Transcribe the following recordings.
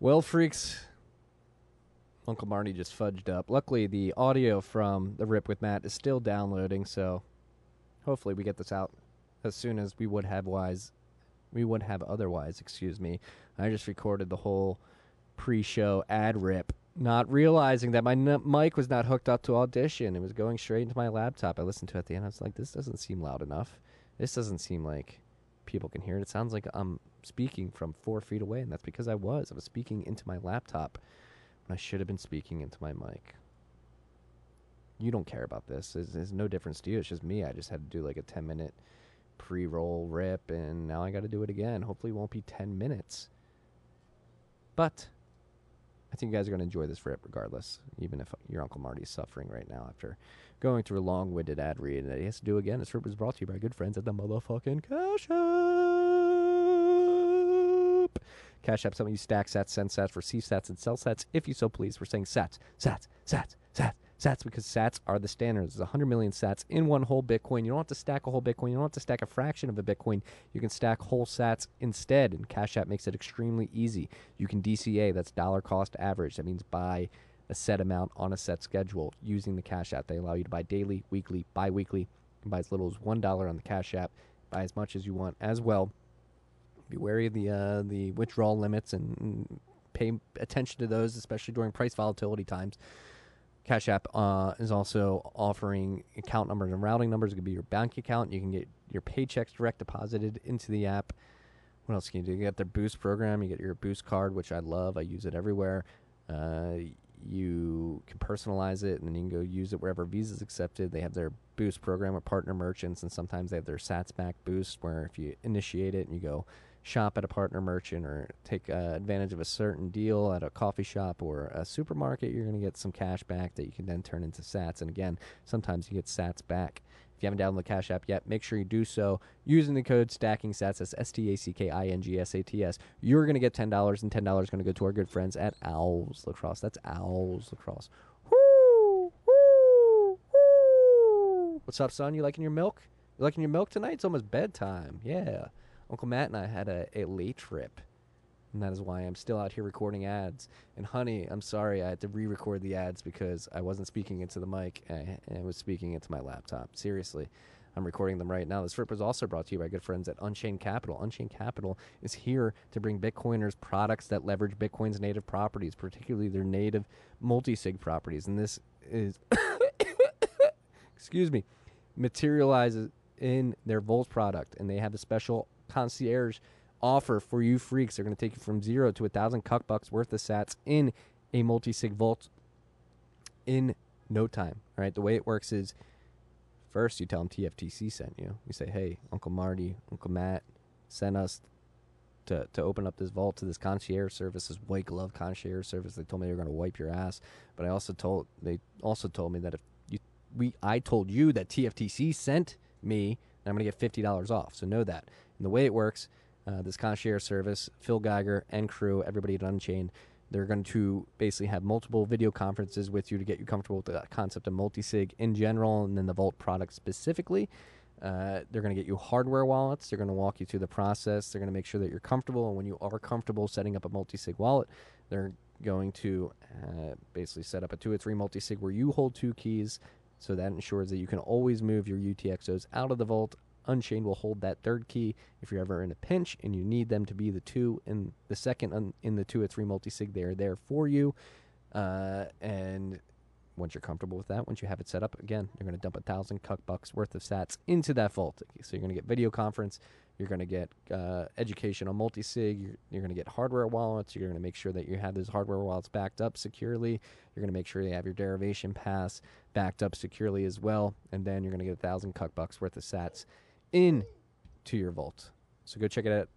Well, freaks, Uncle Marty just fudged up. Luckily, the audio from the rip with Matt is still downloading, so hopefully we get this out as soon as we would have wise we would have otherwise, excuse me. I just recorded the whole pre-show ad rip, not realizing that my n- mic was not hooked up to audition. It was going straight into my laptop. I listened to it at the end. I was like, this doesn't seem loud enough. This doesn't seem like people can hear it. It sounds like I'm speaking from four feet away, and that's because I was. I was speaking into my laptop when I should have been speaking into my mic. You don't care about this. There's, there's no difference to you. It's just me. I just had to do like a 10 minute pre roll rip, and now I got to do it again. Hopefully, it won't be 10 minutes. But I think you guys are going to enjoy this rip regardless, even if your Uncle Marty's suffering right now after going through a long winded ad read that he has to do again. This rip was brought to you by good friends at the motherfucking Cash App. Cash App, some of you stack sats, send sats, receive sats, and sell sats if you so please. We're saying sats, sats, sats, sats, sats because sats are the standards. There's 100 million sats in one whole Bitcoin. You don't have to stack a whole Bitcoin. You don't have to stack a fraction of a Bitcoin. You can stack whole sats instead, and Cash App makes it extremely easy. You can DCA, that's dollar cost average. That means buy a set amount on a set schedule using the Cash App. They allow you to buy daily, weekly, bi weekly. You can buy as little as $1 on the Cash App, buy as much as you want as well. Be wary of the uh, the withdrawal limits and pay attention to those, especially during price volatility times. Cash App uh, is also offering account numbers and routing numbers. It could be your bank account. You can get your paychecks direct deposited into the app. What else can you do? You get their Boost program. You get your Boost card, which I love. I use it everywhere. Uh, you can personalize it, and then you can go use it wherever Visa's accepted. They have their Boost program with partner merchants, and sometimes they have their Sats Back Boost, where if you initiate it and you go shop at a partner merchant or take uh, advantage of a certain deal at a coffee shop or a supermarket, you're going to get some cash back that you can then turn into sats. And again, sometimes you get sats back. If you haven't downloaded the Cash App yet, make sure you do so using the code Stacking Sats. That's S T A C K I N G S A T S. You're going to get ten dollars, and ten dollars is going to go to our good friends at Owls Lacrosse. That's Owls Lacrosse. Woo, woo, woo. What's up, son? You liking your milk? You liking your milk tonight? It's almost bedtime. Yeah. Uncle Matt and I had a, a late trip. And that is why I'm still out here recording ads. And honey, I'm sorry I had to re-record the ads because I wasn't speaking into the mic. I, I was speaking into my laptop. Seriously, I'm recording them right now. This trip was also brought to you by good friends at Unchained Capital. Unchained Capital is here to bring Bitcoiners products that leverage Bitcoin's native properties, particularly their native multi-sig properties. And this is, excuse me, materializes in their Vault product. And they have a special concierge offer for you freaks. They're going to take you from zero to a thousand cuck bucks worth of sats in a multi sig vault in no time. Right? The way it works is first you tell them TFTC sent you. You say, hey, Uncle Marty, Uncle Matt sent us to, to open up this vault to this concierge service, this white glove concierge service. They told me they were going to wipe your ass, but I also told they also told me that if you we I told you that TFTC sent me, I'm going to get fifty dollars off. So know that. And the way it works, uh, this concierge service, Phil Geiger and crew, everybody at Unchained, they're going to basically have multiple video conferences with you to get you comfortable with the concept of multi-sig in general and then the Vault product specifically. Uh, they're going to get you hardware wallets. They're going to walk you through the process. They're going to make sure that you're comfortable. And when you are comfortable setting up a multi-sig wallet, they're going to uh, basically set up a two or three multi-sig where you hold two keys. So that ensures that you can always move your UTXOs out of the vault Unchained will hold that third key if you're ever in a pinch and you need them to be the two and the second un- in the two or three multi-sig. They are there for you. Uh, and once you're comfortable with that, once you have it set up, again, you're going to dump a thousand cuck bucks worth of sats into that vault. So you're going to get video conference, you're going to get uh, education on multi-sig, you're, you're going to get hardware wallets, you're going to make sure that you have those hardware wallets backed up securely, you're going to make sure you have your derivation paths backed up securely as well, and then you're going to get a thousand cuck bucks worth of sats in to your vault. So go check it out.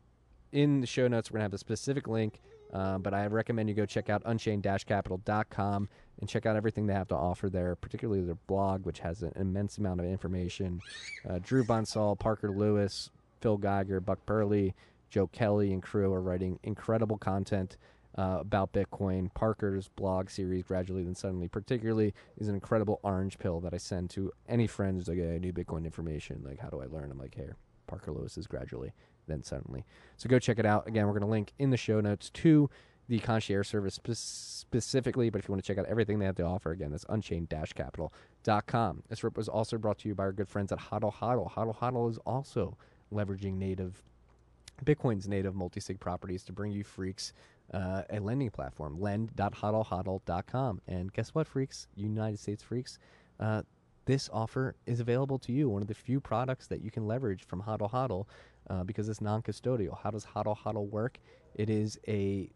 In the show notes, we're to have a specific link, uh, but I recommend you go check out unchained-capital.com and check out everything they have to offer there, particularly their blog, which has an immense amount of information. Uh, Dhruv Bansal, Parker Lewis, Phil Geiger, Buck Perley, Joe Kelly, and crew are writing incredible content uh, about Bitcoin. Parker's blog series, Gradually Then Suddenly, particularly, is an incredible orange pill that I send to any friend who's like, hey, I need Bitcoin information. Like, how do I learn? I'm like, here, Parker Lewis is Gradually Then Suddenly. So go check it out. Again, we're going to link in the show notes to the concierge service spe- specifically. But if you want to check out everything they have to offer, again, that's unchained-capital.com. This rip was also brought to you by our good friends at Hodl Hodl. Hodl Hodl is also leveraging native Bitcoin's native multi-sig properties to bring you freaks uh, a lending platform, lend.hodlhodl.com. And guess what, freaks? United States freaks, uh, this offer is available to you. One of the few products that you can leverage from Hodl Hodl uh, because it's non-custodial. How does Hodl Hodl work? It is a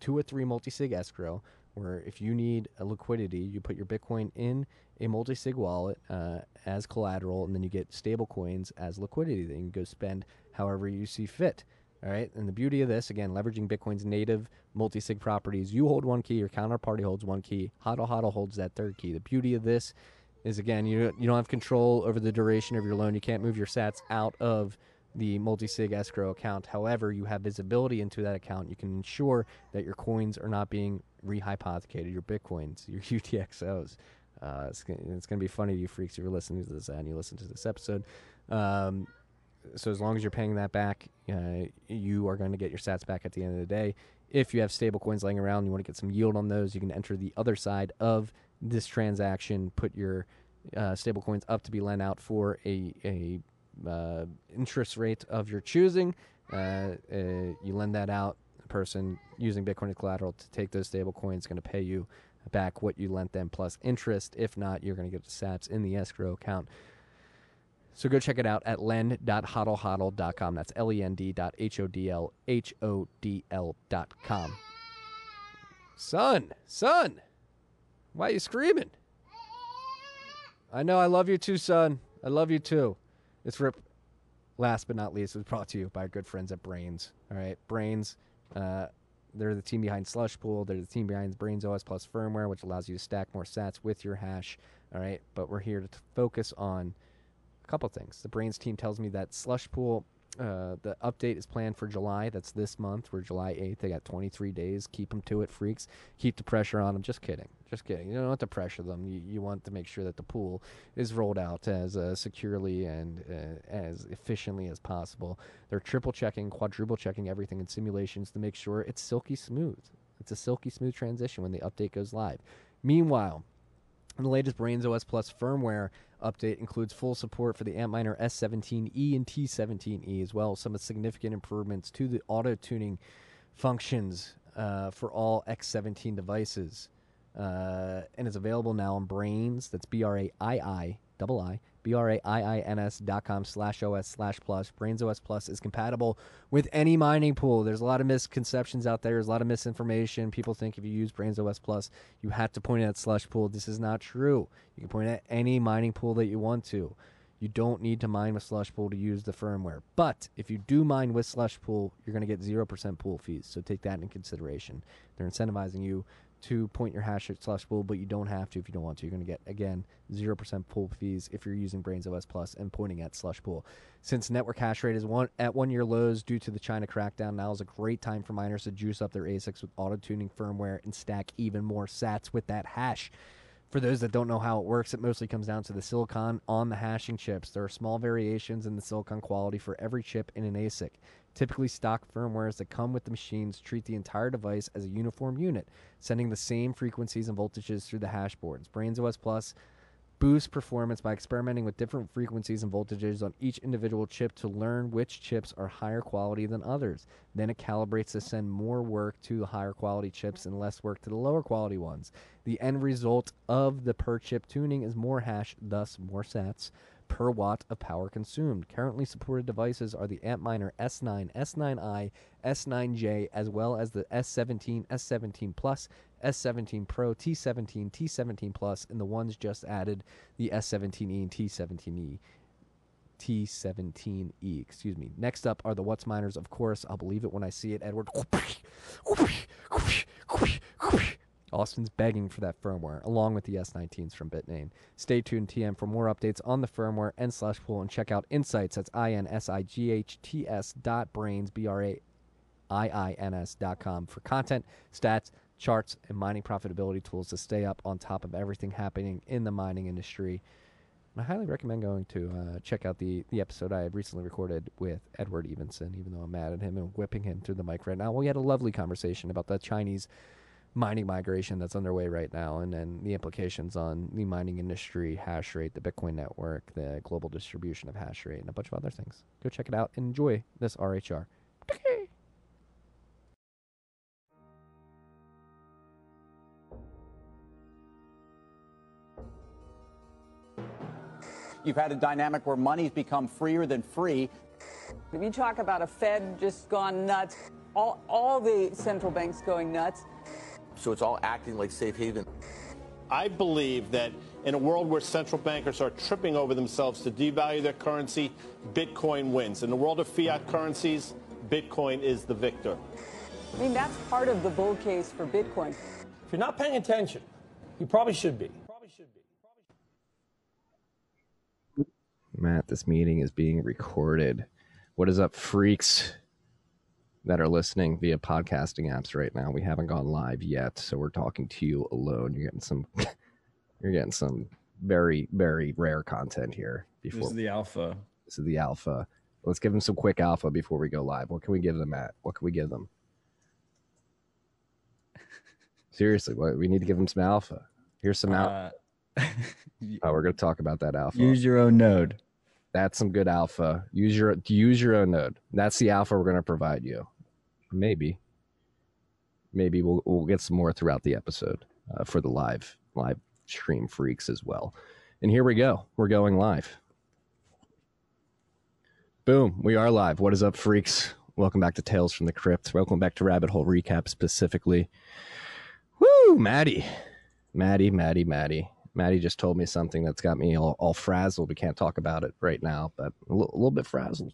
two or three multi-sig escrow where if you need a liquidity, you put your Bitcoin in a multi-sig wallet uh, as collateral, and then you get stable coins as liquidity that you can go spend however you see fit. All right. And the beauty of this, again, leveraging Bitcoin's native multi sig properties, you hold one key, your counterparty holds one key, Hodl Hodl holds that third key. The beauty of this is, again, you, you don't have control over the duration of your loan. You can't move your sats out of the multi sig escrow account. However, you have visibility into that account. You can ensure that your coins are not being rehypothecated, your Bitcoins, your UTXOs. Uh, it's, it's going to be funny to you freaks if you're listening to this and you listen to this episode. Um, so as long as you're paying that back, uh, you are going to get your sats back at the end of the day. If you have stable coins laying around, you want to get some yield on those, you can enter the other side of this transaction, put your uh, stable coins up to be lent out for a, a uh, interest rate of your choosing. Uh, uh, you lend that out. The person using Bitcoin as collateral to take those stable coins going to pay you back what you lent them plus interest. If not, you're going to get the sats in the escrow account. So go check it out at lend.hodlhodl.com. That's L-E-N-D dot H-O-D-L-H-O-D-L dot com. Son, son, why are you screaming? I know I love you too, son. I love you too. It's Rip. Last but not least, was brought to you by our good friends at Braiins. All right, Braiins. Uh, they're the team behind Slushpool. They're the team behind Braiins OS Plus firmware, which allows you to stack more sats with your hash. All right, but we're here to focus on couple things. The Braiins team tells me that Slushpool, uh, the update is planned for July. That's this month. We're July 8th. They got 23 days. Keep them to it, freaks. Keep the pressure on them. Just kidding. Just kidding. You don't want to pressure them. You, you want to make sure that the pool is rolled out as uh, securely and uh, as efficiently as possible. They're triple checking, quadruple checking everything in simulations to make sure it's silky smooth. It's a silky smooth transition when the update goes live. Meanwhile, in the latest Braiins OS Plus firmware update includes full support for the Antminer S17E and T17E, as well some significant improvements to the auto tuning functions uh, for all X17 devices. Uh, and it's available now on Braiins, That's B R A I I double I B-R-A-I-I-N-S dot com slash OS slash plus. Braiins OS Plus is compatible with any mining pool. There's a lot of misconceptions out there. There's a lot of misinformation. People think if you use Braiins OS Plus, you have to point at slush pool. This is not true. You can point at any mining pool that you want to. You don't need to mine with slush pool to use the firmware. But if you do mine with slush pool, you're going to get 0% pool fees. So take that in consideration. They're incentivizing you to point your hash at Slushpool, but you don't have to if you don't want to. You're going to get, again, 0% pool fees if you're using Braiins OS Plus and pointing at slush pool. Since network hash rate is one at one year lows due to the China crackdown, now is a great time for miners to juice up their ASICs with auto tuning firmware and stack even more sats with that hash. For those that don't know how it works, it mostly comes down to the silicon on the hashing chips. There are small variations in the silicon quality for every chip in an ASIC. Typically, stock firmwares that come with the machines treat the entire device as a uniform unit, sending the same frequencies and voltages through the hash boards. Braiins OS Plus boosts performance by experimenting with different frequencies and voltages on each individual chip to learn which chips are higher quality than others. Then it calibrates to send more work to the higher quality chips and less work to the lower quality ones. The end result of the per chip tuning is more hash, thus more sats per watt of power consumed. Currently supported devices are the Antminer S9, S9i, S9J, as well as the S17, S17 Plus, S17 Pro, T17, T17 Plus, and the ones just added, the S17e and T17e. T17E, excuse me. Next up are the WhatsMiners, of course. I'll believe it when I see it, Edward. Austin's begging for that firmware, along with the S19s from Bitmain. Stay tuned, TM, for more updates on the firmware and slush pool, and check out Insights. That's I-N-S-I-G-H-T-S dot braiins, B-R-A-I-I-N-S dot com for content, stats, charts, and mining profitability tools to stay up on top of everything happening in the mining industry. I highly recommend going to uh, check out the the episode I recently recorded with Edward Evenson. Even though I'm mad at him and whipping him through the mic right now, we had a lovely conversation about the Chinese mining migration that's underway right now, and then the implications on the mining industry, hash rate, the Bitcoin network, the global distribution of hash rate, and a bunch of other things. Go check it out enjoy this RHR. You've had a dynamic where money's become freer than free. If you talk about a Fed just gone nuts, all, all the central banks going nuts. So it's all acting like safe haven. I believe that in a world where central bankers are tripping over themselves to devalue their currency, Bitcoin wins. In the world of fiat currencies, Bitcoin is the victor. I mean, that's part of the bull case for Bitcoin. If you're not paying attention, you probably should be. Probably should be. Matt, this meeting is being recorded. What is up, freaks that are listening via podcasting apps right now? We haven't gone live yet, so we're talking to you alone. You're getting some you're getting some very, very rare content here before This is the alpha. this is the alpha. Let's give them some quick alpha before we go live. What can we give them, at? What can we give them? Seriously, what we need to give them some alpha. Here's some alpha. Uh, oh, we're gonna talk about that alpha. use your own node. That's some good alpha. Use your use your own node. That's the alpha we're going to provide you. Maybe, maybe we'll we'll get some more throughout the episode uh, for the live live stream freaks as well. And here we go. We're going live. Boom, we are live. What is up, freaks? Welcome back to Tales from the Crypt. Welcome back to Rabbit Hole Recap specifically. Woo, Maddie, Maddie, Maddie, Maddie. Maddie just told me something that's got me all, all frazzled. We can't talk about it right now, but a little, little bit frazzled.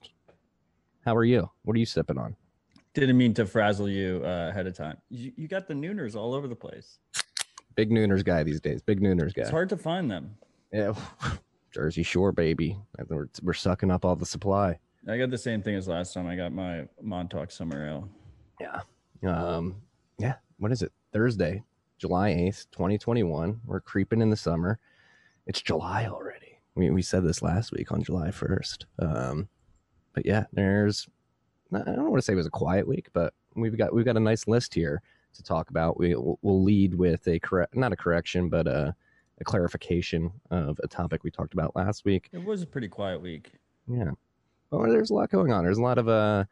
How are you? What are you sipping on? Didn't mean to frazzle you uh, ahead of time. You, you got the nooners all over the place. Big Nooners guy these days. Big Nooners guy. It's hard to find them. Yeah, Jersey Shore, baby. We're, we're sucking up all the supply. I got the same thing as last time. I got my Montauk Summer Ale. Yeah. Um. Yeah. What is it? Thursday, July eighth, twenty twenty one. We're creeping in the summer. It's July already. We we said this last week on July first. Um. But yeah, there's. I don't want to say it was a quiet week, but we've got we've got a nice list here to talk about. We we'll we'll lead with a correct, not a correction, but a, a clarification of a topic we talked about last week. It was a pretty quiet week. Yeah. Well, there's a lot going on. There's a lot of uh,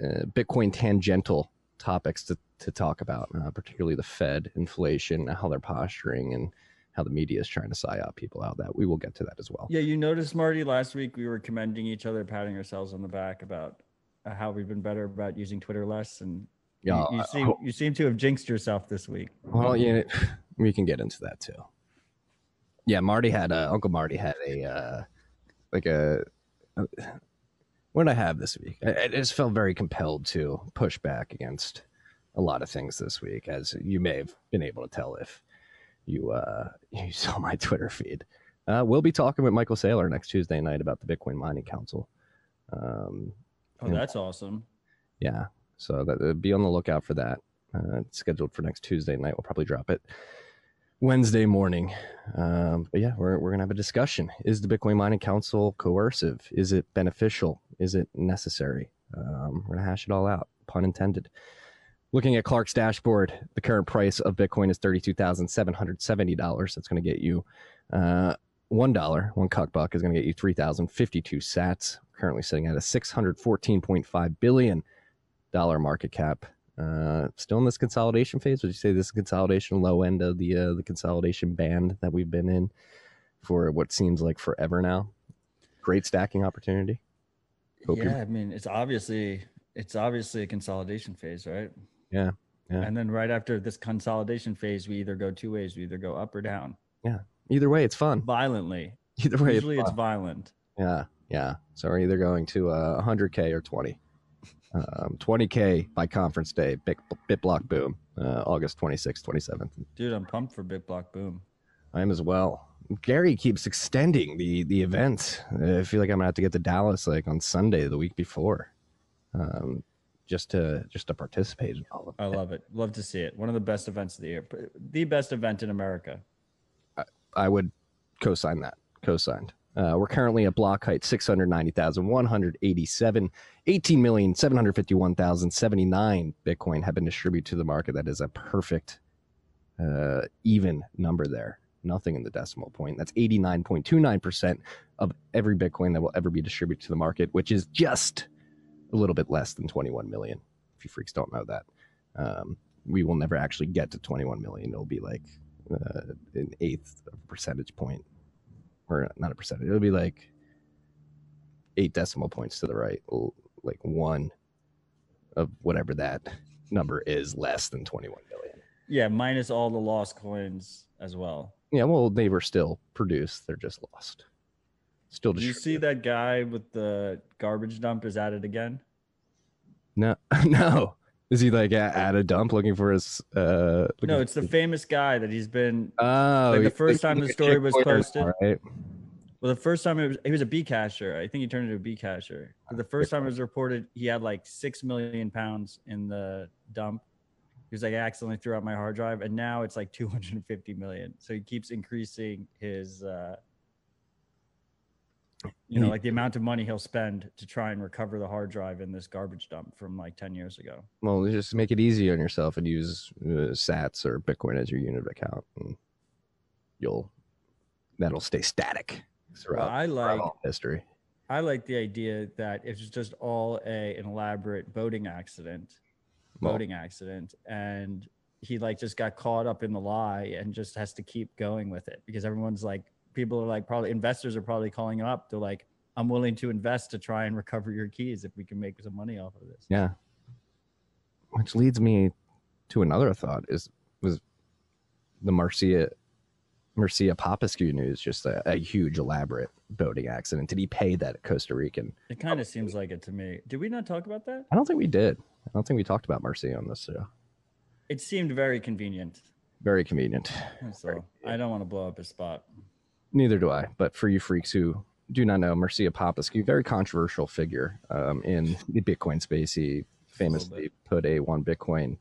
uh Bitcoin tangential topics to, to talk about, uh, particularly the Fed, inflation, how they're posturing, and how the media is trying to psyop people out. That we will get to that as well. Yeah, you noticed, Marty, last week we were commending each other, patting ourselves on the back about uh, how we've been better about using Twitter less. And you- Yeah, you, I- seem, you seem to have jinxed yourself this week. Well, yeah, we can get into that too. Yeah, Marty had uh, Uncle Marty had a uh, like a. what did I have this week? I, I just felt very compelled to push back against a lot of things this week, as you may have been able to tell if you uh, you saw my Twitter feed. Uh, we'll be talking with Michael Saylor next Tuesday night about the Bitcoin Mining Council. Um, Oh, that's awesome. yeah, so that, uh, be on the lookout for that. Uh, it's scheduled for next Tuesday night. We'll probably drop it Wednesday morning. Um, but yeah, we're, we're going to have a discussion. Is the Bitcoin Mining Council coercive? Is it beneficial? Is it necessary? Um, we're going to hash it all out, pun intended. Looking at Clark's dashboard, the current price of Bitcoin is $32,770. That's going to get you uh, $1. One cuck buck is going to get you 3,052 sats. Currently sitting at a $614.5 billion market cap. Uh, still in this consolidation phase. Would you say this is consolidation low end of the uh, the consolidation band that we've been in for what seems like forever now? Great stacking opportunity. Hope yeah, I mean, it's obviously it's obviously a consolidation phase, right? Yeah, yeah. And then right after this consolidation phase, we either go two ways. We either go up or down Yeah. Either way, it's fun. violently. Either way, Usually it's it's violent. Yeah, yeah. So we're either going to uh, 100k or 20. Um, 20k by conference day. Bit, BitBlock Boom, uh, August 26th, 27th. Dude, I'm pumped for BitBlock Boom. I am as well. Gary keeps extending the the event. I feel like I'm gonna have to get to Dallas like on Sunday the week before, um, just to just to participate in all of it. I love it. Love to see it. One of the best events of the year. The best event in America. I would co-sign that co-signed. Uh, we're currently at block height 690,187. 18,751,079 Bitcoin have been distributed to the market. That is a perfect, uh, even number there. Nothing in the decimal point. That's 89.29% of every Bitcoin that will ever be distributed to the market, which is just a little bit less than 21 million. If you freaks don't know that, um, we will never actually get to 21 million. It'll be like uh, an eighth of a percentage point, or not a percentage. It'll be like eight decimal points to the right, like one of whatever that number is less than 21 million. Yeah, minus all the lost coins as well. Yeah, well, they were still produced. They're just lost. Still Do you see that guy with the garbage dump is at it again? No, no. Is he like at, at a dump looking for his? uh No, it's the famous guy that he's been. Oh, like the first time the story was posted. now, Right? Well, the first time it was, he was a B casher. I think he turned into a B casher. The first time it was reported, he had like six million pounds in the dump. He was like, I accidentally threw out my hard drive, and now it's like 250 million. So he keeps increasing his, uh, you know, like the amount of money he'll spend to try and recover the hard drive in this garbage dump from like 10 years ago. Well, just make it easy on yourself and use uh, Sats or Bitcoin as your unit of account, and you'll that'll stay static throughout, I like- all history. I like the idea that it's just all a an elaborate boating accident, Well- boating accident, and he like just got caught up in the lie and just has to keep going with it because everyone's like, people are like, probably investors are probably calling up. They're like, I'm willing to invest to try and recover your keys if we can make some money off of this. Yeah. Which leads me to another thought: is was the Mircea Mircea Popescu news just a, a huge elaborate boating accident? Did he pay that Costa Rican? It kind of seems like it to me. Did we not talk about that? I don't think we did. I don't think we talked about Mircea on this show. It seemed very convenient. Very convenient. So I don't want to blow up his spot. Neither do I. But for you freaks who do not know, Mircea Popescu, very controversial figure um, in the Bitcoin space. He famously put a one Bitcoin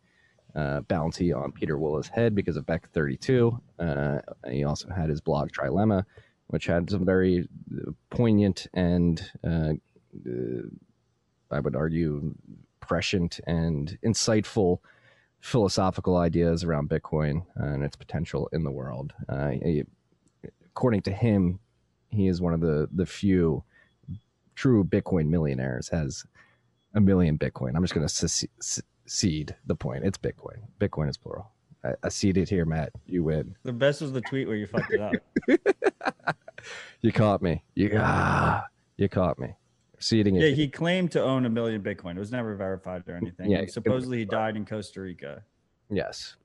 uh, bounty on Pieter Wuille's head because of Bech32. Uh, he also had his blog Trilemma, which had some very poignant and uh, uh, I would argue prescient and insightful philosophical ideas around Bitcoin and its potential in the world. Uh, he- according to him, he is one of the the few true Bitcoin millionaires. Has a million Bitcoin. I'm just going to cede the point. It's Bitcoin. Bitcoin is plural. I, I ceded here, Matt. You win. The best was the tweet where you fucked it up. You caught me. You ah, you caught me. Ceding Yeah, it. Yeah, he claimed to own a million Bitcoin. It was never verified or anything. Yeah, supposedly he died in Costa Rica. Yes.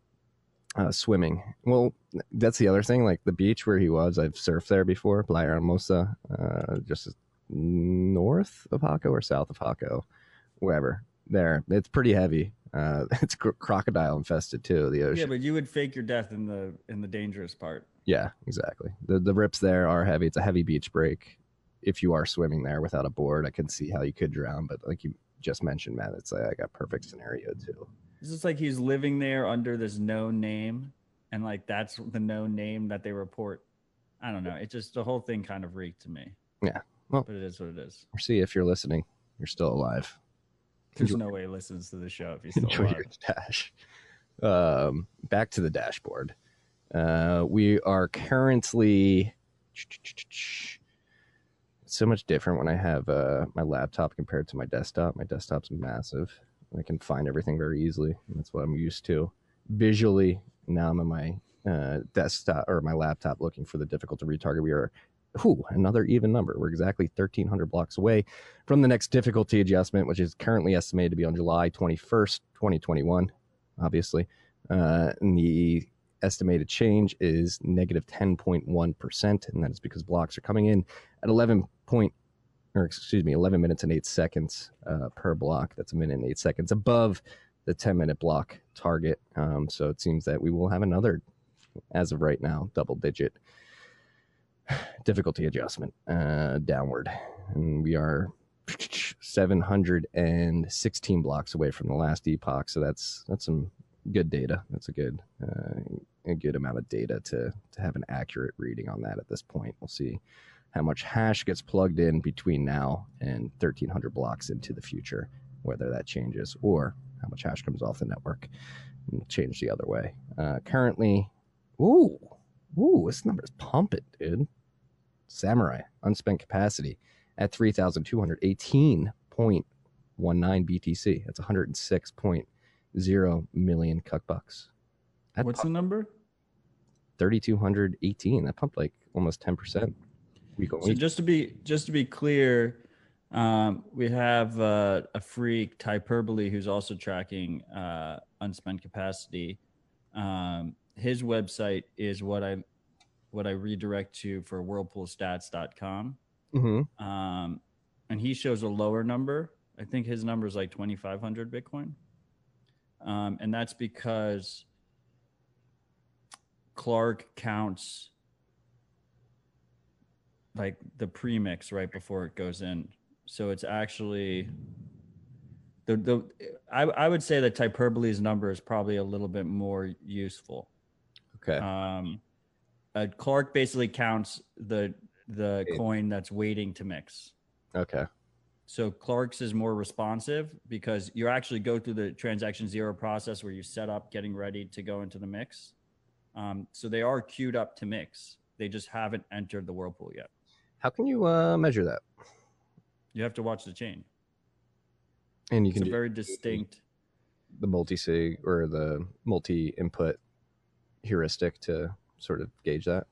Uh, swimming. Well, that's the other thing. Like the beach where he was, I've surfed there before, Playa Hermosa, uh, just north of Jaco or south of Jaco, wherever. There, it's pretty heavy. Uh, it's cro- crocodile infested too. The ocean. Yeah, but you would fake your death in the in the dangerous part. Yeah, exactly. The the rips there are heavy. It's a heavy beach break. If you are swimming there without a board, I can see how you could drown. But like you just mentioned, Matt, it's like a perfect scenario too. It's just like he's living there under this known name, and like that's the known name that they report. I don't know. It just the whole thing kind of reeked to me. Yeah. Well, But it is what it is. or see if you're listening, you're still alive. There's no way he listens to the show if he's still Enjoy alive. your dash. Um, back to the dashboard. Uh, we are currently so much different when I have uh, my laptop compared to my desktop. My desktop's massive. I can find everything very easily. That's what I'm used to. Visually, now I'm on my uh, desktop or my laptop looking for the difficult to retarget. We are, whew, another even number. We're exactly 1,300 blocks away from the next difficulty adjustment, which is currently estimated to be on July 21st, 2021, obviously. Uh, and the estimated change is negative 10.1, and that is because blocks are coming in at 11 point, or excuse me, 11 minutes and 8 seconds uh, per block. That's a minute and 8 seconds above the 10 minute block target. Um, so it seems that we will have another, as of right now, double digit difficulty adjustment uh, downward. And we are 716 blocks away from the last epoch. So that's that's some good data. That's a good uh, a good amount of data to to have an accurate reading on that at this point. We'll see how much hash gets plugged in between now and 1300 blocks into the future, whether that changes or how much hash comes off the network and change the other way. Uh, currently, ooh, ooh, this number's pumping, dude. Samourai unspent capacity at 3,218.19 BTC. That's 106.0 million cuck bucks. That What's the number? 3,218. That pumped like almost 10% week on So week. just to be just to be clear, um, we have uh, a freak Hyperbole who's also tracking uh, unspent capacity. Um, his website is what I what I redirect to for whirlpoolstats.com. mm-hmm. Um, and he shows a lower number. I think his number is like 2,500 Bitcoin. Um, and that's because Clark counts like the premix right before it goes in. So it's actually the the I, I would say that hyperbole's number is probably a little bit more useful. Okay. Um, uh, Clark basically counts the the coin that's waiting to mix. okay. So Clark's is more responsive because you actually go through the transaction zero process where you set up getting ready to go into the mix. Um, so they are queued up to mix. They just haven't entered the whirlpool yet. How can you uh, measure that? You have to watch the chain. And you It's can a do very distinct. the multi-sig or the multi-input heuristic to sort of gauge that.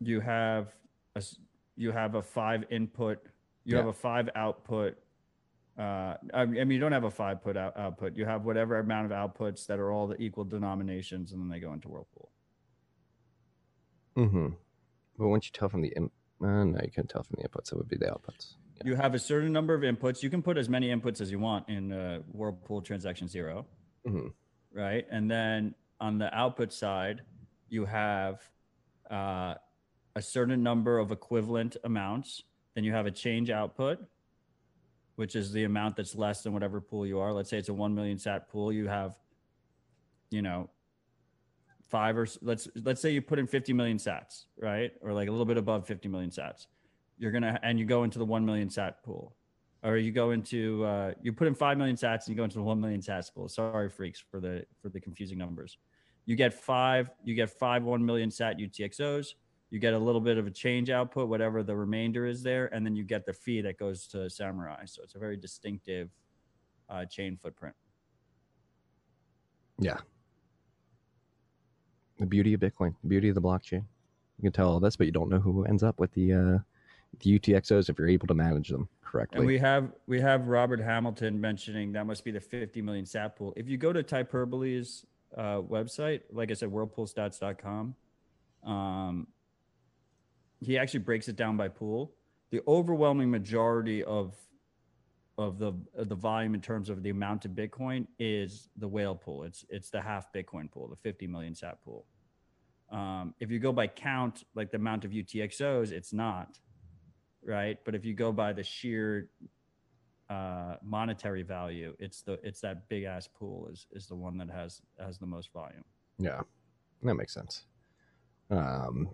You have a you have a five input. You have a five output. Uh, I mean, you don't have a five put out output. You have whatever amount of outputs that are all the equal denominations, and then they go into whirlpool. Mm-hmm. But once you tell from the in, uh, no, you can't tell from the inputs. It would be the outputs. You have a certain number of inputs. You can put as many inputs as you want in uh, Whirlpool Transaction 0 Mhm. right? And then on the output side, you have uh, a certain number of equivalent amounts. Then you have a change output, which is the amount that's less than whatever pool you are. Let's say it's a 1 million sat pool. You have, you know, five or let's let's say you put in 50 million sats, right? Or like a little bit above 50 million sats. You're gonna and you go into the 1 million sat pool. Or you go into uh, you put in five million sats and you go into the one million sats pool. Sorry, freaks, for the for the confusing numbers. You get five, you get five one million sat UTXOs. You get a little bit of a change output, whatever the remainder is there, and then you get the fee that goes to Samourai. So it's a very distinctive uh, chain footprint. Yeah. The beauty of Bitcoin, the beauty of the blockchain. You can tell all this, but you don't know who ends up with the uh, the UTXOs if you're able to manage them correctly. And we have we have Robert Hamilton mentioning that must be the 50 million sat pool. If you go to Hyperbole's uh, website, like I said, whirlpoolstats.com, um, he actually breaks it down by pool. The overwhelming majority of of the of the volume in terms of the amount of Bitcoin is the whale pool. It's it's the half Bitcoin pool, the 50 million sat pool. Um, if you go by count, like the amount of UTXOs, it's not right? But if you go by the sheer uh, monetary value, it's the it's that big ass pool is is the one that has has the most volume. Yeah, that makes sense. Um,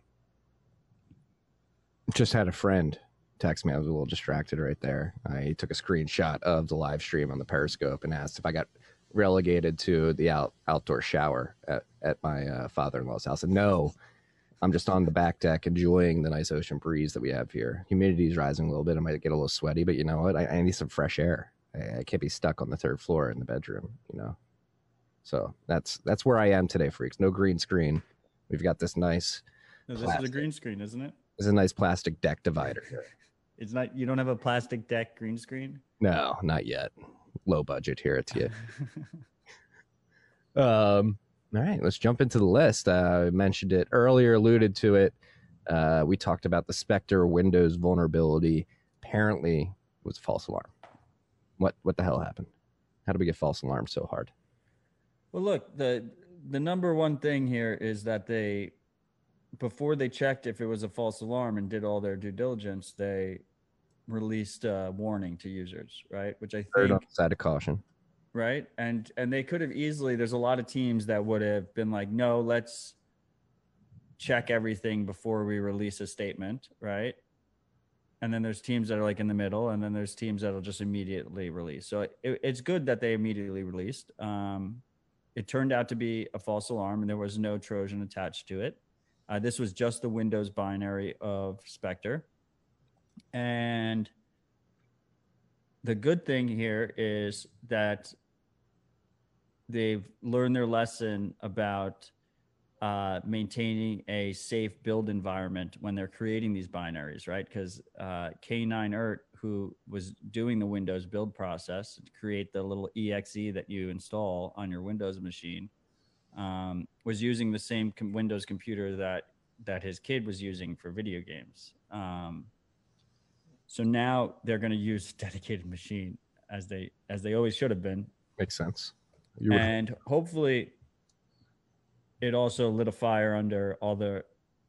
just had a friend text me. I was a little distracted right there. I took a screenshot of the live stream on the Periscope and asked if I got relegated to the out outdoor shower at at my uh, father in law's house. And no, I'm just on the back deck enjoying the nice ocean breeze that we have here. Humidity is rising a little bit. I might get a little sweaty, but you know what? I, I need some fresh air. I, I can't be stuck on the third floor in the bedroom. You know. So that's that's where I am today, freaks. No green screen. We've got this nice. No, this is a green screen, isn't it? This is a nice plastic deck divider here. It's not. You don't have a plastic deck green screen. No, not yet. Low budget here at you. um. All right, let's jump into the list. Uh, I mentioned it earlier, alluded to it. Uh, we talked about the Specter Windows vulnerability. Apparently, it was a false alarm. What what the hell happened? How did we get false alarm so hard? Well, look the the number one thing here is that they before they checked if it was a false alarm and did all their due diligence, they released a warning to users, right? Which I on think side of caution. right and and they could have easily there's a lot of teams that would have been like no let's check everything before we release a statement, right? And then there's teams that are like in the middle, and then there's teams that'll just immediately release. So it, it's good that they immediately released. Um, it turned out to be a false alarm, and there was no Trojan attached to it. Uh, this was just the Windows binary of Specter. And the good thing here is that they've learned their lesson about uh, maintaining a safe build environment when they're creating these binaries, right? Because uh, K9ERT, who was doing the Windows build process to create the little exe that you install on your Windows machine, um, was using the same com- Windows computer that that his kid was using for video games. Um, so now they're going to use dedicated machine as they as they always should have been, Makes sense. You would- and hopefully it also lit a fire under all the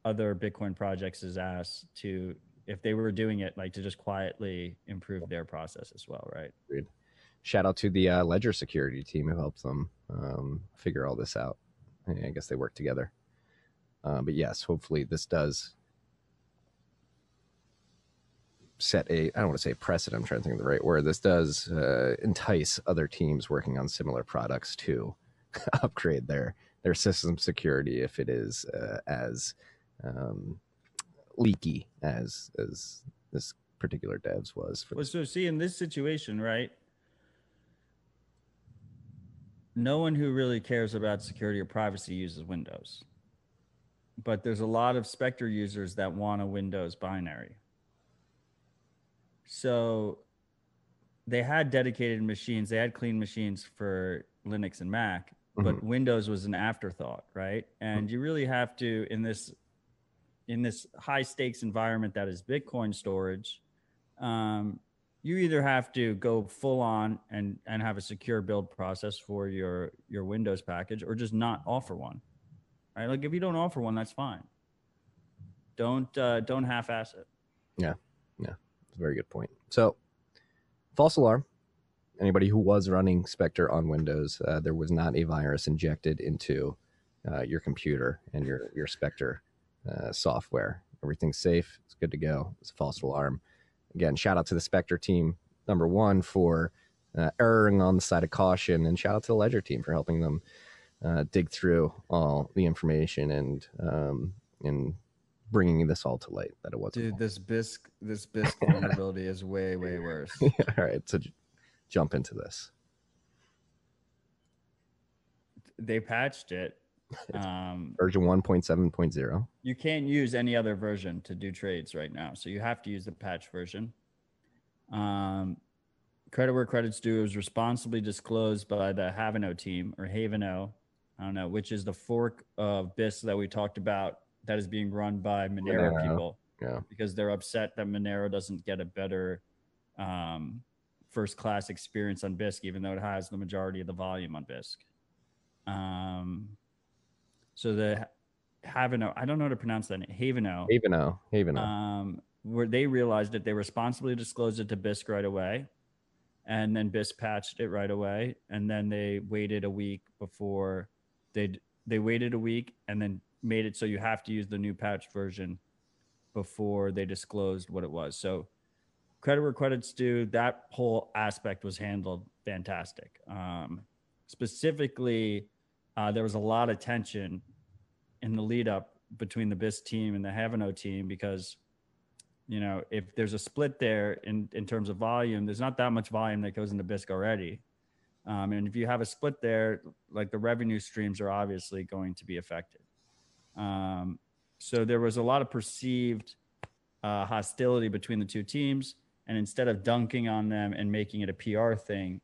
other bitcoin projects' ass to if they were doing it like to just quietly improve their process as well right shout out to the uh, Ledger security team who helped them um, figure all this out. I guess they work together. Uh, but yes, hopefully this does set a I don't want to say precedent. I'm trying to think of the right word. This does uh, entice other teams working on similar products to upgrade their their system security if it is uh, as um, leaky as as this particular devs was. For well so see in this situation right no one who really cares about security or privacy uses windows but there's a lot of Specter users that want a windows binary so they had dedicated machines. They had clean machines for linux and mac but windows was an afterthought right? And you really have to in this in this high stakes environment that is bitcoin storage um, you either have to go full on and and have a secure build process for your your windows package or just not offer one right? Like if you don't offer one that's fine. Don't uh, don't half-ass it. Yeah, yeah, very good point. So, false alarm. Anybody who was running Specter on Windows, uh, there was not a virus injected into uh, your computer and your your Specter uh, software. Everything's safe. It's good to go. It's a false alarm. Again, shout out to the Specter team, number one, for uh, erring on the side of caution, and shout out to the Ledger team for helping them uh, dig through all the information and um, and bringing this all to light that it wasn't. dude this Bisq this Bisq vulnerability is way way worse all right, so j- jump into this. they patched it um, Version 1.7.0. you can't use any other version to do trades right now. So you have to use the patch version. Um, credit where credit's due is responsibly disclosed by the Haveno team or Haveno, I don't know, which is the fork of Bisq that we talked about that is being run by Monero, Monero. people Yeah. because they're upset that Monero doesn't get a better um, first class experience on Bisq, even though it has the majority of the volume on Bisq. Um, so the Haveno, I don't know how to pronounce that name, Haveno, Haveno. Haveno. um, where they realized that they responsibly disclosed it to Bisq right away. And then Bisq patched it right away. And then they waited a week before they they waited a week and then made it so you have to use the new patch version before they disclosed what it was. So credit where credit's due, that whole aspect was handled fantastic. Um, specifically, uh, there was a lot of tension in the lead up between the Bisq team and the Haveno team because, you know, if there's a split there in, in terms of volume, there's not that much volume that goes into Bisq already. Um, and if you have a split there, like the revenue streams are obviously going to be affected. Um, so there was a lot of perceived uh, hostility between the two teams. And instead of dunking on them and making it a PR thing,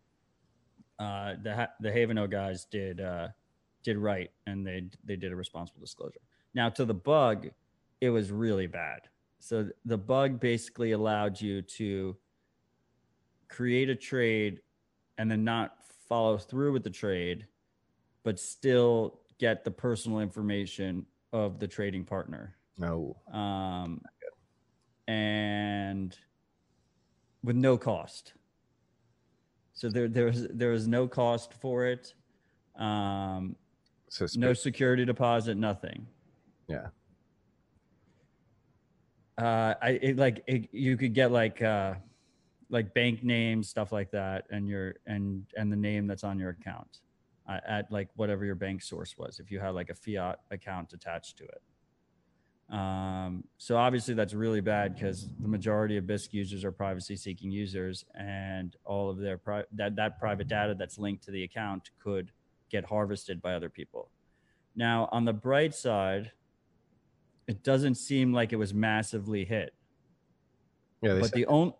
uh, the Ha- the Haveno guys did uh, did right, and they they did a responsible disclosure. Now to the bug, it was really bad. So the bug basically allowed you to create a trade and then not follow through with the trade, but still get the personal information of the trading partner. no. Um, and with no cost. So there, there was there was no cost for it. Um, So no security deposit, nothing. Yeah. uh, I it, like it, you could get like uh, like bank names, stuff like that, and your and and the name that's on your account at like whatever your bank source was. If you had like a fiat account attached to it. Um, so obviously that's really bad because the majority of Bisq users are privacy-seeking users, and all of their pri- that that private data that's linked to the account could get harvested by other people. Now, on the bright side, it doesn't seem like it was massively hit. Yeah, But the only,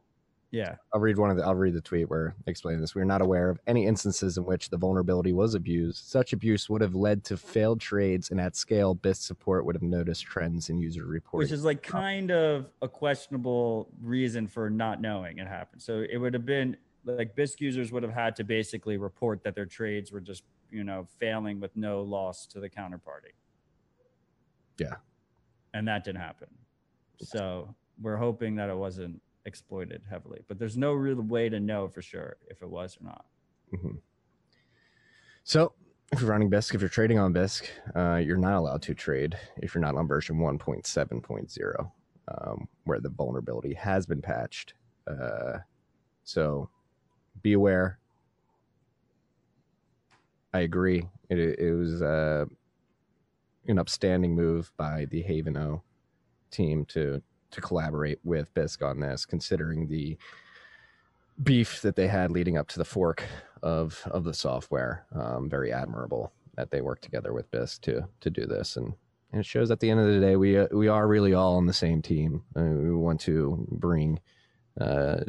yeah, I'll read one of the. I'll read the tweet where explaining this. We are not aware of any instances in which the vulnerability was abused. Such abuse would have led to failed trades, and at scale, Bisq support would have noticed trends in user reporting. which is like kind of a questionable reason for not knowing it happened. So it would have been like Bisq users would have had to basically report that their trades were just, you know, failing with no loss to the counterparty. Yeah. And that didn't happen. So we're hoping that it wasn't exploited heavily, but there's no real way to know for sure if it was or not. Mhm. So, if you're running Bisq, if you're trading on Bisq, uh, you're not allowed to trade if you're not on version 1.7.0, um, where the vulnerability has been patched. Uh, so, be aware. I agree. It, it was uh, an upstanding move by the Haveno team to to collaborate with Bisq on this, considering the beef that they had leading up to the fork of of the software. Um, very admirable that they worked together with Bisq to to do this, and, and it shows at the end of the day we uh, we are really all on the same team. Uh, we want to bring uh,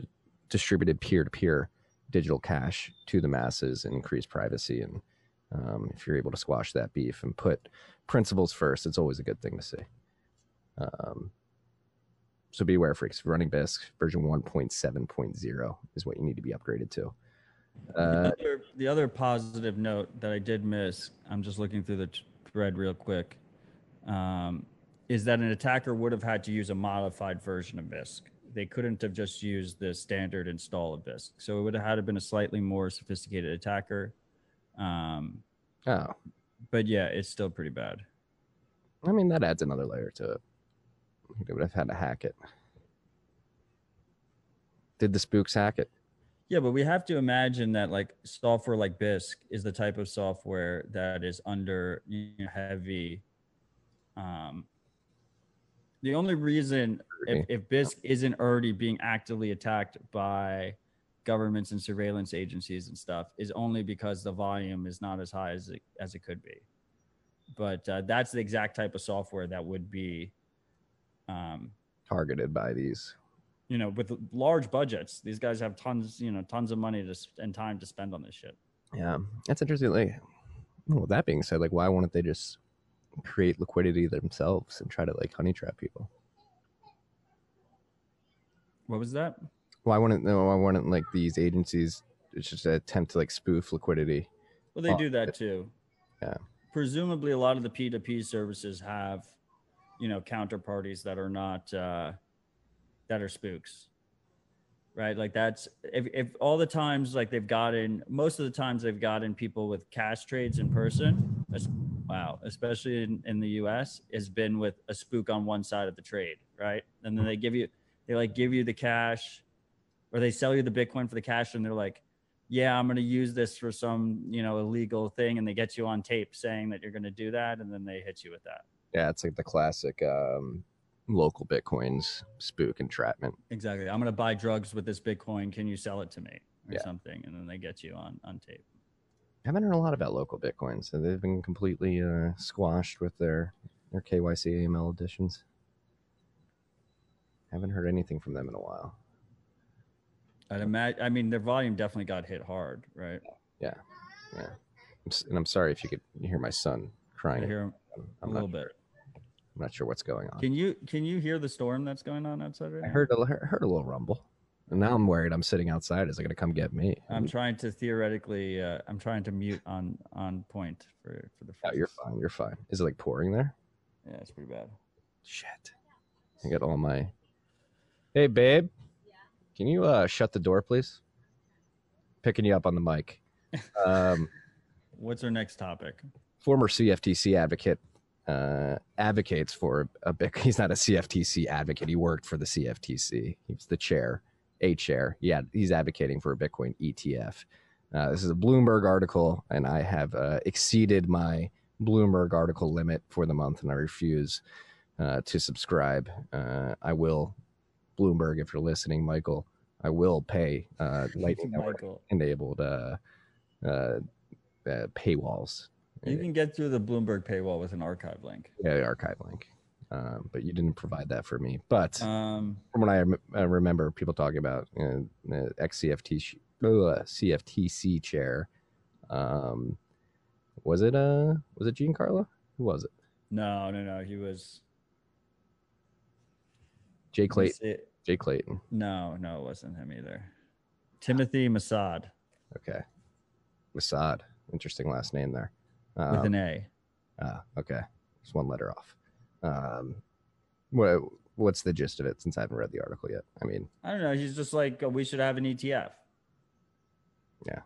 distributed peer to peer digital cash to the masses and increase privacy. And um, if you're able to squash that beef and put principles first, it's always a good thing to see. Um, so be aware, freaks. Running Bisq version 1.7.0 is what you need to be upgraded to. Uh, the, other, the other positive note that I did miss, I'm just looking through the thread real quick, um, is that an attacker would have had to use a modified version of Bisq. They couldn't have just used the standard install of Bisq. So it would have had to been a slightly more sophisticated attacker. Um, oh, but yeah, it's still pretty bad. I mean, that adds another layer to it. They would have had to hack it. Did the spooks hack it? Yeah, but we have to imagine that like software like Bisq is the type of software that is under you know, heavy. Um, the only reason if, if Bisq isn't already being actively attacked by governments and surveillance agencies and stuff is only because the volume is not as high as it, as it could be. But uh, that's the exact type of software that would be, um, Targeted by these. you know, with large budgets. These guys have tons, you know, tons of money to and time to spend on this shit. Yeah, that's interesting. Like, well, that being said, like, why wouldn't they just create liquidity themselves and try to like honey trap people? What was that? Why wouldn't no? Why wouldn't like these agencies just attempt to like spoof liquidity? Well, they Oh, do that too. Yeah. Presumably, a lot of the P2P services have, you know, counterparties that are not uh, that are spooks, right? Like that's if if all the times like they've gotten most of the times they've gotten people with cash trades in person. Wow, especially in, in the U.S. has been with a spook on one side of the trade, right? And then they give you they like give you the cash, or they sell you the Bitcoin for the cash, and they're like, yeah, I'm going to use this for some, you know, illegal thing. And they get you on tape saying that you're going to do that. And then they hit you with that. Yeah, it's like the classic um, local bitcoins spook entrapment. Exactly. I'm going to buy drugs with this Bitcoin. Can you sell it to me or Yeah. something? And then they get you on, on tape. I haven't heard a lot about local bitcoins. They've been completely uh, squashed with their their KYC AML additions. Haven't heard anything from them in a while. I'd imagine, I mean, their volume definitely got hit hard, right? Yeah, yeah. I'm s- And I'm sorry if you could hear my son I crying. hear 'em I'm, a little sure. I'm not sure what's going on. Can you, can you hear the storm that's going on outside right I now? heard a, heard a little rumble, and now I'm worried. I'm sitting outside. Is it going to come get me? I'm trying to theoretically, uh, I'm trying to mute on, on point for, for the, Yeah, you're fine. You're fine. Is it like pouring there? yeah, it's pretty bad. Shit. I got all my. Hey, babe. Can you uh, shut the door, please? Picking you up on the mic. Um, What's our next topic? former CFTC advocate uh, advocates for a big. He's not a CFTC advocate. He worked for the CFTC. He was the chair, a chair. Yeah, he's advocating for a Bitcoin ETF. Uh, this is a Bloomberg article, and I have uh, exceeded my Bloomberg article limit for the month, and I refuse uh, to subscribe. Uh, I will, Bloomberg, if you're listening, Michael, I will pay uh, Lightning Network enabled uh, uh, uh, paywalls. You can get through the Bloomberg paywall with an archive link. Yeah, the archive link. Um, but you didn't provide that for me. But Um, from what I, rem- I remember, people talking about you know, ex sh- uh, CFTC chair. Um, was it uh was it Giancarlo? Who was it? no, no, no. He was. Jay Clayton. Jay Clayton. No, no, it wasn't him either. Timothy Massad. Okay. Massad. Interesting last name there. With Um, an A. Ah, okay. Just one letter off. Um, what what's the gist of it? Since I haven't read the article yet. I mean, I don't know. He's just like, we should have an ETF. Yeah.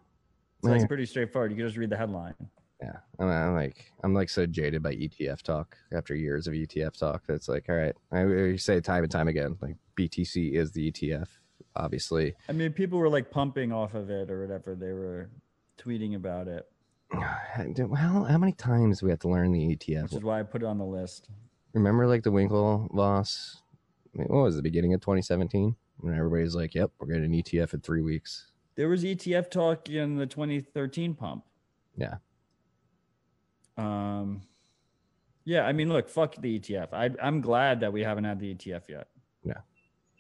It's like Yeah. pretty straightforward. You can just read the headline. yeah. I'm, I'm like I'm like so jaded by ETF talk after years of ETF talk. That's like, all right. I, I say time and time again, like BTC is the ETF. Obviously, I mean, people were like pumping off of it or whatever. They were tweeting about it, well, how many times do we have to learn the which ETF? is why I put it on the list. Remember, like the Winklevoss. I mean, what was it, the beginning of 2017 when everybody's like, "Yep, we're getting an ETF in three weeks." There was ETF talk in the 2013 pump. Yeah. Um, yeah, I mean, look, fuck the ETF. I, I'm glad that we haven't had the ETF yet. Yeah,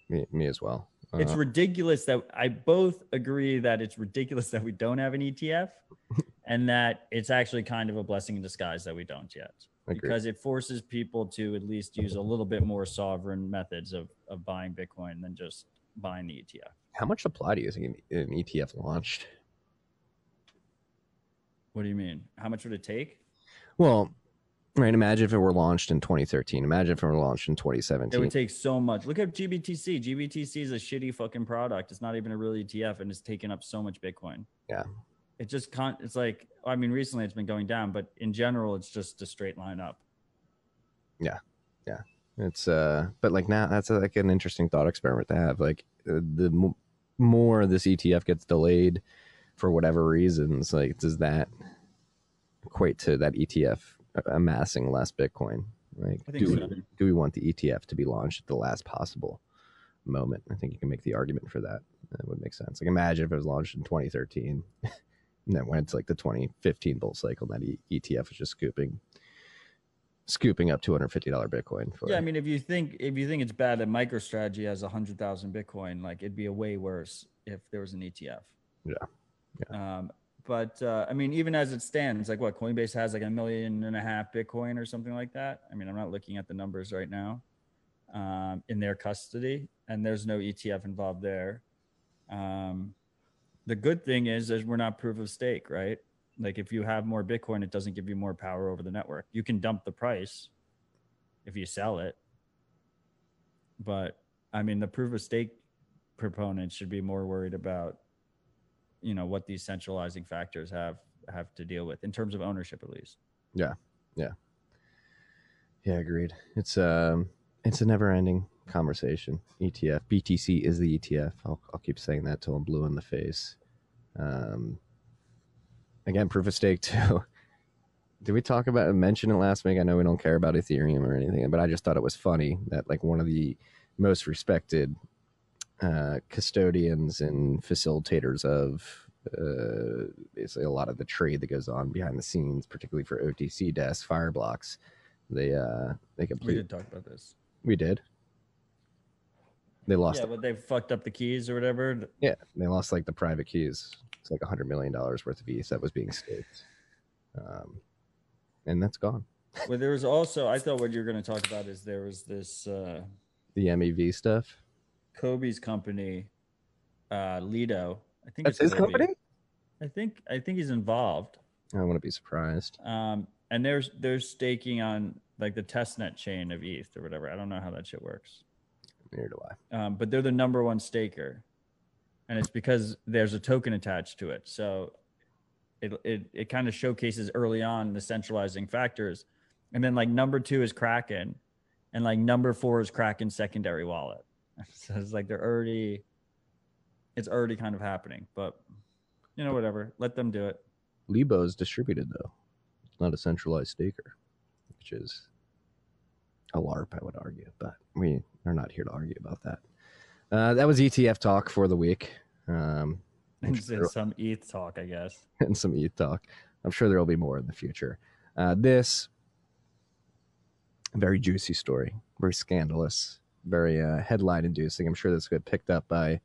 me, me as well. It's Uh, ridiculous that I both agree that it's ridiculous that we don't have an ETF and that it's actually kind of a blessing in disguise that we don't yet because it forces people to at least use a little bit more sovereign methods of, of buying Bitcoin than just buying the ETF. How much supply do you think an, ETF launched? What do you mean? How much would it take? Well, right. Imagine if it were launched in 2013. Imagine if it were launched in 2017 It would take so much. Look at GBTC. GBTC is a shitty fucking product. It's not even a real ETF and it's taking up so much Bitcoin. Yeah. It just can't, it's like, I mean, recently it's been going down, but in general, it's just a straight line up. Yeah. Yeah. It's uh, but like now that's uh like an interesting thought experiment to have. Like uh, the m- more this ETF gets delayed for whatever reasons, like does that equate to that ETF amassing less Bitcoin? Like, do so. we, do we want the ETF to be launched at the last possible moment? I think you can make the argument for that. That would make sense. Like, imagine if it was launched in 2013 and then went to like the 2015 bull cycle, that ETF was just scooping, scooping up $250 Bitcoin for. Yeah, I mean, if you think if you think it's bad that MicroStrategy has hundred thousand Bitcoin, like it'd be a way worse if there was an ETF. Yeah. Um, but uh, I mean, even as it stands, like what Coinbase has like a million and a half Bitcoin or something like that. I mean, I'm not looking at the numbers right now um, in their custody, and there's no ETF involved there. Um, the good thing is, is we're not proof of stake, right? Like if you have more Bitcoin, it doesn't give you more power over the network. You can dump the price if you sell it. But I mean, the proof of stake proponents should be more worried about, you know, what these centralizing factors have have to deal with in terms of ownership, at least. Yeah, Yeah. Yeah, agreed. It's um, it's a never-ending conversation. ETF, BTC is the ETF. I'll I'll keep saying that till I'm blue in the face. Um, again, proof of stake too. Did we talk about mention it last week? I know we don't care about Ethereum or anything, but I just thought it was funny that like one of the most respected uh, custodians and facilitators of uh, basically a lot of the trade that goes on behind the scenes, particularly for OTC desks, Fireblocks. They uh they We completely did talk about this. we did. They lost Yeah, but they fucked up the keys or whatever. yeah, they lost like the private keys. It's like a hundred million dollars worth of ETH that was being staked. Um and that's gone. Well, there was also I thought what you were going to talk about is there was this uh, The MEV stuff. Kobe's company, uh, Lido. I think That's it's his Kobe. company? I think I think he's involved. I wouldn't be surprised. Um, and there's there's staking on like the testnet chain of ETH or whatever. I don't know how that shit works. Neither do I. Um, but they're the number one staker, and it's because there's a token attached to it. So it it it kind of showcases early on the centralizing factors. and then like number two is Kraken, and like number four is Kraken secondary wallet. So it's like they're already, it's already kind of happening. But you know, whatever. Let them do it. Lido is distributed though. It's not a centralized staker, which is a LARP, I would argue. But we are not here to argue about that. Uh, that was ETF talk for the week. Um, I'm sure- some ETH talk, I guess. and some ETH talk. I'm sure there will be more in the future. Uh, this very juicy story, very scandalous, very uh, headline inducing. I'm sure this got picked up by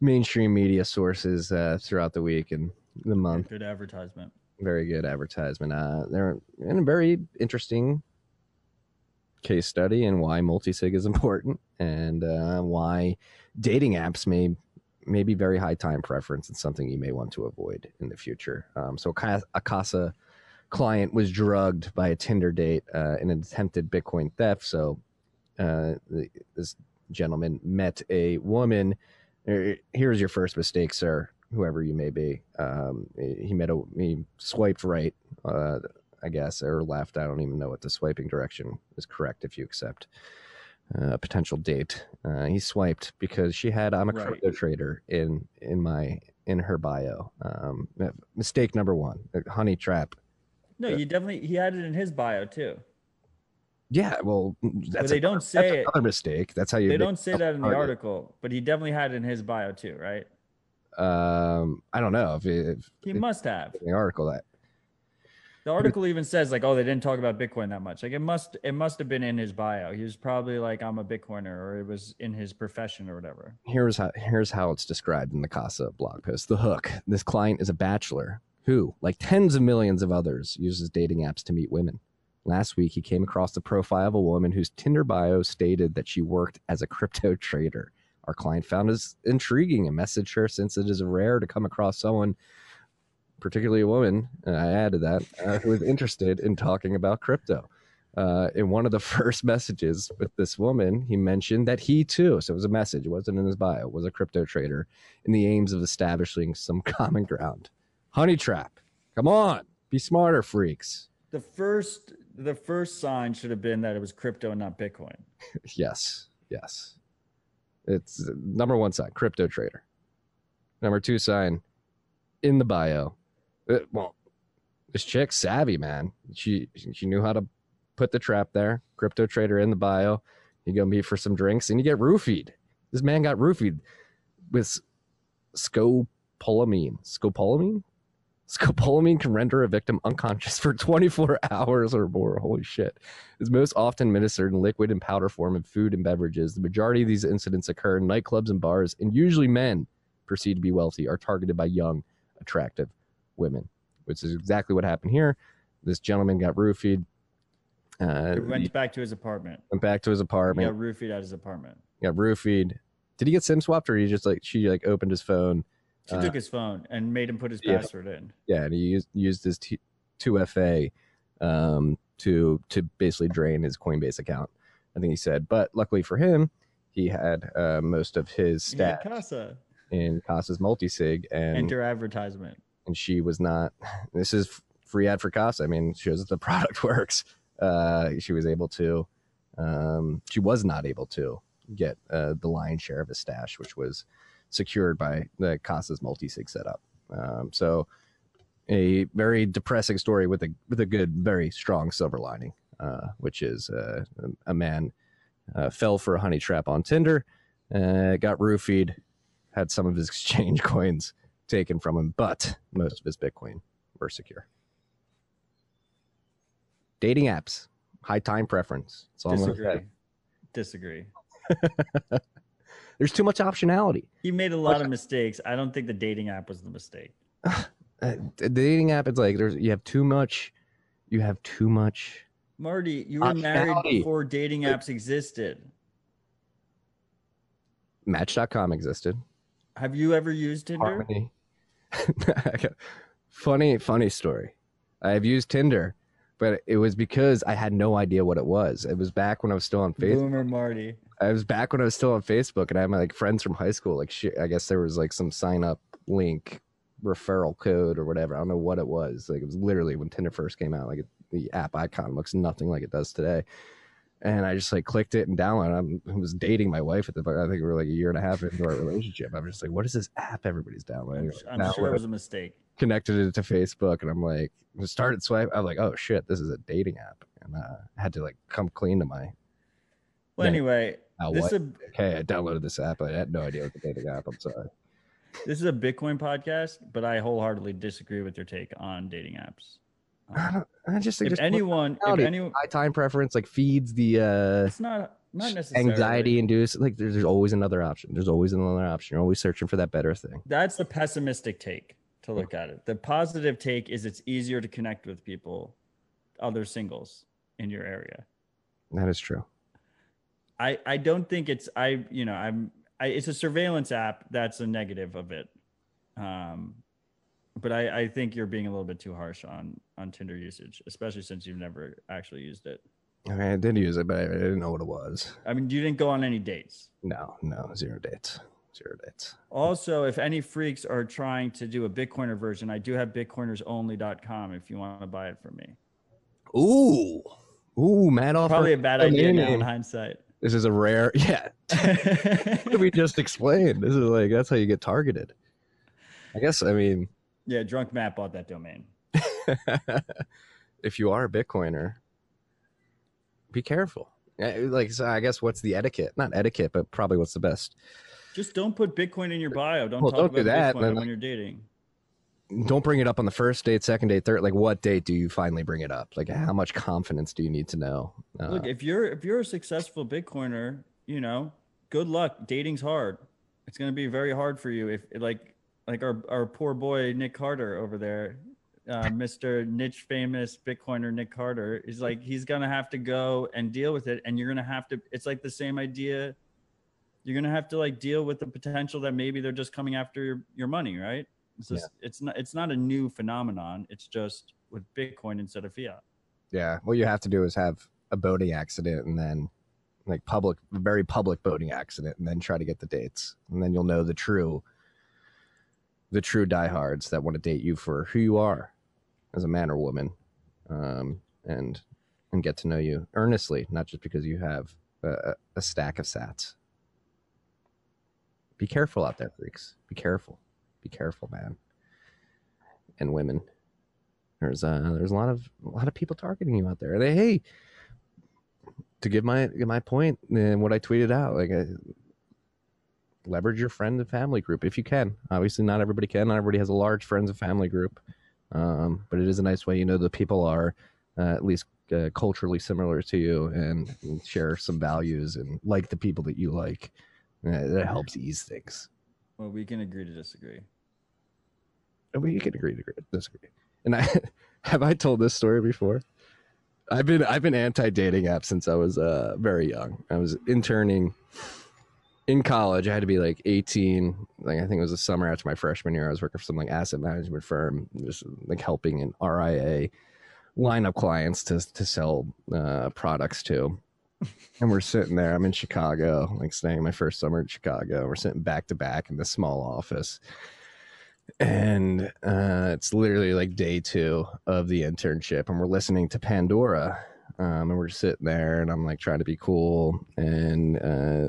mainstream media sources uh, throughout the week and the month. Good advertisement. Very good advertisement. Uh, they're in a very interesting case study and why multi-sig is important and uh, why dating apps may be very high time preference and something you may want to avoid in the future. Um, so a Casa client was drugged by a Tinder date uh, in an attempted Bitcoin theft. So uh, this gentleman met a woman. Er, Here's your first mistake, sir. Whoever you may be, um, he met a he swiped right, uh, I guess, or left. I don't even know what the swiping direction is correct if you accept uh, a potential date. Uh, he swiped because she had "I'm a Right. crypto trader" in in my in her bio. Um, mistake number one: honey trap. No, you definitely he had it in his bio too. Yeah, well, that's they a- don't say it. mistake. That's how you. They don't say that in the article, but he definitely had it in his bio too, right? Um, I don't know if, if He must have. in the article that The article even says like, oh, they didn't talk about Bitcoin that much. Like it must it must have been in his bio. He was probably like, I'm a Bitcoiner, or it was in his profession or whatever. here's how here's how it's described in the Casa blog post. The hook: This client is a bachelor who, like tens of millions of others, uses dating apps to meet women. Last week, he came across the profile of a woman whose Tinder bio stated that she worked as a crypto trader. Our client found this intriguing and messaged her since it is rare to come across someone, particularly a woman, and I added that, uh, who is interested in talking about crypto. Uh, in one of the first messages with this woman, he mentioned that he too, so it was a message, it wasn't in his bio, was a crypto trader in the aims of establishing some common ground. Honey trap. Come on. Be smarter, freaks. The first the first sign should have been that it was crypto and not Bitcoin. Yes. Yes. It's uh, number one sign, crypto trader. Number two sign, in the bio. Uh, well, this chick's savvy, man. She she knew how to put the trap there. Crypto trader in the bio. You go meet for some drinks and you get roofied. This man got roofied with scopolamine. Scopolamine? Scopolamine can render a victim unconscious for 24 hours or more. Holy shit. Is most often administered in liquid and powder form in food and beverages. The majority of these incidents occur in nightclubs and bars, and usually men perceived to be wealthy are targeted by young, attractive women, which is exactly what happened here. This gentleman got roofied. Uh, He went back to his apartment. went back to his apartment. He got roofied at his apartment. got roofied. Did he get SIM swapped, or he just like she like opened his phone? She Uh, took his phone and made him put his yeah. password in. Yeah, and he used used his 2FA um, to to basically drain his Coinbase account. I think he said, but luckily for him, he had uh, most of his stats Casa. in Casa's multisig, and Enter advertisement. And she was not. This is free ad for Casa. I mean, shows that the product works. Uh, she was able to. Um, she was not able to get uh, the lion's share of his stash, which was secured by the Casa's multi-sig setup. Um, so, a very depressing story with a with a good, very strong silver lining, uh, which is uh, a man uh, fell for a honey trap on Tinder, uh, got roofied, had some of his exchange coins taken from him, but most of his Bitcoin were secure. Dating apps, high time preference. That's all I'm Disagree. Disagree. There's too much optionality. He made a lot of mistakes. I don't think the dating app was the mistake. Uh, the dating app, it's like there's you have too much. You have too much. Marty, you were married before dating apps existed. Match.com existed. Have you ever used Tinder? Harmony. funny, funny story. I've used Tinder, but it was because I had no idea what it was. It was back when I was still on Facebook. Boomer Marty. I was back when I was still on Facebook, and I had my like friends from high school. Like, shit, I guess there was like some sign up link, referral code, or whatever. I don't know what it was. Like, it was literally when Tinder first came out, like the app icon looks nothing like it does today. And I just like clicked it and downloaded. I was dating my wife at the. I think we were like a year and a half into our relationship. I was just like, what is this app everybody's downloading? I'm Now sure it was a mistake. connected it to Facebook, and I'm like, started swipe. I'm like, oh shit, this is a dating app, and uh, I had to like come clean to my. Well, Yeah. anyway, Uh, this what? is a Okay, I downloaded this app. I had no idea what the dating app. I'm sorry. this is a Bitcoin podcast, but I wholeheartedly disagree with your take on dating apps. I, Um, don't, I just think if anyone, if anyone, high time preference like feeds the uh it's not not necessarily anxiety induced. Like there's, there's always another option. There's always another option. You're always searching for that better thing. That's the pessimistic take to look at it. The positive take is it's easier to connect with people, other singles in your area. That is true. I I don't think it's I you know I'm I it's a surveillance app that's a negative of it. Um but I, I think you're being a little bit too harsh on on Tinder usage, especially since you've never actually used it. I mean, I did use it, but I, didn't know what it was. I mean, you didn't go on any dates. No, no, zero dates, zero dates. Also, if any freaks are trying to do a Bitcoiner version, I do have bitcoinersonly.com if you want to buy it from me. Ooh, ooh, Matt offer. Probably a bad idea now in hindsight. This is a rare, yeah. what did we just explain? This is like that's how you get targeted. I guess. I mean, yeah, drunk Matt bought that domain. if you are a Bitcoiner, be careful. Like, so I guess what's the etiquette? Not etiquette, but probably what's the best. Just don't put Bitcoin in your bio. Don't Well, talk don't do about that, Bitcoin when you're dating. Don't bring it up on the first date, second date, third. Like, what date do you finally bring it up? Like, how much confidence do you need to know? Uh, Look, if you're if you're a successful Bitcoiner, you know, good luck. Dating's hard. It's gonna be very hard for you if like like our our poor boy Nick Carter over there, uh, Mr. niche famous Bitcoiner Nick Carter is like he's gonna have to go and deal with it, and you're gonna have to. It's like the same idea. You're gonna have to like deal with the potential that maybe they're just coming after your, your money, right? It's just it's not it's not a new phenomenon. It's just with Bitcoin instead of fiat. yeah, what you have to do is have a boating accident and then like public, very public boating accident, and then try to get the dates, and then you'll know the true, the true diehards that want to date you for who you are, as a man or woman, um, and and get to know you earnestly, not just because you have a, a stack of sats. Be careful out there, freaks. Be careful. Be careful, man. And women. There's uh there's a lot of a lot of people targeting you out there. They hey to give my my point and what I tweeted out, like leverage your friend and family group if you can. Obviously, not everybody can. Not everybody has a large friends and family group, um, but it is a nice way. You know, the people are uh, at least uh, culturally similar to you and, and share some values and like the people that you like. Uh, that helps ease things. Well, we can agree to disagree. Mean, can agree to agree, disagree. And I have I told this story before. I've been I've been anti dating apps since I was uh, very young. I was interning in college. I had to be like 18. Like I think it was the summer after my freshman year. I was working for some like asset management firm, just like helping an RIA line up clients to to sell uh, products to. And we're sitting there. I'm in Chicago, like staying my first summer in Chicago. We're sitting back to back in this small office and uh, it's literally like day two of the internship and we're listening to pandora um, and we're just sitting there and i'm like trying to be cool and uh,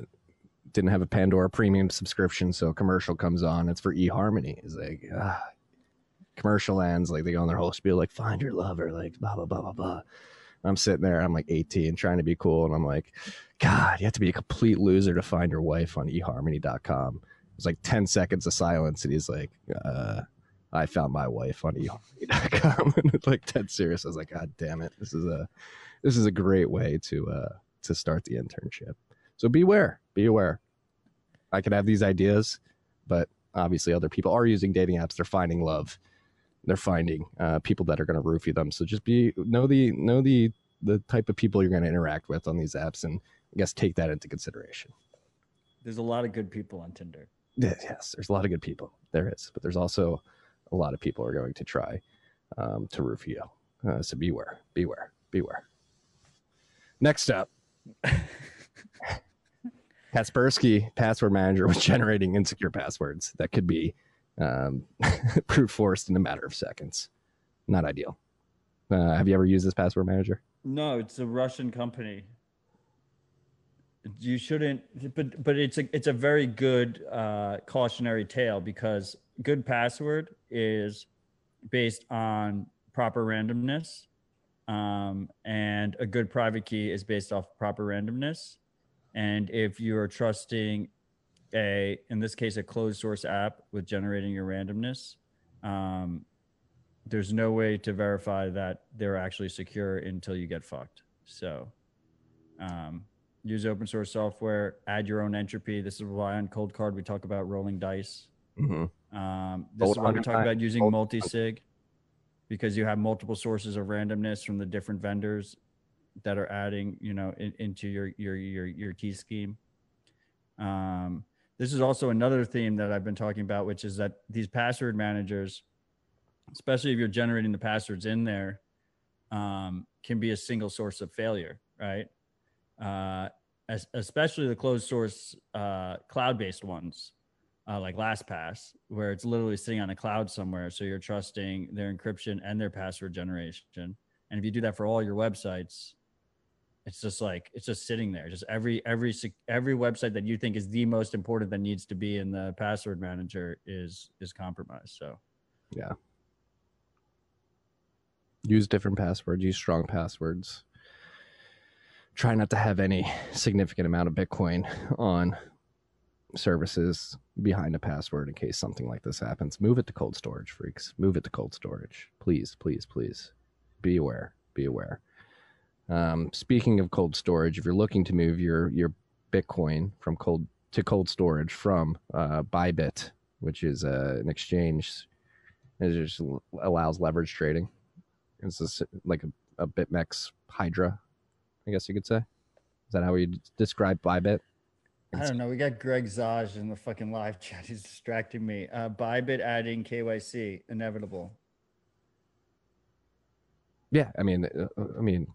didn't have a pandora premium subscription so a commercial comes on it's for eharmony. It's like ah. commercial ends like they go on their whole spiel like find your lover like blah blah blah blah blah. I'm sitting there i'm like 18 trying to be cool and i'm like god you have to be a complete loser to find your wife on eharmony.com it's like 10 seconds of silence and he's like uh i found my wife on eharmony.com and it's like dead serious. I was like god damn it. This is a this is a great way to uh to start the internship so beware be aware i could have these ideas but obviously other people are using dating apps they're finding love they're finding uh, people that are going to roofie them so just be know the know the the type of people you're going to interact with on these apps and i guess take that into consideration There's a lot of good people on Tinder. yes, there's a lot of good people. There is, but there's also a lot of people are going to try um, to roof you. Uh, so beware, beware, beware. Next up, Kaspersky Password Manager was generating insecure passwords that could be um, brute forced in a matter of seconds. Not ideal. Uh, have you ever used this password manager? No, it's a Russian company. You shouldn't, but but it's a it's a very good uh, cautionary tale because good password is based on proper randomness, um, and a good private key is based off proper randomness. And if you are trusting a, in this case, a closed source app with generating your randomness, um, there's no way to verify that they're actually secure until you get fucked. So, um, use open source software, add your own entropy. This is why on Cold Card we talk about rolling dice. Mm-hmm. Um, this Hold is why we talk about using multi sig because you have multiple sources of randomness from the different vendors that are adding, you know, in, into your your your your key scheme. Um, this is also another theme that I've been talking about, which is that these password managers, especially if you're generating the passwords in there, um, can be a single source of failure, right? Uh, es- especially the closed source uh, cloud-based ones, uh, like LastPass, where it's literally sitting on a cloud somewhere. So you're trusting their encryption and their password generation. And if you do that for all your websites, it's just like it's just sitting there. Just every every every website that you think is the most important that needs to be in the password manager is is compromised. So Yeah. use different passwords, use strong passwords. Try not to have any significant amount of Bitcoin on services behind a password in case something like this happens. Move it to cold storage, freaks. Move it to cold storage. Please, please, please. Be aware. Be aware. Um, speaking of cold storage, if you're looking to move your your Bitcoin from cold to cold storage from uh, Bybit, which is uh, an exchange, it just allows leverage trading. It's like a, a BitMEX Hydra, I guess you could say. Is that how you describe Bybit? I don't know. We got Greg Zaj in the fucking live chat. He's distracting me. Uh, Bybit adding KYC inevitable. Yeah, I mean, uh, I mean,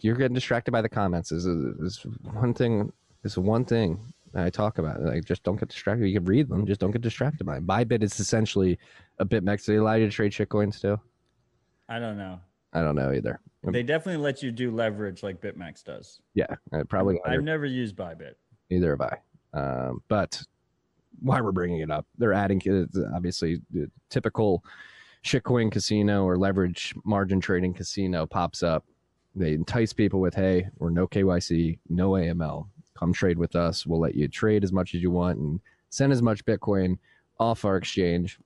you're getting distracted by the comments. Is is one thing. Is one thing that I talk about. Like, just don't get distracted. You can read them, just don't get distracted by them. Bybit is essentially a BitMEX. They allow you to trade shitcoins too. I don't know. I don't know either. They definitely let you do leverage like BitMEX does. Yeah, I probably I've never used Bybit. neither have I. Um, but why we're bringing it up, they're adding it's obviously the typical shitcoin casino or leverage margin trading casino pops up. They entice people with, "Hey, we're no KYC, no AML. Come trade with us. We'll let you trade as much as you want and send as much Bitcoin off our exchange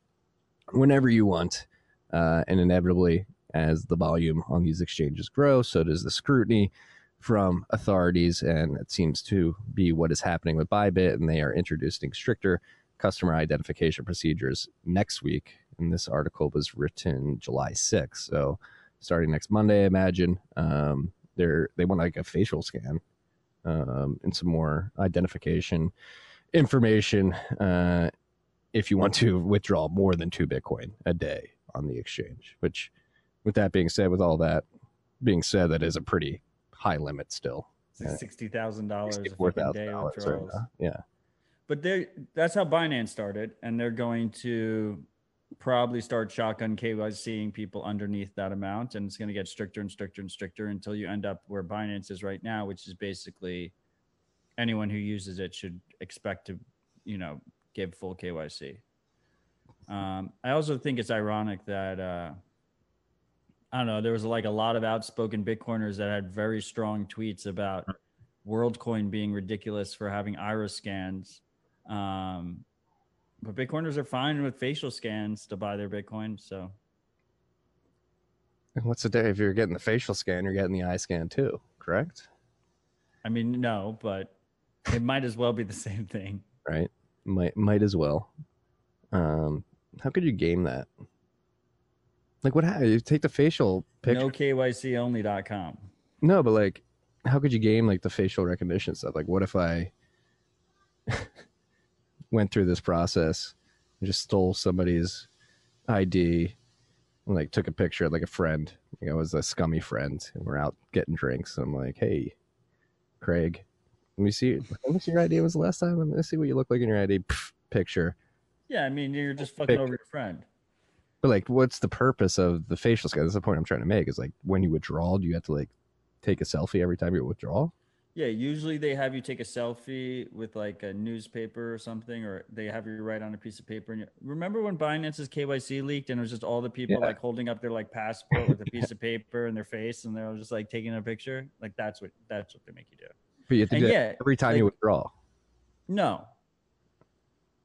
whenever you want." Uh, and inevitably, as the volume on these exchanges grow, so does the scrutiny from authorities, and it seems to be what is happening with Bybit, and they are introducing stricter customer identification procedures next week. And this article was written July 6th, so starting next Monday, I imagine. Um, they're they want like a facial scan um, and some more identification information uh, if you want to withdraw more than two Bitcoin a day on the exchange. Which, with that being said, with all that being said, that is a pretty high limit still. Like sixty thousand dollars a Sixty-four fucking thousand day dollars. withdrawals. Yeah, But they that's how Binance started, and they're going to probably start shotgun KYCing people underneath that amount, and it's going to get stricter and stricter and stricter until you end up where Binance is right now, which is basically anyone who uses it should expect to, you know, give full KYC. Um, I also think it's ironic that uh, I don't know. There was like a lot of outspoken Bitcoiners that had very strong tweets about WorldCoin being ridiculous for having iris scans. Um, but Bitcoiners are fine with facial scans to buy their Bitcoin. So And what's the day if you're getting the facial scan, you're getting the eye scan too, correct? I mean, no, but it might as well be the same thing. Right? Might might as well. Um, how could you game that? Like what? ha- You take the facial picture. No KYConly.com. No, but like, how could you game like the facial recognition stuff? Like, what if I went through this process and just stole somebody's ID and like took a picture of like a friend? Like I was a scummy friend, and we're out getting drinks. I'm like, hey, Craig, let me see. Let me see your ID. Was the last time? Let me see what you look like in your ID Pff, picture. Yeah, I mean, you're just fucking Pick- over your friend. But like, what's the purpose of the facial scan? That's the point I'm trying to make. Is like when you withdraw, do you have to like take a selfie every time you withdraw? Yeah, usually they have you take a selfie with like a newspaper or something, or they have you write on a piece of paper. And remember when Binance's KYC leaked, and it was just all the people Yeah. like holding up their like passport with a piece of paper in their face, and they were just like taking a picture. Like that's what that's what they make you do. But you have to And do yeah, every time you withdraw. No.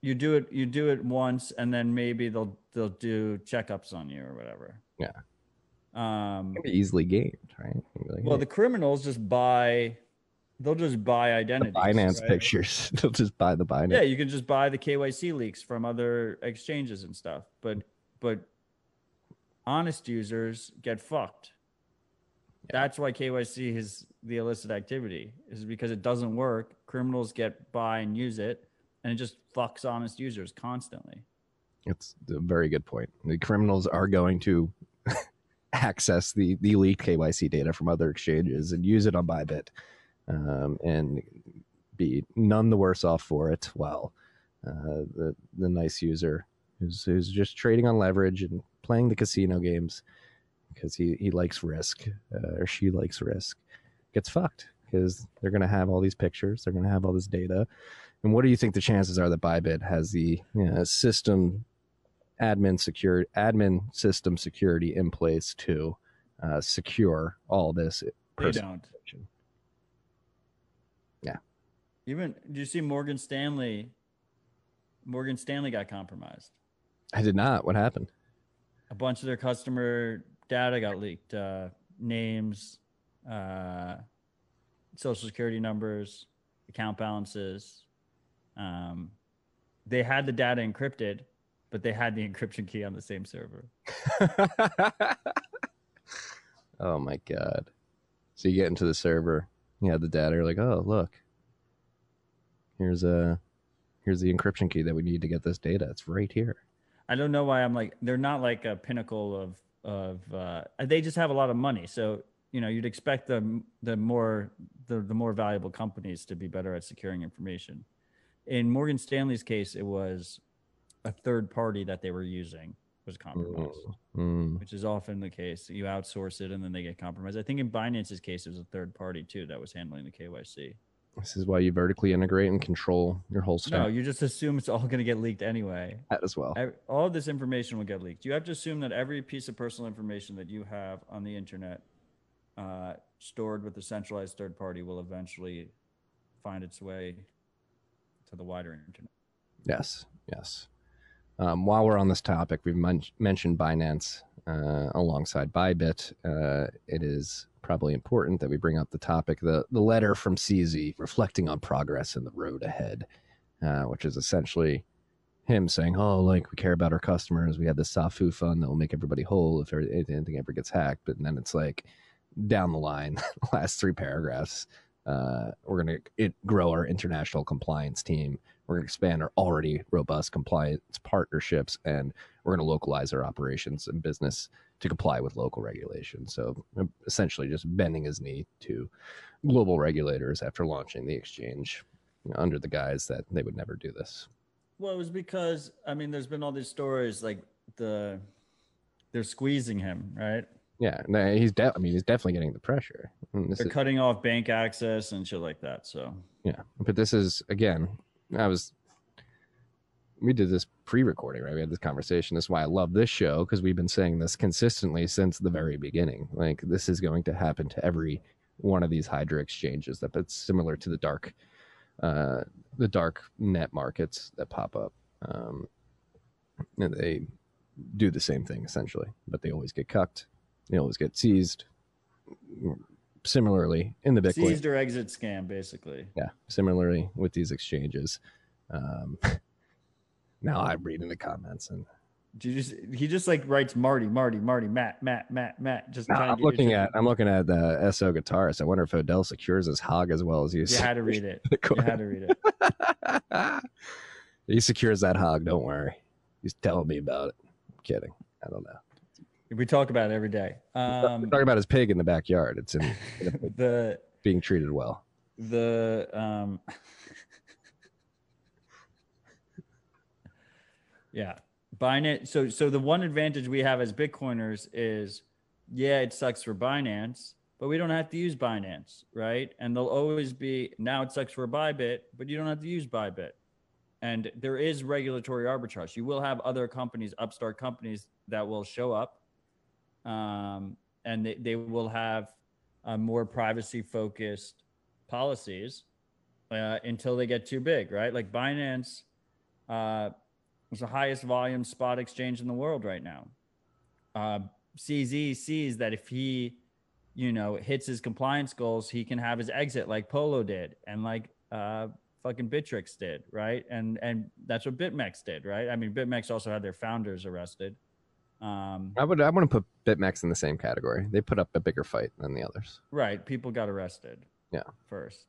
You do it. You do it once, and then maybe they'll they'll do checkups on you or whatever. Yeah. Um. It can be easily gained, right? Like, Well, hey, the criminals just buy. They'll just buy the identities. Binance right? pictures. They'll just buy the Binance. Yeah, you can just buy the KYC leaks from other exchanges and stuff. But but honest users get fucked. That's why KYC is the illicit activity, is because it doesn't work. Criminals get by and use it, and it just fucks honest users constantly. It's a very good point. The criminals are going to access the the leaked KYC data from other exchanges and use it on Bybit, um, and be none the worse off for it. While uh, the the nice user who's who's just trading on leverage and playing the casino games because he he likes risk uh, or she likes risk gets fucked because they're going to have all these pictures, they're going to have all this data. And what do you think the chances are that Bybit has the you know, system admin secure admin system security in place to uh, secure all this? They don't. information? Even do you see Morgan Stanley? Morgan Stanley got compromised. I did not. What happened? a bunch of their customer data got leaked uh, names uh, social security numbers account balances um, they had the data encrypted but they had the encryption key on the same server oh my god! So you get into the server, you have the data. You're like, oh look, here's a here's the encryption key that we need to get this data. It's right here. i don't know why i'm like they're not like a pinnacle of of uh, they just have a lot of money so you know you'd expect the the more the, the more valuable companies to be better at securing information in morgan stanley's case it was a third party that they were using was compromised Mm. which is often the case you outsource it and then they get compromised i think in binance's case it was a third party too that was handling the kyc This is why you vertically integrate and control your whole stack no you just assume it's all going to get leaked anyway that as well. All of this information will get leaked. You have to assume that every piece of personal information that you have on the internet, uh, stored with a centralized third party, will eventually find its way to the wider internet. Yes, yes. Um, while we're on this topic, we've men- mentioned Binance uh, alongside Bybit. Uh, it is probably important that we bring up the topic the, the letter from CZ reflecting on progress in the road ahead, uh, which is essentially him saying, Oh, like we care about our customers. We have this SAFU fund that will make everybody whole if if anything ever gets hacked. But then it's like down the line, last three paragraphs, uh, we're going to grow our international compliance team we're going to expand our already robust compliance partnerships, and we're going to localize our operations and business to comply with local regulations. So um, essentially, just bending his knee to global regulators after launching the exchange you know, under the guise that they would never do this. Well, it was because I mean, there's been all these stories like the they're squeezing him, right? Yeah, no, he's de- I mean, he's definitely getting the pressure. They're is- cutting off bank access and shit like that. So Yeah, but this is again. I was. We did this pre-recording, right? We had this conversation. That's why I love this show because we've been saying this consistently since the very beginning. Like this is going to happen to every one of these Hydra exchanges. That it's similar to the dark, uh, the dark net markets that pop up. Um, and they do the same thing essentially, but they always get cucked. They always get seized. Similarly, in the Bitcoin seized or exit scam, basically. yeah similarly with these exchanges um now i'm reading the comments and you just he just like writes Marty, Marty, Marty, Matt, Matt, Matt, Matt. Just to i'm looking at i'm looking at the so guitarist i wonder if odell secures his hog as well as you You had to read it. You had to read it. he secures that hog don't worry he's telling me about it i'm kidding i don't know We talk about it every day. we're Um, talking about his pig in the backyard it's in, the being treated well the um, yeah, Binance. So so the one advantage we have as Bitcoiners is, yeah, it sucks for Binance, but we don't have to use Binance, right? And there'll always be now it sucks for Bybit, but you don't have to use Bybit. And there is regulatory arbitrage. You will have other companies, upstart companies, that will show up, um, and they, they will have uh, more privacy focused policies uh, until they get too big, right? Like Binance uh, is the highest volume spot exchange in the world right now. Uh, CZ sees that if he, you know, hits his compliance goals, he can have his exit like Polo did and like uh, fucking Bittrex did, right? And and that's what BitMEX did, right? I mean, BitMEX also had their founders arrested. Um, I would I want to put BitMEX in the same category. They put up a bigger fight than the others. Right. People got arrested. Yeah. First.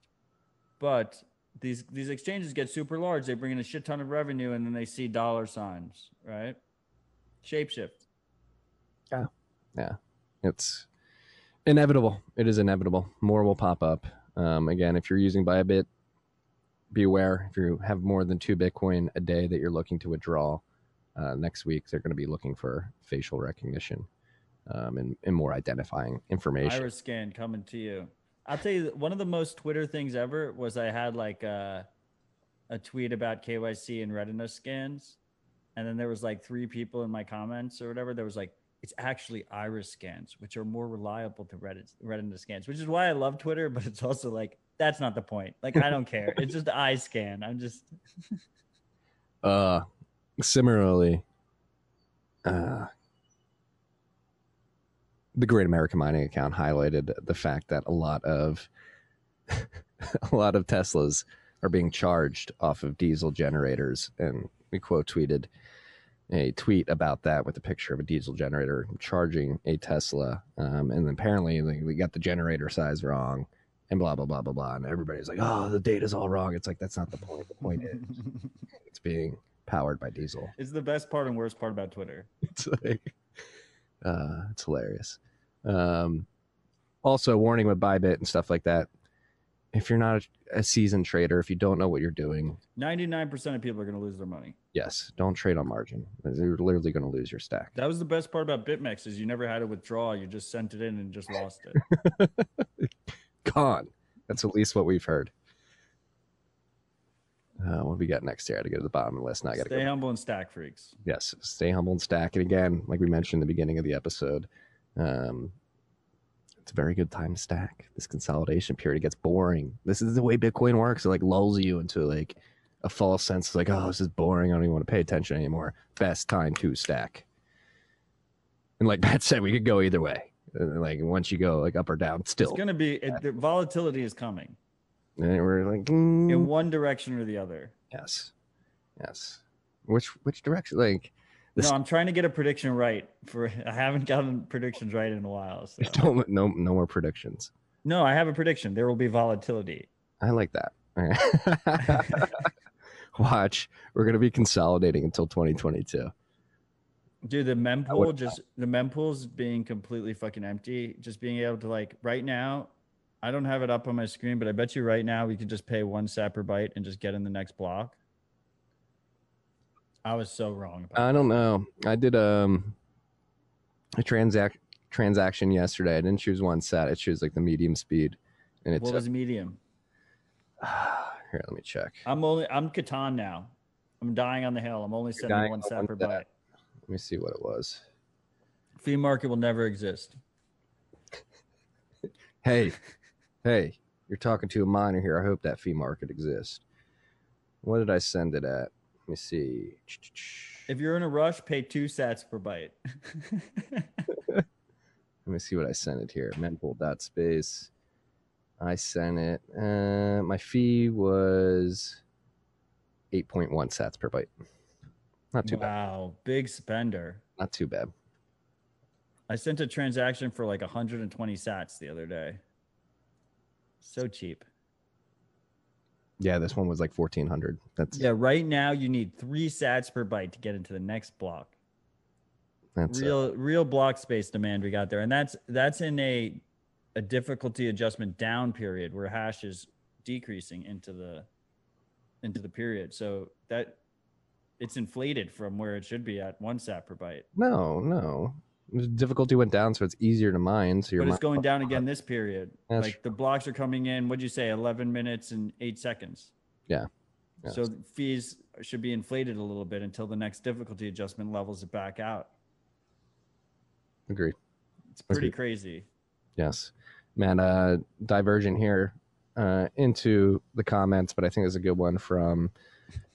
But these these exchanges get super large. They bring in a shit ton of revenue and then they see dollar signs, right? Shapeshift. Yeah, Yeah. it's inevitable. It is inevitable. More will pop up. Um, again, if you're using Bybit, be aware. If you have more than two Bitcoin a day that you're looking to withdraw, uh, next week they're going to be looking for facial recognition um, and, and more identifying information. Iris scan coming to you. I'll tell you one of the most Twitter things ever was I had like a, a tweet about KYC and retina scans. And then there was like three people in my comments or whatever. There was like, it's actually iris scans, which are more reliable to retina, retina scans, which is why I love Twitter. But it's also like, that's not the point. Like, I don't care. It's just eye scan. I'm just, Uh, similarly, uh, the Great American Mining account highlighted the fact that a lot of a lot of Teslas are being charged off of diesel generators, and we quote tweeted a tweet about that with a picture of a diesel generator charging a Tesla, um, and apparently we got the generator size wrong. And blah blah blah blah blah, and everybody's like, "Oh, the data's all wrong." It's like that's not the point. The point is, it's being powered by diesel. it's the best part and worst part about Twitter. It's like, uh, it's hilarious. Um, also, warning with Bybit and stuff like that. If you're not a, a seasoned trader, if you don't know what you're doing, 99% of people are going to lose their money. yes, don't trade on margin. You're literally going to lose your stack. That was the best part about BitMEX is you never had to withdraw. You just sent it in and just lost it. Gone. That's at least what we've heard. Uh, what do we got next here? I got to go to the bottom of the list. Now I got to Stay go. humble and stack freaks. yes, stay humble and stack. And again, like we mentioned in the beginning of the episode, um, it's a very good time to stack. This consolidation period gets boring. This is the way Bitcoin works. It like lulls you into like a false sense, of like oh, this is boring. I don't even want to pay attention anymore. Best time to stack. And like Pat said, we could go either way. Uh, Like once you go like up or down, still, It's going to be, it, the volatility is coming and we're like, mm, in one direction or the other. yes, yes. Which which direction? Like This- No, I'm trying to get a prediction right. For I haven't gotten predictions right in a while. So. don't no no more predictions. No, I have a prediction. There will be volatility. I like that. Watch, we're gonna be consolidating until 2022. Dude, the mempool just the mempool's being completely fucking empty. Just being able to like right now, I don't have it up on my screen, but I bet you right now we could just pay one sat per byte and just get in the next block. I was so wrong. About I don't know. I did um a transact transaction yesterday. I didn't choose one set. I choose like the medium speed, and it's What was medium? here. Let me check. I'm only I'm Catan now. I'm dying on the hill. I'm only sending one on sat one per sat. byte. Let me see what it was. Fee market will never exist. Hey, hey, you're talking to a miner here. I hope that fee market exists. What did I send it at? Let me see. If you're in a rush, pay two sats per byte. Let me see what I sent it here. Mempool dot space. I sent it. Uh, my fee was 8.1 sats per byte. Not too bad. wow, big spender. Not too bad. I sent a transaction for like 120 sats the other day. So cheap. Yeah, this one was like 1400. That's Yeah, right now you need three sats per byte to get into the next block. that's real real block space demand we got there, and that's that's in a a difficulty adjustment down period where hash is decreasing into the into the period. So that it's inflated from where it should be at one sat per byte. No, no. The difficulty went down, so it's easier to mine. So you're But it's going down again this period. That's like the blocks are coming in. What'd you say? 11 minutes and eight seconds. Yeah. Yeah. So fees should be inflated a little bit until the next difficulty adjustment levels it back out. Agreed. It's pretty Agreed. crazy. Yes, man. Uh, divergent here uh, into the comments, but I think there's a good one from.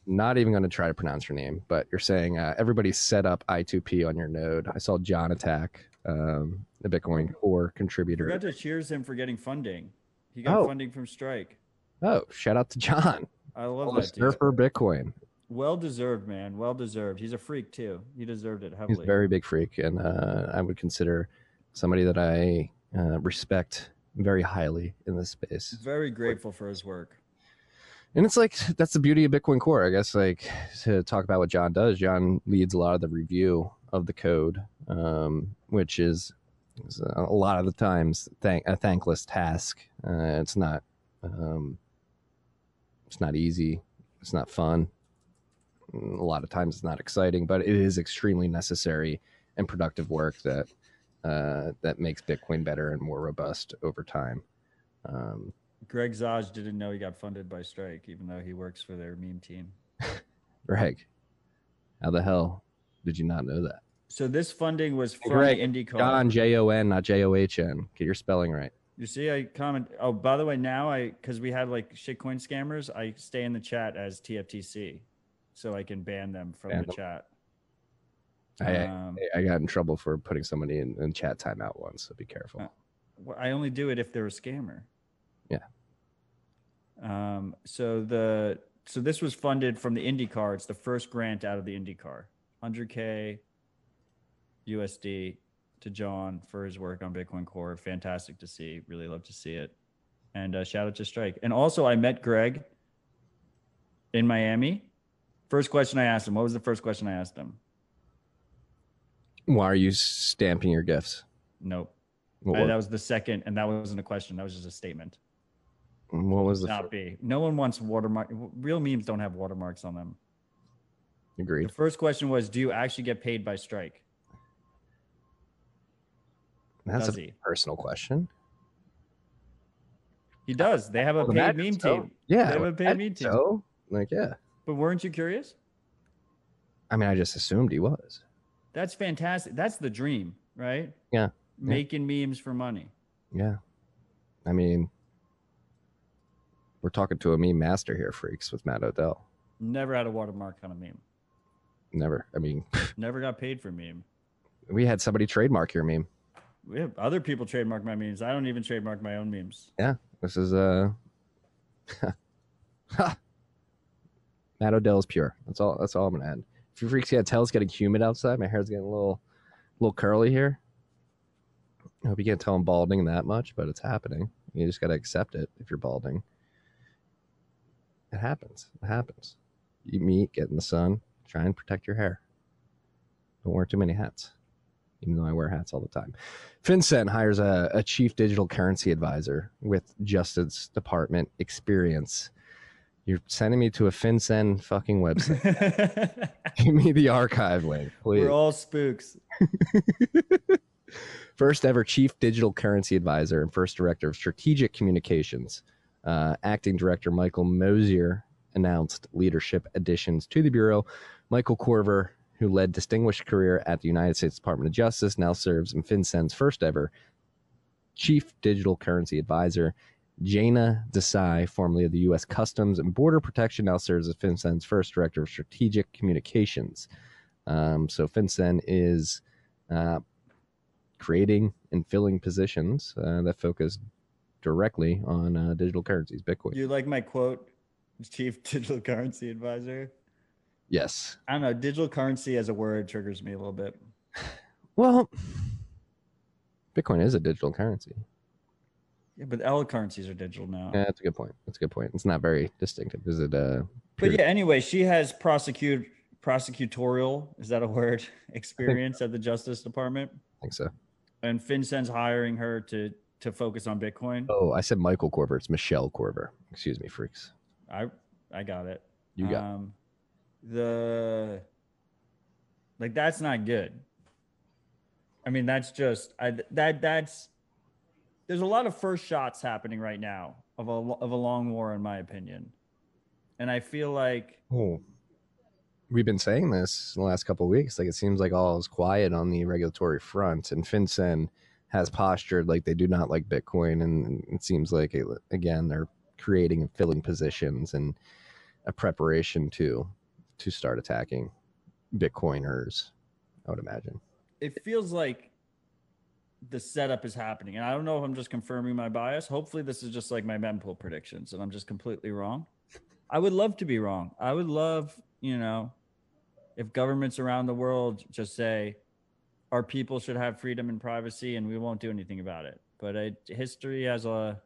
Not even going to try to pronounce your name, but you're saying uh, everybody set up I2P on your node. I saw Jon Atack, um, the Bitcoin core contributor. Forgot to cheers him for getting funding. He got Oh. funding from Strike. Oh, shout out to Jon, I love the that surfer Bitcoin. Well deserved, man. Well deserved. He's a freak too. He deserved it heavily. He's a very big freak, and uh, I would consider somebody that I uh, respect very highly in this space. very grateful for his work. And it's like that's the beauty of Bitcoin Core, I guess. Like to talk about what Jon does, Jon leads a lot of the review of the code, um, which is, is a lot of the times thank, a thankless task. Uh, it's not, um, it's not easy. It's not fun. A lot of times it's not exciting, but it is extremely necessary and productive work that uh, that makes Bitcoin better and more robust over time. Um, Greg Zaj didn't know he got funded by Strike, even though he works for their meme team. Greg, how the hell did you not know that? So this funding was from Greg, IndyCar. Jon J O N, not J O H N. Get your spelling right. You see, I comment. Oh, by the way, now I because we had like shitcoin scammers, I stay in the chat as TFTC, so I can ban them from Ban the them. chat. I, Um, I got in trouble for putting somebody in, in chat timeout once, so be careful. Uh, Well, I only do it if they're a scammer. Yeah. Um. So the so this was funded from the IndyCar. It's the first grant out of the IndyCar. 100k USD to Jon for his work on Bitcoin Core. Fantastic to see. Really love to see it. And uh, shout out to Strike. And also, I met Greg in Miami. First question I asked him. What was the first question I asked him? Why are you stamping your gifts? Nope. Uh, that was the second, and that wasn't a question. That was just a statement. What was the not be. No one wants watermark. Real memes don't have watermarks on them. agreed? The first question was, do you actually get paid by Strike? That's does a he? personal question. He does. They have a Well, paid meme so. team. Yeah, They have a paid meme team. So, like, yeah. But weren't you curious? I mean, I just assumed he was. That's fantastic. That's the dream, right? Yeah. Making memes for money. Yeah. I mean, we're talking to a meme master here, freaks, with Matt Odell. Never had a watermark on a meme. Never. I mean, Never got paid for a meme. we had somebody trademark your meme. We have other people trademark my memes. I don't even trademark my own memes. Yeah, this is uh Matt Odell is pure. That's all. That's all I'm gonna add. If you freaks can't tell, it's getting humid outside. My hair's getting a little, little curly here. I hope you can't tell I'm balding that much, but it's happening. You just gotta accept it if you're balding. It happens. It happens. You meet, get in the sun, try and protect your hair. Don't wear too many hats, even though I wear hats all the time. FinCEN hires a, a chief digital currency advisor with Justice Department experience. You're sending me to a FinCEN fucking website. Give me the archive link, please. We're all spooks. First ever chief digital currency advisor and first director of strategic communications. Uh, acting director Michael Mosier announced leadership additions to the bureau. Michael Korver, who led distinguished career at the United States Department of Justice, now serves in FinCEN's first ever chief digital currency advisor. Jana Desai, formerly of the U.S. Customs and Border Protection, now serves as FinCEN's first director of strategic communications. Um, so FinCEN is uh, creating and filling positions uh, that focus directly on uh, digital currencies, Bitcoin. You like my quote, Chief Digital Currency Advisor? yes. I don't know. Digital currency as a word triggers me a little bit. Well, Bitcoin is a digital currency. Yeah, but all currencies are digital now. Yeah, that's a good point. That's a good point. It's not very distinctive. Is it? Uh, But yeah, anyway, she has prosecute prosecutorial is that a word experience at the Justice Department, I think so. and FinCEN's hiring her to to focus on Bitcoin. Oh, I said Michael Korver. It's Michelle Korver. Excuse me, freaks. I I got it. You got. Um, the like that's not good. I mean, that's just I, that that's there's a lot of first shots happening right now of a of a long war, in my opinion, and I feel like Oh, we've been saying this in the last couple of weeks. Like it seems like all is quiet on the regulatory front, and FinCEN has postured like they do not like Bitcoin, and it seems like again they're creating and filling positions and a preparation to to start attacking Bitcoiners. I would imagine. it feels like the setup is happening. And I don't know if I'm just confirming my bias. Hopefully, this is just like my mempool predictions and I'm just completely wrong. I would love to be wrong. I would love, you know, if governments around the world just say our people should have freedom and privacy and we won't do anything about it. But it, history has a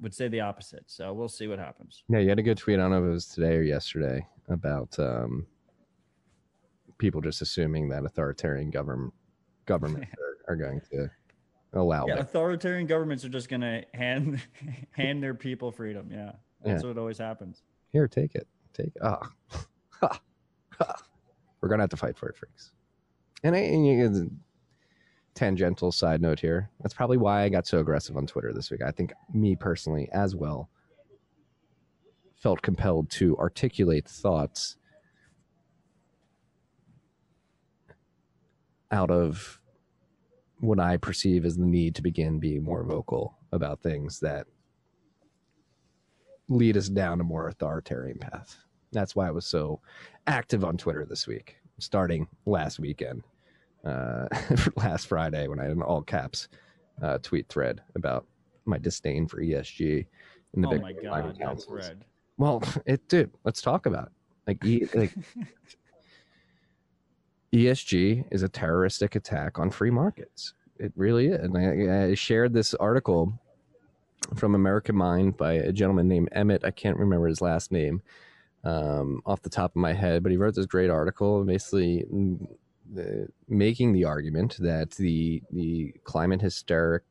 would say the opposite. So we'll see what happens. Yeah, you had a good tweet. I don't know if it was today or yesterday about um, people just assuming that authoritarian government governments are, are going to allow Yeah, authoritarian governments are just gonna hand hand their people freedom. Yeah, that's Yeah. what always happens. Here, take it. Take it. Ah. We're gonna have to fight for it, freaks. And, I, and you, tangential side note here. That's probably why I got so aggressive on Twitter this week. I think me personally, as well, felt compelled to articulate thoughts out of what I perceive as the need to begin being more vocal about things that lead us down a more authoritarian path. That's why I was so active on Twitter this week, starting last weekend, uh, last Friday when I had an all caps uh, tweet thread about my disdain for ESG and the oh big my god, councils. thread. Well, it dude, let's talk about it. like e, like ESG is a terroristic attack on free markets. It really is. And I, I shared this article from American Mind by a gentleman named Emmett. I can't remember his last name um, off the top of my head, but he wrote this great article, basically the, making the argument that the the climate hysteric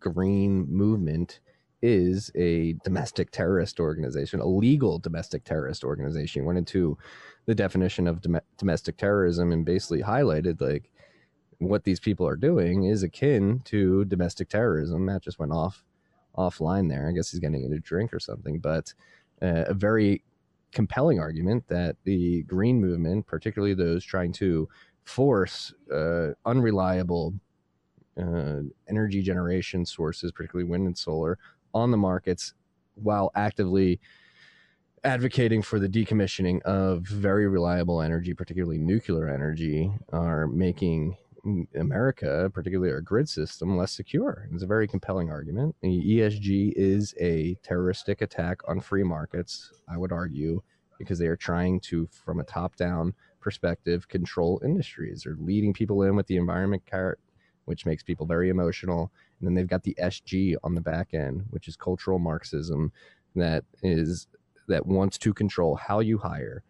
green movement is a domestic terrorist organization, a legal domestic terrorist organization. Went into the definition of dom- domestic terrorism and basically highlighted like what these people are doing is akin to domestic terrorism. Matt just went off offline there. I guess he's getting a drink or something, but uh, a very compelling argument that the green movement, particularly those trying to force uh, unreliable uh, energy generation sources, particularly wind and solar, on the markets while actively advocating for the decommissioning of very reliable energy, particularly nuclear energy, are making America, particularly our grid system, less secure. It's a very compelling argument. ESG is a terroristic attack on free markets, I would argue, because they are trying to, from a top down perspective, control industries. They're leading people in with the environment carrot, which makes people very emotional. And then they've got the SG on the back end, which is cultural Marxism that is that wants to control how you hire,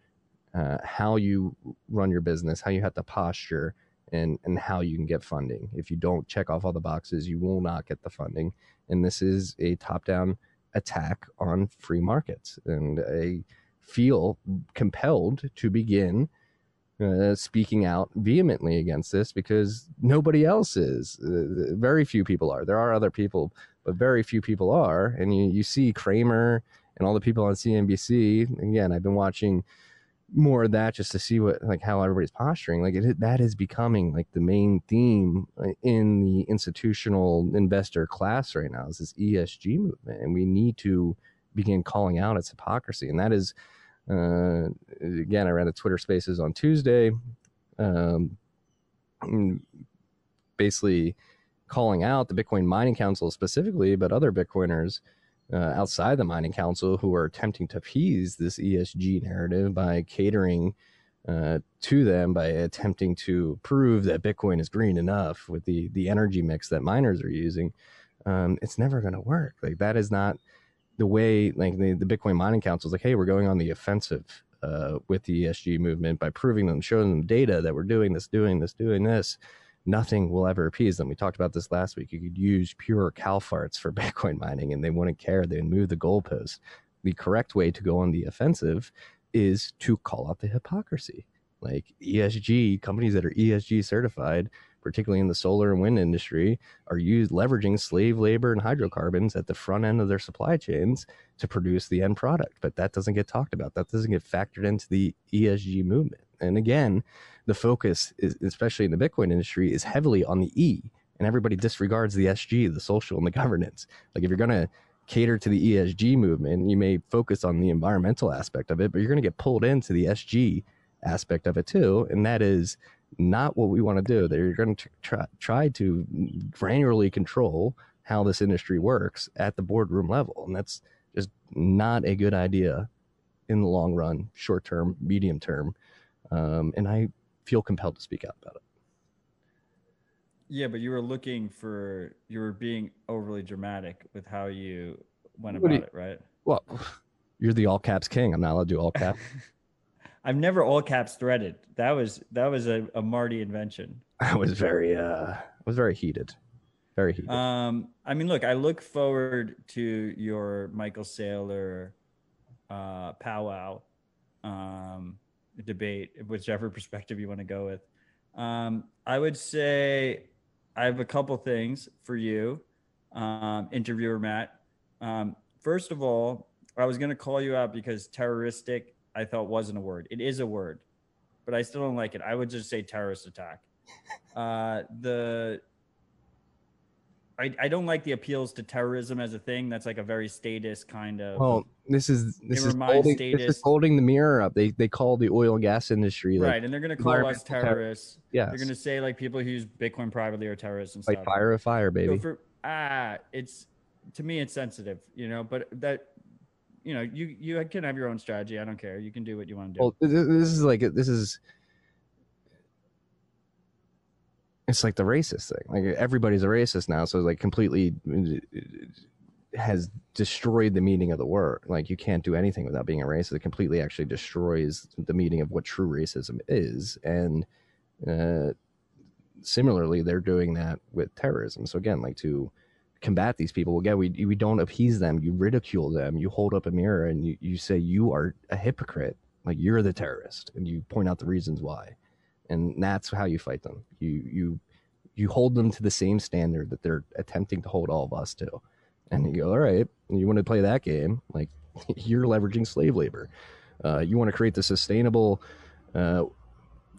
uh, how you run your business, how you have to posture, and and how you can get funding. If you don't check off all the boxes, you will not get the funding. And this is a top-down attack on free markets. And I feel compelled to begin uh, speaking out vehemently against this because nobody else is. Uh, very few people are. There are other people, but very few people are. And you, you see Cramer and all the people on CNBC. Again, I've been watching more of that just to see what like how everybody's posturing. Like it, that is becoming like the main theme in the institutional investor class right now. Is this ESG movement, and we need to begin calling out its hypocrisy. And that is, uh, again, I ran the Twitter Spaces on Tuesday, um, basically calling out the Bitcoin Mining Council specifically, but other Bitcoiners uh, outside the mining council who are attempting to appease this ESG narrative by catering uh, to them by attempting to prove that Bitcoin is green enough with the the energy mix that miners are using. Um, it's never going to work. Like that is not the way. Like the, the Bitcoin Mining Council is like, hey, we're going on the offensive uh, with the ESG movement by proving them, showing them data that we're doing this, doing this, doing this nothing will ever appease them. We talked about this last week. You could use pure cow farts for Bitcoin mining and they wouldn't care. They'd move the goalpost. The correct way to go on the offensive is to call out the hypocrisy. Like ESG companies that are ESG certified, particularly in the solar and wind industry, are used leveraging slave labor and hydrocarbons at the front end of their supply chains to produce the end product. But that doesn't get talked about. That doesn't get factored into the ESG movement. And again, the focus is, especially in the Bitcoin industry, is heavily on the E, and everybody disregards the SG, the social, and the governance. Like if you're gonna cater to the ESG movement, you may focus on the environmental aspect of it, but you're gonna get pulled into the SG aspect of it too, and that is not what we want to do. They're going to try, try to granularly control how this industry works at the boardroom level, and that's just not a good idea in the long run, short term, medium term. Um, and I feel compelled to speak out about it. Yeah, but you were looking for you were being overly dramatic with how you went about you- it, right? Well, you're the all caps king. I'm not allowed to do all caps. I've never all caps threaded. That was that was a, a Marty invention. I was very, uh, I was very heated, very heated. Um, I mean, look, I look forward to your Michael Saylor uh, powwow um, debate, whichever perspective you want to go with. Um, I would say I have a couple things for you, um, interviewer Matt. Um, first of all, I was going to call you out because terroristic I thought wasn't a word. It is a word, but I still don't like it. I would just say terrorist attack. Uh, the I, I don't like the appeals to terrorism as a thing. That's like a very statist kind of. well, this is this is holding, this is holding the mirror up. They they call the oil and gas industry like right, and they're going to call us terrorists. yes, They're going to say like people who use Bitcoin privately are terrorists and like stuff. fire a fire, So baby. for ah, it's to me it's sensitive, you know. But that, you know, you you can have your own strategy. I don't care. You can do what you want to do. Well, th- th- this is like this is it's like the racist thing. Like everybody's a racist now, so it's like completely has destroyed the meaning of the word. Like you can't do anything without being a racist. It completely actually destroys the meaning of what true racism is. And uh, similarly, they're doing that with terrorism. So again, like to combat these people again we we don't appease them you ridicule them you hold up a mirror and you, you say you are a hypocrite like you're the terrorist and you point out the reasons why and that's how you fight them. You you you hold them to the same standard that they're attempting to hold all of us to. And you go all right you want to play that game? Like you're leveraging slave labor. Uh, you want to create the sustainable uh,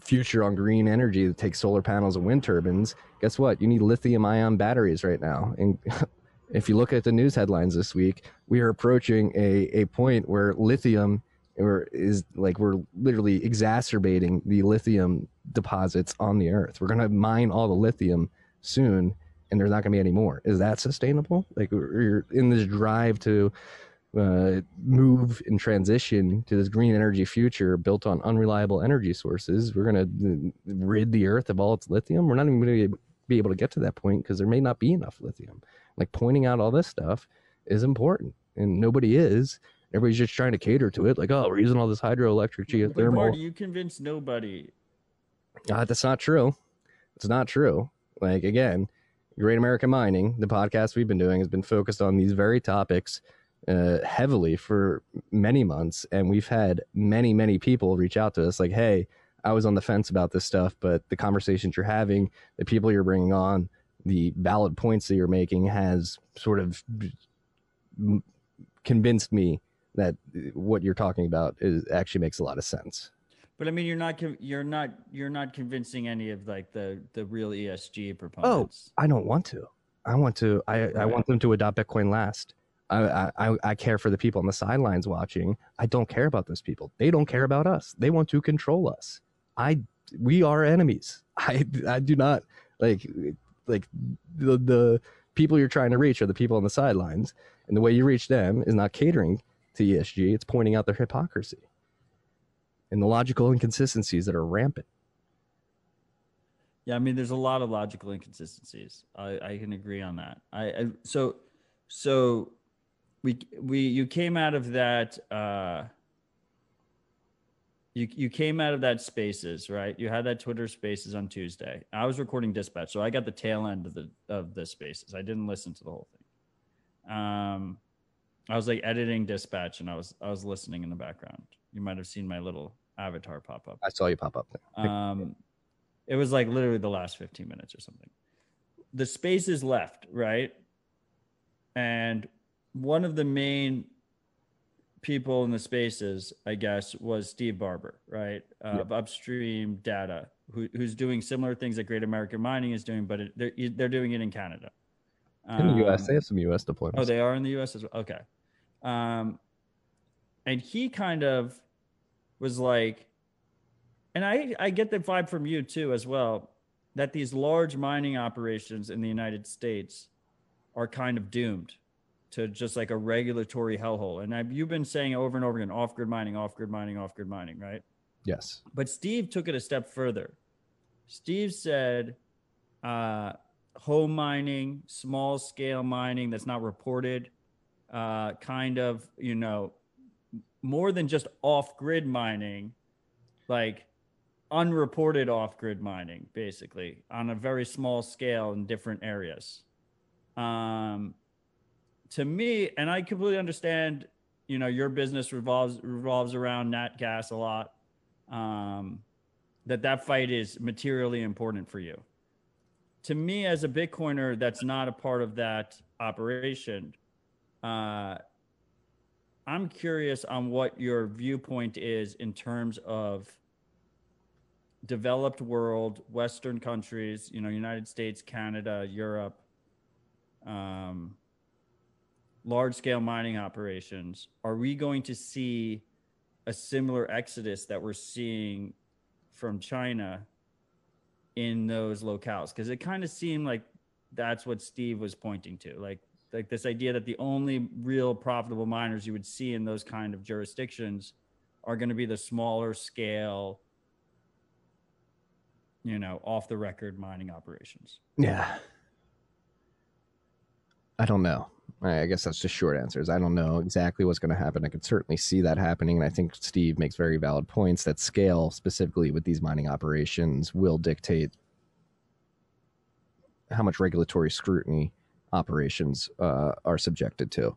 future on green energy that takes solar panels and wind turbines? Guess what? You need lithium ion batteries right now. And if you look at the news headlines this week we are approaching a, a point where lithium or is like we're literally exacerbating the lithium deposits on the earth we're going to mine all the lithium soon and there's not going to be any more is that sustainable like we're in this drive to uh, move and transition to this green energy future built on unreliable energy sources. We're going to rid the earth of all its lithium. We're not even going to be able to get to that point because there may not be enough lithium. Like pointing out all this stuff is important, and nobody is. Everybody's just trying to cater to it. Like, oh, we're using all this hydroelectric geothermal. Marty, you convinced nobody. Uh, that's not true. It's not true. Like again, Great American Mining, the podcast we've been doing, has been focused on these very topics uh, heavily for many months, and we've had many, many people reach out to us like, "Hey, I was on the fence about this stuff, but the conversations you're having, the people you're bringing on, the valid points that you're making, has sort of convinced me that what you're talking about is actually makes a lot of sense." But I mean, you're not you're not you're not convincing any of like the the real ESG proponents. Oh. I don't want to. I want to. I, I want them to adopt Bitcoin last. I, I I care for the people on the sidelines watching. I don't care about those people. They don't care about us. They want to control us. I we are enemies. I I do not like like the the people you're trying to reach are the people on the sidelines, and the way you reach them is not catering to ESG. It's pointing out their hypocrisy and the logical inconsistencies that are rampant. Yeah, I mean, there's a lot of logical inconsistencies. I, I can agree on that. I, I so so we we you came out of that uh you you came out of that spaces, right? You had that Twitter spaces on Tuesday. I was recording dispatch, so I got the tail end of the of the spaces. I didn't listen to the whole thing. Um I was like editing dispatch and I was I was listening in the background. You might have seen my little avatar pop up. I saw you pop up there. Um, it was like literally the last 15 minutes or something. The space is left, right? And one of the main people in the spaces, I guess, was Steve Barbour, right? Uh, Yep. Of Upstream Data, who, who's doing similar things that Great American Mining is doing, but it, they're they're doing it in Canada. in the U.S., Um, they have some U.S. deployments. Oh, they are in the U.S. as well. Okay. Um, and he kind of was like, and I I get the vibe from you too as well that these large mining operations in the United States are kind of doomed to just like a regulatory hellhole. And I've, you've been saying over and over again, off-grid mining, off-grid mining, off-grid mining, right? yes. But Steve took it a step further. Steve said, uh, home mining, small scale mining that's not reported, uh, kind of, you know, more than just off grid mining, like unreported off grid mining, basically on a very small scale in different areas. Um, to me, and I completely understand, you know, your business revolves revolves around nat gas a lot um, that that fight is materially important for you. To me, as a Bitcoiner, that's not a part of that operation. Uh, I'm curious on what your viewpoint is in terms of developed world, Western countries, you know, United States, Canada, Europe, um, large scale mining operations. Are we going to see a similar exodus that we're seeing from China in those locales because it kind of seemed like that's what Steve was pointing to like like this idea that the only real profitable miners you would see in those kind of jurisdictions are going to be the smaller scale you know off the record mining operations Yeah. I don't know. I guess that's just short answers. I don't know exactly what's going to happen. I can certainly see that happening. And I think Steve makes very valid points that scale, specifically with these mining operations, will dictate how much regulatory scrutiny operations uh, are subjected to.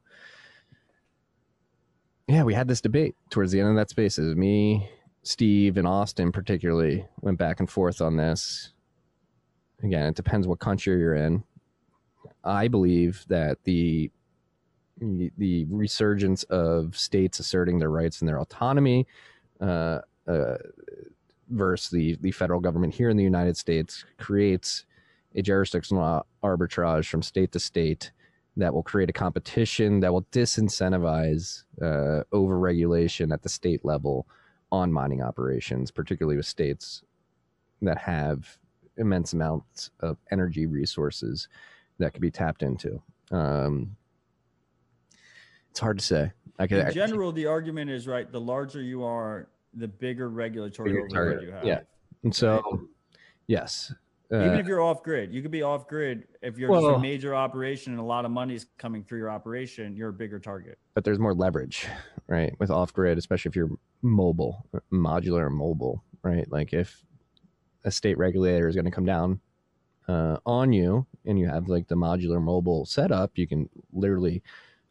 Yeah, we had this debate towards the end of that space. Was me, Steve, and Austin, particularly, went back and forth on this. Again, it depends what country you're in. I believe that the the resurgence of states asserting their rights and their autonomy uh, uh, versus the, the federal government here in the United States creates a jurisdictional arbitrage from state to state that will create a competition that will disincentivize uh, overregulation at the state level on mining operations, particularly with states that have immense amounts of energy resources that could be tapped into. Um, it's hard to say. I could, in general the argument is right the larger you are the bigger regulatory Bigger target, you have yeah. and so, yes, even uh, if you're off grid you could be off grid if you're just Well- a major operation and a lot of money's coming through your operation you're a bigger target but there's more leverage, right? With off grid, especially if you're mobile, modular mobile, right? Like if a state regulator is going to come down uh, on you and you have like the modular mobile setup, you can literally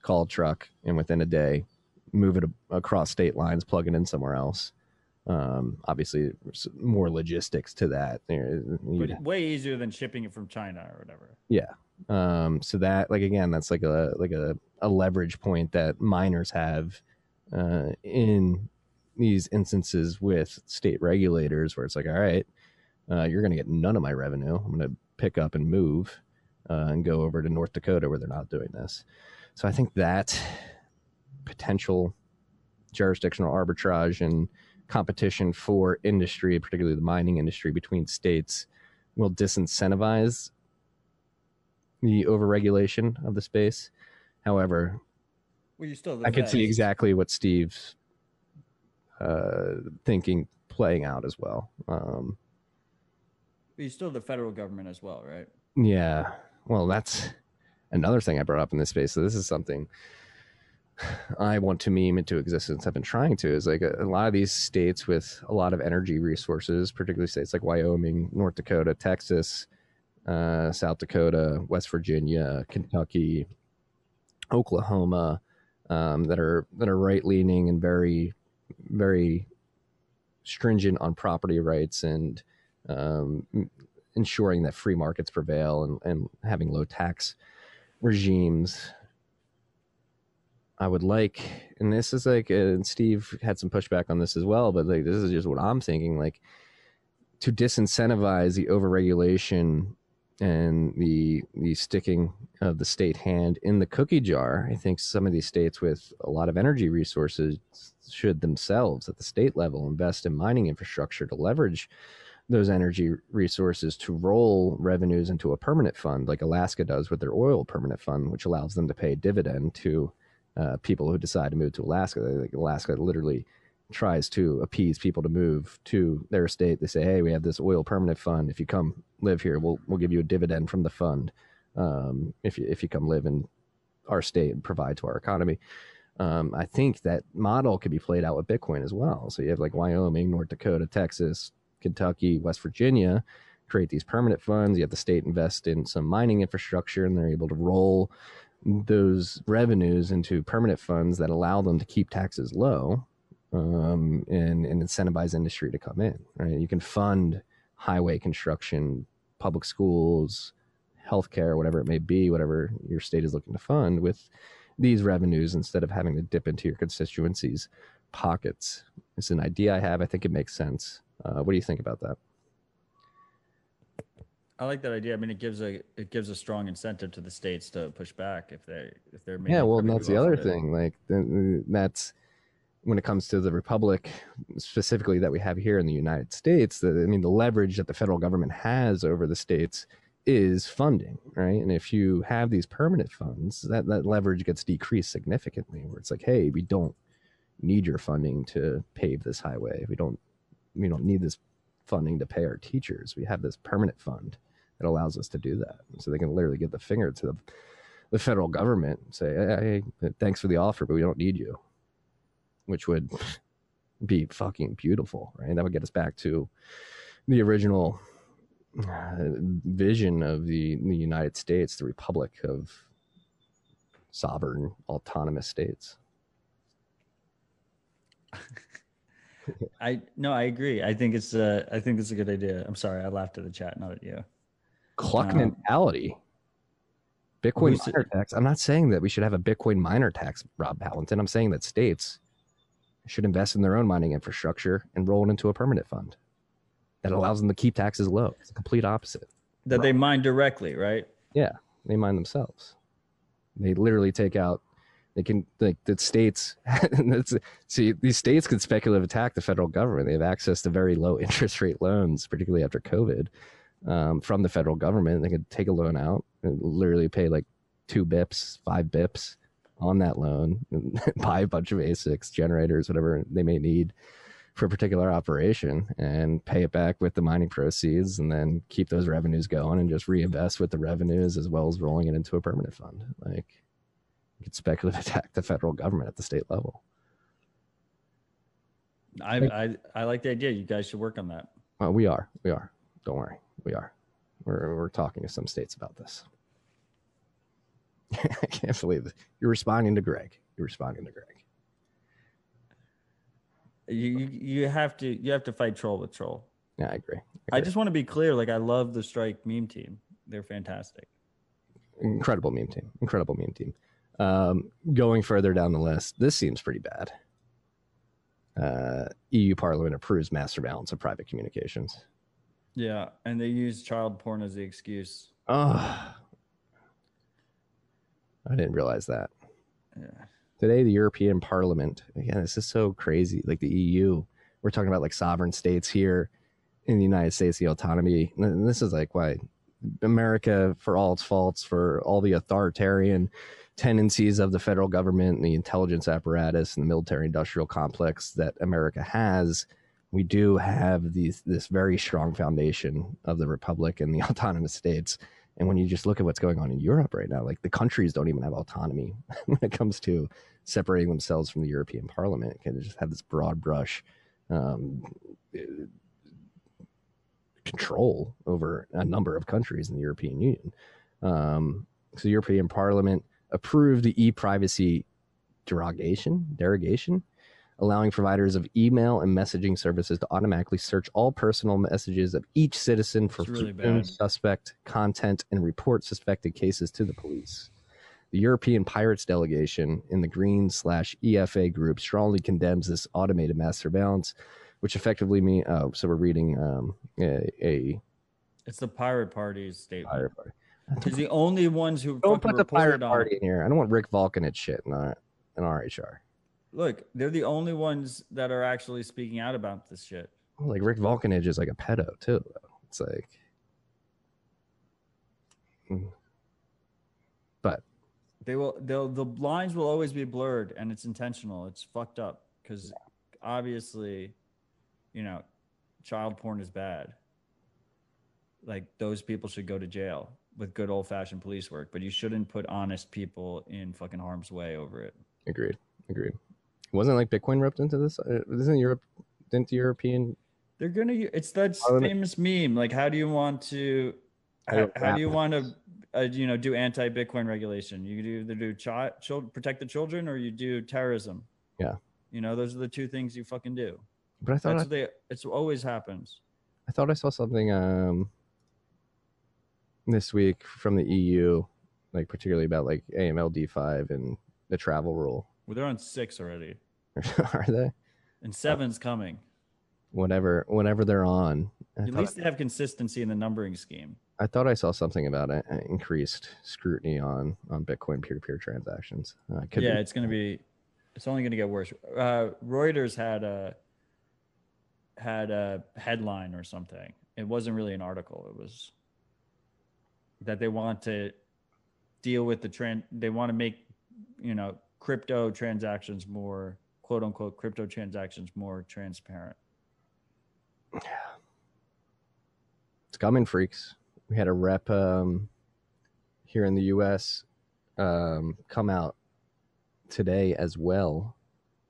call a truck and within a day move it across state lines, plug it in somewhere else. Um, obviously, more logistics to that. You'd but way easier than shipping it from china or whatever yeah. Um, so that like again, that's like a like a, a leverage point that miners have uh, in these instances with state regulators, where it's like, all right, uh, you're going to get none of my revenue. I'm going to pick up and move uh, and go over to North Dakota where they're not doing this. So I think that potential jurisdictional arbitrage and competition for industry, particularly the mining industry between states, will disincentivize the overregulation of the space. However, well you still I could see exactly what Steve's uh, thinking playing out as well. Um, But you're still the federal government as well, right? yeah, well, that's another thing I brought up in this space. So this is something I want to meme into existence. I've been trying to is like a, a lot of these states with a lot of energy resources, particularly states like Wyoming, North Dakota, Texas, uh, South Dakota, West Virginia, Kentucky, Oklahoma, um, that are that are right leaning and very very stringent on property rights and um, ensuring that free markets prevail and, and having low tax regimes. I would like, and this is like, and Steve had some pushback on this as well, but like this is just what I'm thinking, like to disincentivize the overregulation and the the sticking of the state hand in the cookie jar. I think some of these states with a lot of energy resources should themselves at the state level invest in mining infrastructure to leverage those energy resources to roll revenues into a permanent fund like Alaska does with their oil permanent fund, which allows them to pay a dividend to uh, people who decide to move to Alaska. Like Alaska literally tries to appease people to move to their state. They say, "Hey, we have this oil permanent fund. If you come live here, we'll we'll give you a dividend from the fund. Um, if you if you come live in our state and provide to our economy." Um, I think that model could be played out with Bitcoin as well. So you have like Wyoming, North Dakota, Texas, Kentucky, West Virginia create these permanent funds. You have the state invest in some mining infrastructure, and they're able to roll those revenues into permanent funds that allow them to keep taxes low um, and, and incentivize industry to come in. Right? You can fund highway construction, public schools, healthcare, whatever it may be, whatever your state is looking to fund with these revenues instead of having to dip into your constituencies' pockets. It's an idea I have. I think it makes sense. Uh, what do you think about that? I like that idea. I mean, it gives a it gives a strong incentive to the states to push back if they if they're yeah. Well, and that's the other thing. Like that's when it comes to the republic specifically that we have here in the United States. The, I mean, the leverage that the federal government has over the states is funding, right? And if you have these permanent funds, that that leverage gets decreased significantly. Where it's like, hey, we don't need your funding to pave this highway. We don't we don't need this funding to pay our teachers. We have this permanent fund that allows us to do that. So they can literally get the finger to the, the federal government and say, hey, thanks for the offer, but we don't need you, which would be fucking beautiful, right? That would get us back to the original uh, vision of the, the United States, the Republic of sovereign, autonomous states. I no, I agree. I think it's uh, I think it's a good idea. I'm sorry, I laughed at the chat, not at you. Cluck um, mentality. Bitcoin miner tax. I'm not saying that we should have a Bitcoin miner tax, Rob Valentin. I'm saying that states should invest in their own mining infrastructure and roll it into a permanent fund that allows them to keep taxes low. It's the complete opposite. That Rob. they mine directly, right? Yeah, they mine themselves. They literally take out they can like the states see these states can speculative attack the federal government. They have access to very low interest rate loans particularly after covid um, from the federal government. They could take a loan out and literally pay like two bips five bips on that loan and buy a bunch of asics generators whatever they may need for a particular operation and pay it back with the mining proceeds and then keep those revenues going and just reinvest with the revenues as well as rolling it into a permanent fund. Like could speculative attack the federal government at the state level. I, I, I like the idea. You guys should work on that. Well, we are. We are. Don't worry. We are. We're, we're talking to some states about this. I can't believe it. You're responding to Greg. You're responding to Greg. You, you you have to you have to fight troll with troll. Yeah, I agree. I, agree. I just want to be clear. Like I love the strike meme team. They're fantastic. Incredible meme team. Incredible meme team. Um, going further down the list, this seems pretty bad. Uh, EU Parliament approves mass surveillance of private communications. Yeah, and they use child porn as the excuse. Oh, I didn't realize that. Yeah. Today, the European Parliament, again, this is so crazy. Like the EU, we're talking about like sovereign states here in the United States, the autonomy. And this is like why America, for all its faults, for all the authoritarian tendencies of the federal government and the intelligence apparatus and the military industrial complex that America has, we do have these this very strong foundation of the republic and the autonomous states. And when you just look at what's going on in Europe right now, like the countries don't even have autonomy when it comes to separating themselves from the European Parliament. Can just have this broad brush um, control over a number of countries in the European Union. Um, so, European Parliament approved the e-privacy derogation derogation allowing providers of email and messaging services to automatically search all personal messages of each citizen for really suspect content and report suspected cases to the police. The European Pirates delegation in the Green slash EFA group strongly condemns this automated mass surveillance, which effectively mean. Oh, so we're reading um, a, a It's the pirate party's statement. pirate party. Because the only ones who Don't put the pirate reported on party in here. I don't want Rick Falkvinge shit in our in our HR. Look, they're the only ones that are actually speaking out about this shit. Like Rick Falkvinge is like a pedo too. Though. It's like, Mm. but They will. They'll. The lines will always be blurred, and it's intentional. It's fucked up because obviously, you know, child porn is bad. Like those people should go to jail with good old fashioned police work, but you shouldn't put honest people in fucking harm's way over it. agreed, agreed. Wasn't like Bitcoin roped into this? Uh, Isn't Europe? Didn't European? They're gonna. It's that famous meme. Like, how do you want to? How do How, you do you want to? Uh, you know, do anti-Bitcoin regulation. You do either do child, child protect the children, or you do terrorism. Yeah. You know, those are the two things you fucking do. But I thought That's I, they. It's always happens. I thought I saw something um this week from the EU, like particularly about like AMLD five and the travel rule. Well, they're on six already, Are they? and seven's coming. Whatever, whenever they're on. I At least they have consistency in the numbering scheme. I thought I saw something about it, uh, increased scrutiny on on Bitcoin peer to peer transactions. Uh, could yeah, be- it's gonna be. It's only gonna get worse. Uh, Reuters had a had a headline or something. It wasn't really an article. It was that they want to deal with the trend. They want to make you know crypto transactions more quote unquote crypto transactions more transparent. it's coming, freaks. We had a rep um, here in the U.S. Um, come out today as well,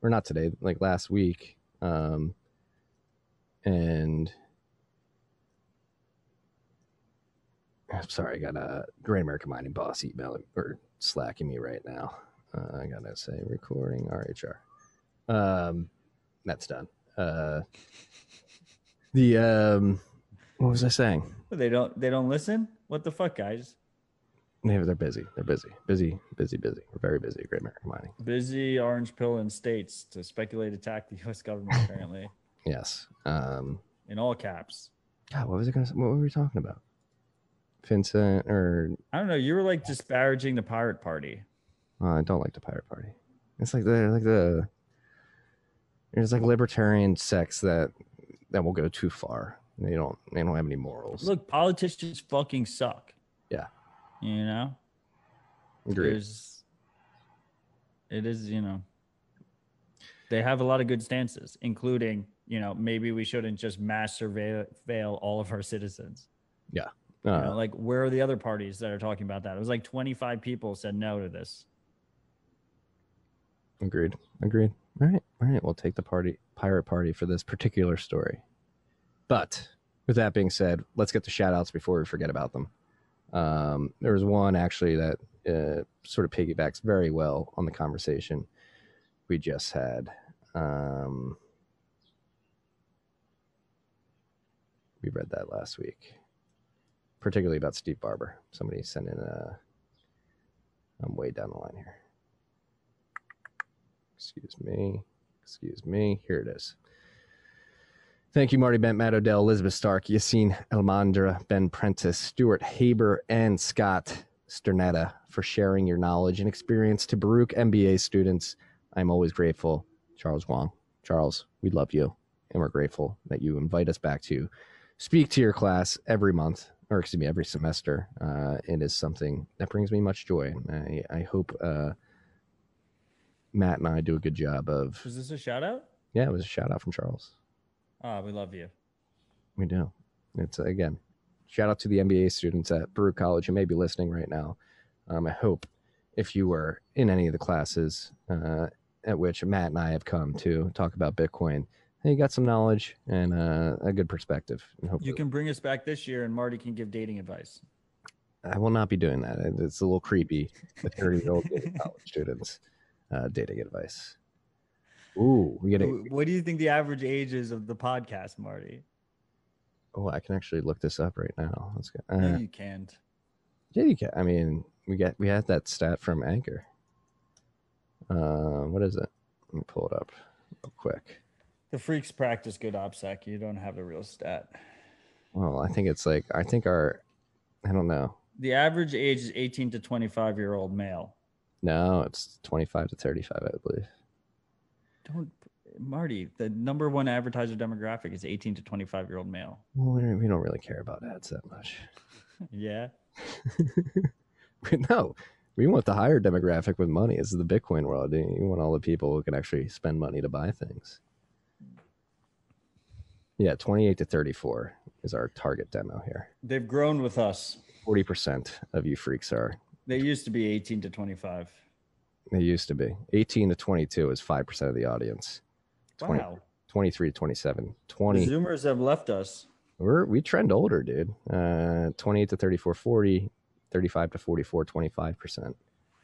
or not today, like last week, um, and I'm sorry, I got a Great American Mining boss emailing or slacking me right now. Uh, I gotta say, recording RHR. Um, that's done. Uh, the um, what was I saying? They don't. They don't listen. What the fuck, guys? They, they're busy. They're busy. Busy, busy, busy. We're very busy Great American Mining. Busy orange pill in states to speculate attack the U.S. government. Apparently, Yes. Um, in all caps. God, what was it going to What were we talking about? Vincent, or I don't know. You were like disparaging the pirate party. oh, I don't like the Pirate Party. It's like the like the there's like libertarian sects that that will go too far. They don't they don't have any morals. Look, politicians fucking suck. Yeah. You know, Agreed. there's, it is, you know, they have a lot of good stances, including, you know, maybe we shouldn't just mass surveil fail all of our citizens. Yeah. You Uh, know, like, where are the other parties that are talking about that? It was like 25 people said no to this. Agreed. Agreed. All right. All right. We'll take the party pirate party for this particular story. But with that being said, let's get the shout outs before we forget about them. Um, there was one actually that uh, sort of piggybacks very well on the conversation we just had. Um, we read that last week, particularly about Steve Barbour. Somebody sent in a. I'm way down the line here. Excuse me. Excuse me. Here it is. Thank you, Marty Bent, Matt Odell, Elizabeth Stark, Yassine Elmandjra, Ben Prentice, Stuart Haber, and Scott Stornetta for sharing your knowledge and experience to Baruch MBA students. I'm always grateful. Charles Wong. Charles, we love you, and we're grateful that you invite us back to speak to your class every month, or excuse me, every semester. Uh, it is something that brings me much joy. I, I hope uh, Matt and I do a good job of. Was this a shout out? Yeah, it was a shout out from Charles. Ah, we love you. We do. It's uh, again, shout out to the MBA students at Baruch College who may be listening right now. Um, I hope if you were in any of the classes uh, at which Matt and I have come to talk about Bitcoin, you got some knowledge and uh, a good perspective. You can bring us back this year and Marty can give dating advice. I will not be doing that. It's a little creepy with 30 year old college students uh, dating advice. Ooh, we get it. What do you think the average age is of the podcast, Marty? Oh, I can actually look this up right now. Let's go. No, Uh, you can't. yeah, you can. I mean, we got we had that stat from Anchor. Uh, what is it? Let me pull it up real quick. The freaks practice good OPSEC. You don't have a real stat. Well, I think it's like I think our, I don't know. The average age is 18 to 25 year old male. No, it's twenty five to thirty five, I believe. Don't, Marty. The number one advertiser demographic is 18 to 25 year old male. Well, we don't- we don't really care about ads that much. Yeah. no, we want the higher demographic with money. This is the Bitcoin world. You want all the people who can actually spend money to buy things. Yeah, 28 to 34 is our target demo here. They've grown with us. 40% of you freaks are. They used to be 18 to 25. They used to be. 18 to 22 is 5% of the audience. 20 Wow. 23 to 27. 20. The 20. Zoomers have left us. We're, we trend older, dude. Uh, 28 to 34, 40. 35 to 44, 25%.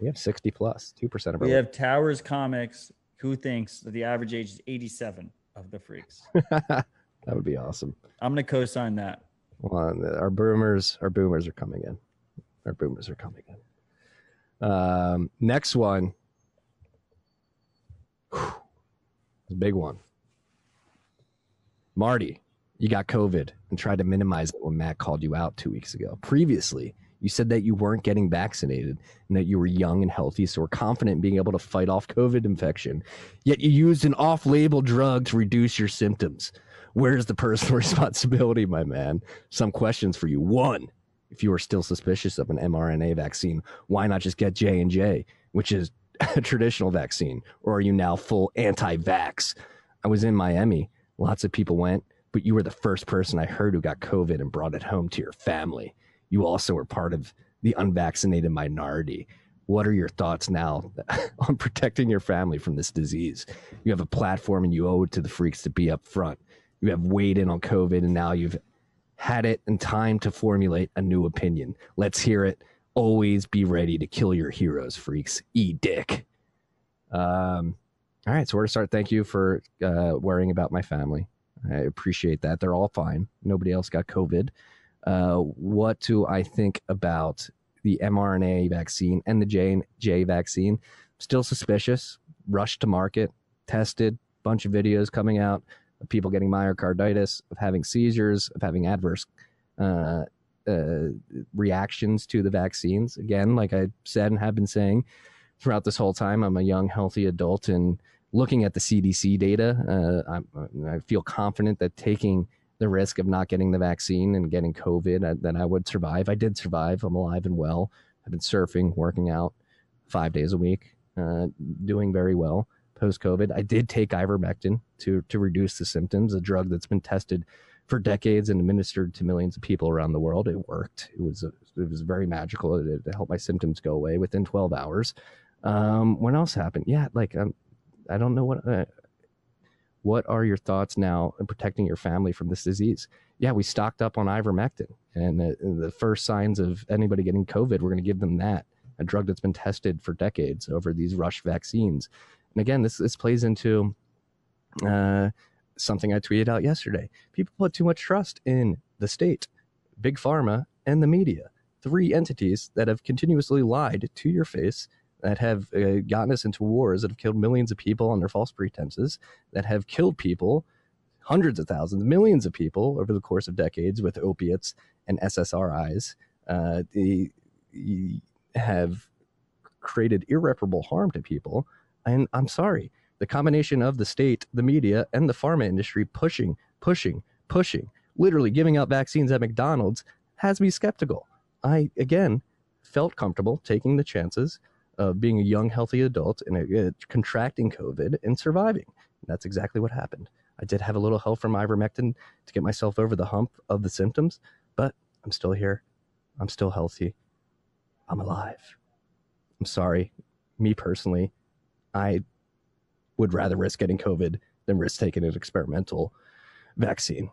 We have 60 plus, 2% of our We have Towers Comics, who thinks that the average age is 87 of the freaks. that would be awesome. I'm going to co sign that. Well, our boomers, our boomers are coming in. Our boomers are coming in. Um, next one, Whew. big one. Marty, you got COVID and tried to minimize it when Matt called you out two weeks ago. Previously, you said that you weren't getting vaccinated and that you were young and healthy, so were confident in being able to fight off COVID infection. Yet you used an off label drug to reduce your symptoms. Where's the personal responsibility, my man? Some questions for you. One, if you are still suspicious of an mRNA vaccine, why not just get J and J, which is a traditional vaccine, or are you now full anti-vax? I was in Miami. Lots of people went, but you were the first person I heard who got COVID and brought it home to your family. You also were part of the unvaccinated minority. What are your thoughts now on protecting your family from this disease? You have a platform and you owe it to the freaks to be up front. You have weighed in on COVID and now you've had it and time to formulate a new opinion. Let's hear it. Always be ready to kill your heroes, freaks. E dick. Um, all right, so where to start? Thank you for uh, worrying about my family. I appreciate that. They're all fine. Nobody else got COVID. Uh, what do I think about the mRNA vaccine and the J and J vaccine? Still suspicious. Rushed to market. Tested. Bunch of videos coming out of people getting myocarditis, of having seizures, of having adverse uh, uh, reactions to the vaccines. Again, like I said and have been saying throughout this whole time, I'm a young, healthy adult, and looking at the CDC data, uh, I feel confident that taking the risk of not getting the vaccine and getting COVID, uh, that I would survive. I did survive. I'm alive and well. I've been surfing, working out five days a week, uh, doing very well post COVID. I did take ivermectin to to reduce the symptoms, a drug that's been tested for decades and administered to millions of people around the world. It worked. It was it was very magical. It, it helped my symptoms go away within 12 hours. Um, what else happened? Yeah, like um, I don't know what. Uh, what are your thoughts now in protecting your family from this disease? Yeah, we stocked up on ivermectin, and the, the first signs of anybody getting COVID, we're going to give them that, a drug that's been tested for decades over these rush vaccines. And again, this this plays into uh, something I tweeted out yesterday. People put too much trust in the state, big pharma, and the media. Three entities that have continuously lied to your face, that have uh, gotten us into wars, that have killed millions of people under false pretenses, that have killed people, hundreds of thousands, millions of people over the course of decades with opiates and SSRIs. Uh, the, the have created irreparable harm to people. And I'm sorry, the combination of the state, the media, and the pharma industry pushing, pushing, pushing, literally giving out vaccines at McDonald's has me skeptical. I, again, felt comfortable taking the chances of being a young, healthy adult and uh, contracting COVID and surviving. That's exactly what happened. I did have a little help from ivermectin to get myself over the hump of the symptoms, but I'm still here. I'm still healthy. I'm alive. I'm sorry. Me personally, I would rather risk getting COVID than risk taking an experimental vaccine.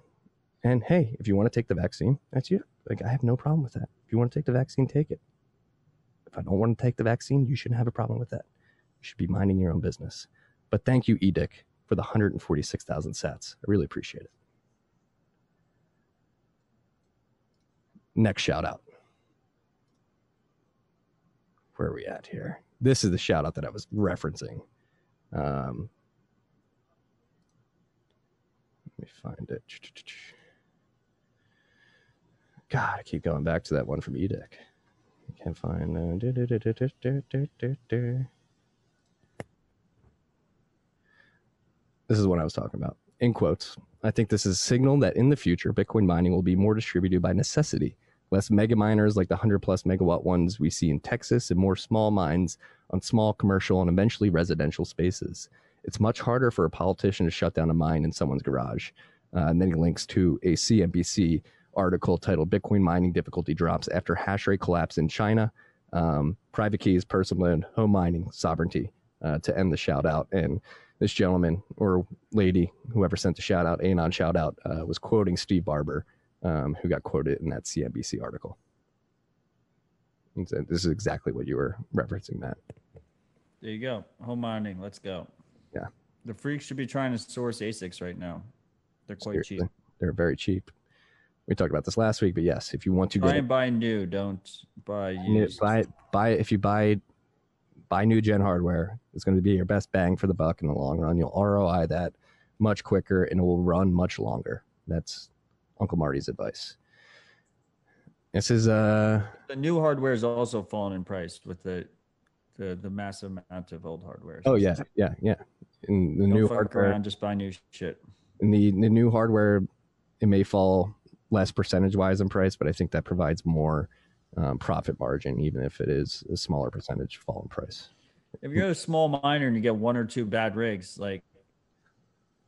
And hey, if you want to take the vaccine, that's you. Like I have no problem with that. If you want to take the vaccine, take it. If I don't want to take the vaccine, you shouldn't have a problem with that. You should be minding your own business. But thank you, Edic, for the 146,000 sats. I really appreciate it. Next shout out. Where are we at here? This is the shout out that I was referencing. Um, let me find it. God, I keep going back to that one from Edek. I can't find. This is what I was talking about. In quotes, I think this is a signal that in the future, Bitcoin mining will be more distributed by necessity Less mega miners like the 100 plus megawatt ones we see in Texas, and more small mines on small commercial and eventually residential spaces. It's much harder for a politician to shut down a mine in someone's garage. Uh, and then he links to a CNBC article titled Bitcoin Mining Difficulty Drops After Hash Rate Collapse in China. Um, private keys, personal land, home mining, sovereignty uh, to end the shout out. And this gentleman or lady, whoever sent the shout out, Anon shout out, uh, was quoting Steve Barbour, um, who got quoted in that CNBC article. And so this is exactly what you were referencing, Matt. There you go. Home mining. Let's go. Yeah. The freaks should be trying to source ASICs right now. They're quite cheap. They're very cheap. We talked about this last week, but yes, if you want to and buy new. Don't buy used. buy buy if you buy buy new gen hardware it's going to be your best bang for the buck in the long run you'll roi that much quicker and it will run much longer that's uncle marty's advice. This is uh the new hardware is also fallen in price with the the, the massive amount of old hardware. oh yeah. Yeah. Yeah. In the Don't new hardware around, just buy new shit. in the, the new hardware it may fall less percentage wise in price but i think that provides more um, profit margin even if it is a smaller percentage fall in price. If you're a small miner and you get one or two bad rigs, like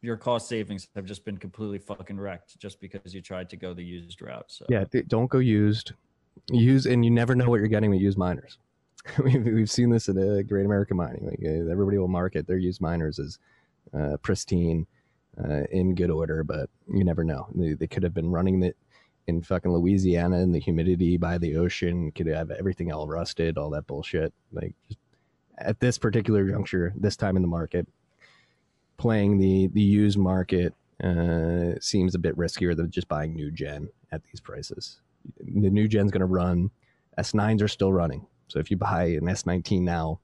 your cost savings have just been completely fucking wrecked just because you tried to go the used route. So Yeah, don't go used. Use and you never know what you're getting with used miners. we've, seen this in uh, Great American Mining. Like uh, everybody will market their used miners as uh, pristine, uh, in good order, but you never know. They, they could have been running it in fucking Louisiana in the humidity by the ocean. Could have everything all rusted, all that bullshit. Like at this particular juncture, this time in the market, playing the the used market uh, seems a bit riskier than just buying new gen at these prices. The new gen's going to run. S9s are still running. So if you buy an S19 now,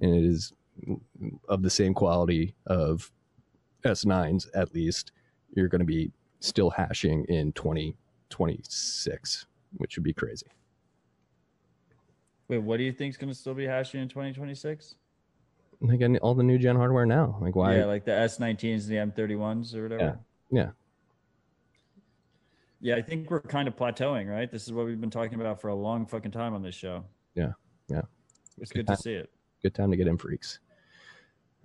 and it is of the same quality of S9s at least, you're going to be still hashing in 2026, which would be crazy. wait, what do you think is going to still be hashing in 2026? Like and all the new gen hardware now. Like why? Yeah, like the S19s, the M31s, or whatever. yeah. Yeah, I think we're kind of plateauing, right? This is what we've been talking about for a long fucking time on this show. Yeah. Yeah. It's good to see it. good time to get in freaks.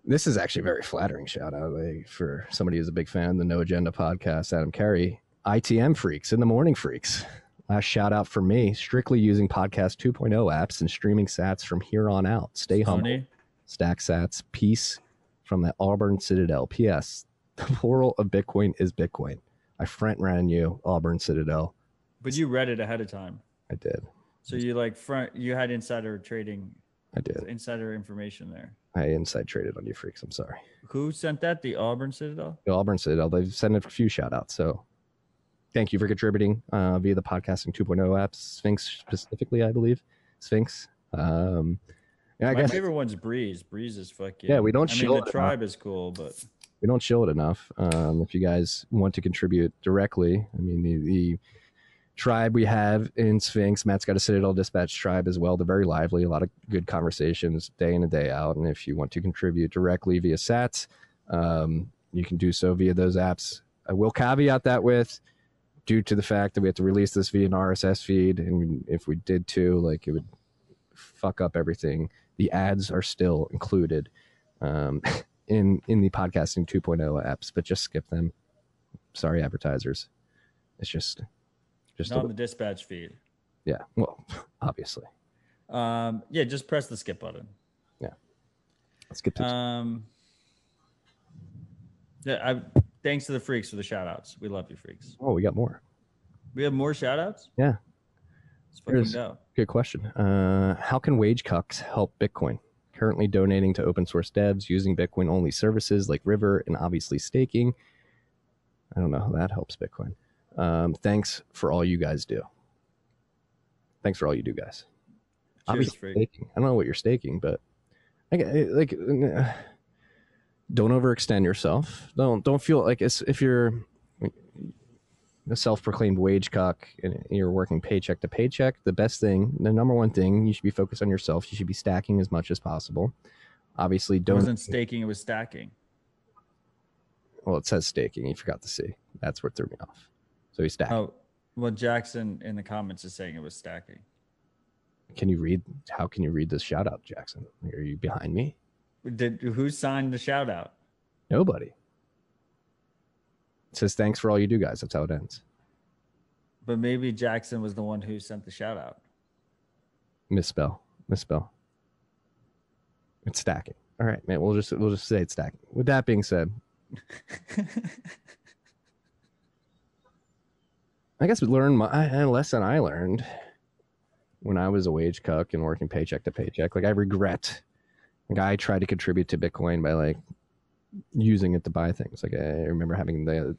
This is actually a very flattering shout out like, for somebody who's a big fan of the No Agenda podcast, Adam Curry. ITM freaks in the morning freaks. Last shout out for me, strictly using podcast 2.0 apps and streaming sats from here on out. Stay humble, Tony, stack sats, peace from the Auburn Citadel. P.S. The plural of Bitcoin is Bitcoin. I front ran you, Auburn Citadel. but you read it ahead of time, I did. so you like front. You had insider trading, I did. insider information there. I inside traded on you freaks. I'm sorry. Who sent that? The Auburn Citadel. the Auburn Citadel. They've sent a few shout outs. So thank you for contributing uh, via the podcasting 2.0 apps, Sphinx specifically, I believe. Sphinx. Um, yeah, I My guess favorite one's Breeze. Breeze is fucking. Yeah, we don't I shill mean, the tribe is cool, but we don't chill it enough. Um, if you guys want to contribute directly, I mean, the, the tribe we have in Sphinx, Matt's got a Citadel Dispatch tribe as well. They're very lively, a lot of good conversations day in and day out. And if you want to contribute directly via SATs, um, you can do so via those apps. I will caveat that with due to the fact that we have to release this via an RSS feed. And if we did too, like it would fuck up everything. The ads are still included. Um, in in the podcasting 2.0 apps, but just skip them. Sorry, advertisers. It's just just not a, on the dispatch feed. yeah. Well, obviously, Um, yeah, just press the skip button. Yeah. Let's get to Um, yeah, I, thanks to the freaks for the shout outs. We love you, freaks. oh, we got more. We have more shout outs? Yeah, Here's- go. good question. Uh, how can wage cucks help Bitcoin? currently donating to open source devs using Bitcoin only services like River and obviously staking. I don't know how that helps Bitcoin. Um, thanks for all you guys do. Thanks for all you do, guys. obviously, Freak. staking. I don't know what you're staking, but I like, uh, don't overextend yourself. Don't don't feel like it's, if you're a self-proclaimed wage cock and you're working paycheck to paycheck. The best thing, the number one thing, you should be focused on yourself. You should be stacking as much as possible. Obviously, It don't. wasn't staking; it was stacking. Well, it says staking. You forgot to see. That's what threw me off. So he stacked. Oh, well, Jackson in the comments is saying it was stacking. Can you read? How can you read this shout out, Jackson? Are you behind me? Did who signed the shout out? Nobody. Says thanks for all you do, guys. That's how it ends. But maybe Jackson was the one who sent the shout out. Misspell. Misspell. It's stacking. All right, man. We'll just we'll just say it's stacking. With that being said, I guess learn my a lesson I learned when I was a wage cuck and working paycheck to paycheck. Like I regret, like I tried to contribute to Bitcoin by like using it to buy things. Like I remember having the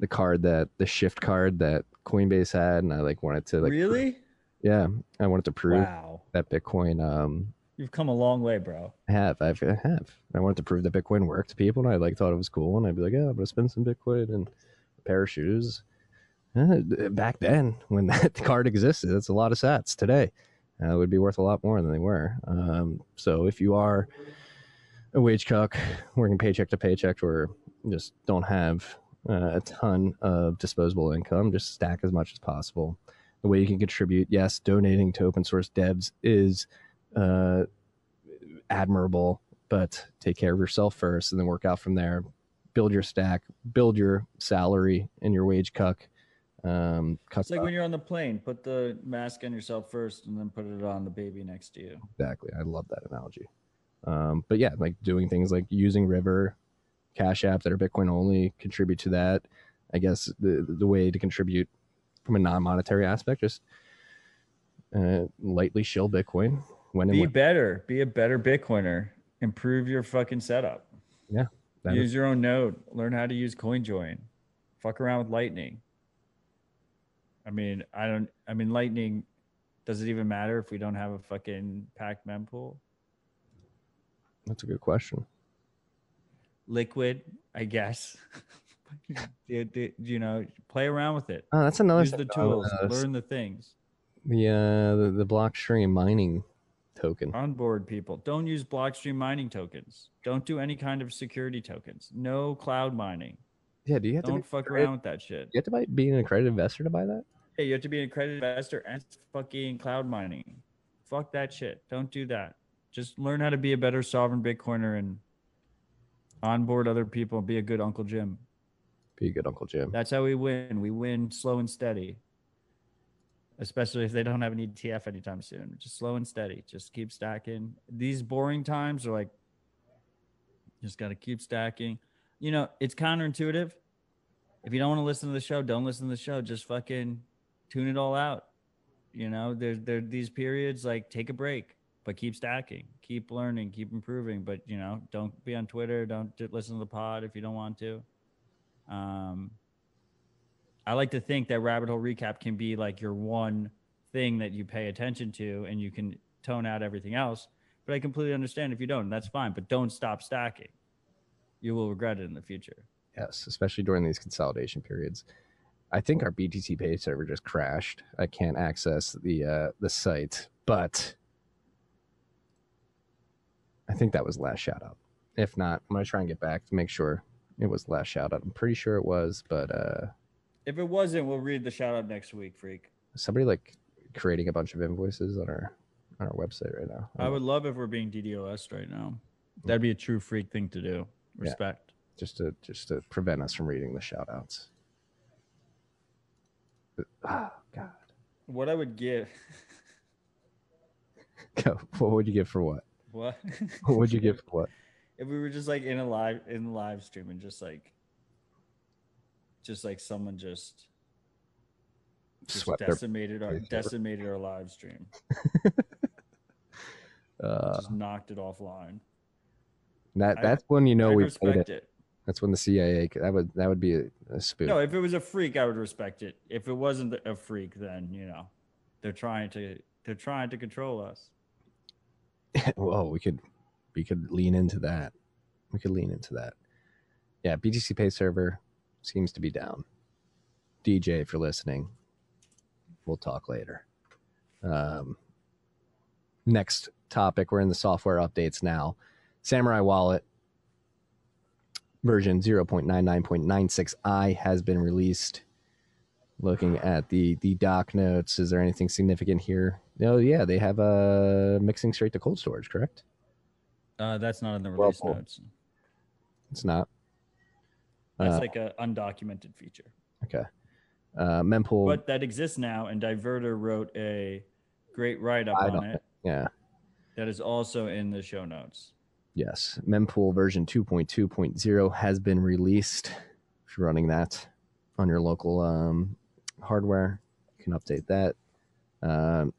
the card that the shift card that Coinbase had, and I like wanted to like really? yeah, I wanted to prove Wow, that Bitcoin um you've come a long way, bro. I have I've, I have I wanted to prove that Bitcoin worked to people, and I like thought it was cool, and I'd be like, yeah, I'm gonna spend some Bitcoin and a pair of shoes. Uh, back then, when that card existed, that's a lot of Sats. Today, uh, it would be worth a lot more than they were. Um, so if you are a wage cuck working paycheck to paycheck, or just don't have a ton of disposable income, just stack as much as possible. The way you can contribute, yes, donating to open source devs is uh, admirable, but take care of yourself first and then work out from there. Build your stack, build your salary and your wage cuck. Um, cut It's like when you're on the plane, put the mask on yourself first, and then put it on the baby next to you. exactly. I love that analogy. Um, but yeah, like doing things like using River, Cash App that are Bitcoin only, contribute to that. I guess the the way to contribute from a non monetary aspect, just uh, lightly shill Bitcoin when Be when. better. Be a better Bitcoiner. Improve your fucking setup. Yeah, use is- your own node. Learn how to use CoinJoin. Fuck around with Lightning. I mean, I don't. I mean, Lightning. Does it even matter if we don't have a fucking packed mempool? that's a good question. Liquid, I guess. you, you- you know, play around with it. Oh, that's another Use the thing. tools. Uh, learn the things. the uh the, the blockstream mining token onboard people. Don't use Blockstream mining tokens. Don't do any kind of security tokens. No cloud mining. yeah do you have to Don't to be, fuck around with that shit. you have to buy, be an accredited investor to buy that Hey, you have to be an accredited investor and fucking cloud mining. Fuck that shit. Don't do that. Just learn how to be a better sovereign Bitcoiner and onboard other people and be a good Uncle Jim. be a good uncle jim That's how we win. We win slow and steady. Especially if they don't have an ETF anytime soon. Just slow and steady. Just keep stacking. These boring times are like, just got to keep stacking. You know, it's counterintuitive. If you don't want to listen to the show, don't listen to the show. Just fucking tune it all out. You know, there's there these periods like take a break, but keep stacking, keep learning, keep improving. But you know, don't be on Twitter. Don't listen to the pod if you don't want to. Um, I like to think that rabbit hole recap can be like your one thing that you pay attention to, and you can tone out everything else. But I completely understand if you don't, that's fine. But don't stop stacking. You will regret it in the future. yes especially during these consolidation periods i think our btc pay server just crashed i can't access the uh the site but i think that was last shout out if not i'm gonna try and get back to make sure it was last shout out i'm pretty sure it was but uh If it wasn't, we'll read the shout out next week, freak. somebody like creating a bunch of invoices on our on our website right now I would love if we're being DDoS right now. That'd be a true freak thing to do. Respect. just to just to prevent us from reading the shout outs oh god What I would give. Go. what would you give for what What? what would you give for what if we were just like in a live in the live stream and just like just like someone just just Swept decimated our place over. decimated our live stream Uh, just knocked it offline. That I- that's when you know I we played respect it. it. That's when the CIA that would that would be a, a spoof. No, if it was a freak, I would respect it. If it wasn't a freak, then you know, they're trying to they're trying to control us. Whoa, we could we could lean into that. We could lean into that. Yeah, BTC Pay server seems to be down. DJ, if you're listening, we'll talk later. Um, next topic, we're in the software updates now. Samourai Wallet version 0.99.96i has been released. Looking at the the doc notes, is there anything significant here? no yeah, they have a mixing straight to cold storage, correct? Uh, that's not in the release cool. notes. It's not. That's Uh, like a undocumented feature, Okay. Uh, mempool. but that exists now. And Diverter wrote a great write up I on it. yeah. That is also in the show notes. Yes. Mempool version 2.2.0 has been released. If you're running that on your local um, hardware, you can update that. Um,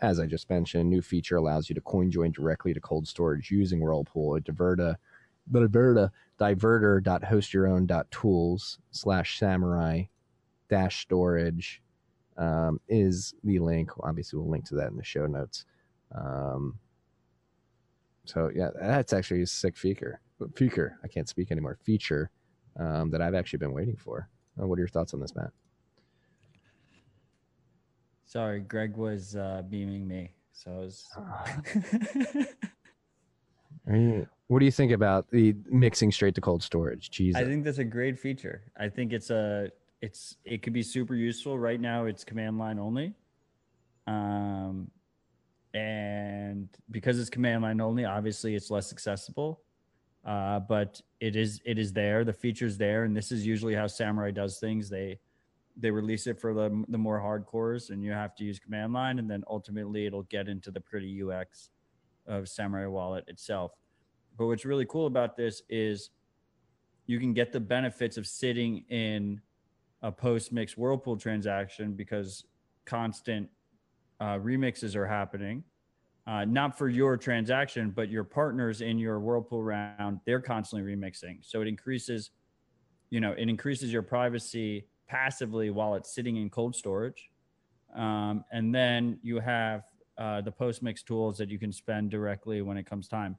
as I just mentioned, new feature allows you to coin join directly to cold storage using Whirlpool or Diverter. Diverter, diverter.hostyourown.tools slash samourai dash storage um, is the link. Obviously, we'll link to that in the show notes. Um, so yeah, that's actually a sick feature. Feature. I can't speak anymore. Feature um, that I've actually been waiting for. Uh, what are your thoughts on this, Matt? Sorry, Greg was uh, beaming me. So I was. Are you, what do you think about the mixing straight to cold storage? Jesus. I think that's a great feature. I think it's a it's it could be super useful. Right now, it's command line only. Um, and because it's command line only, obviously it's less accessible. Uh, but it is it is there. The feature's there, and this is usually how Samourai does things. They they release it for the the more hardcores, and you have to use command line, and then ultimately it'll get into the pretty UX of Samourai Wallet itself. But what's really cool about this is you can get the benefits of sitting in a post mix whirlpool transaction because constant uh, remixes are happening uh, not for your transaction but your partners in your whirlpool round they're constantly remixing so it increases you know it increases your privacy passively while it's sitting in cold storage um, and then you have uh, the post mix tools that you can spend directly when it comes time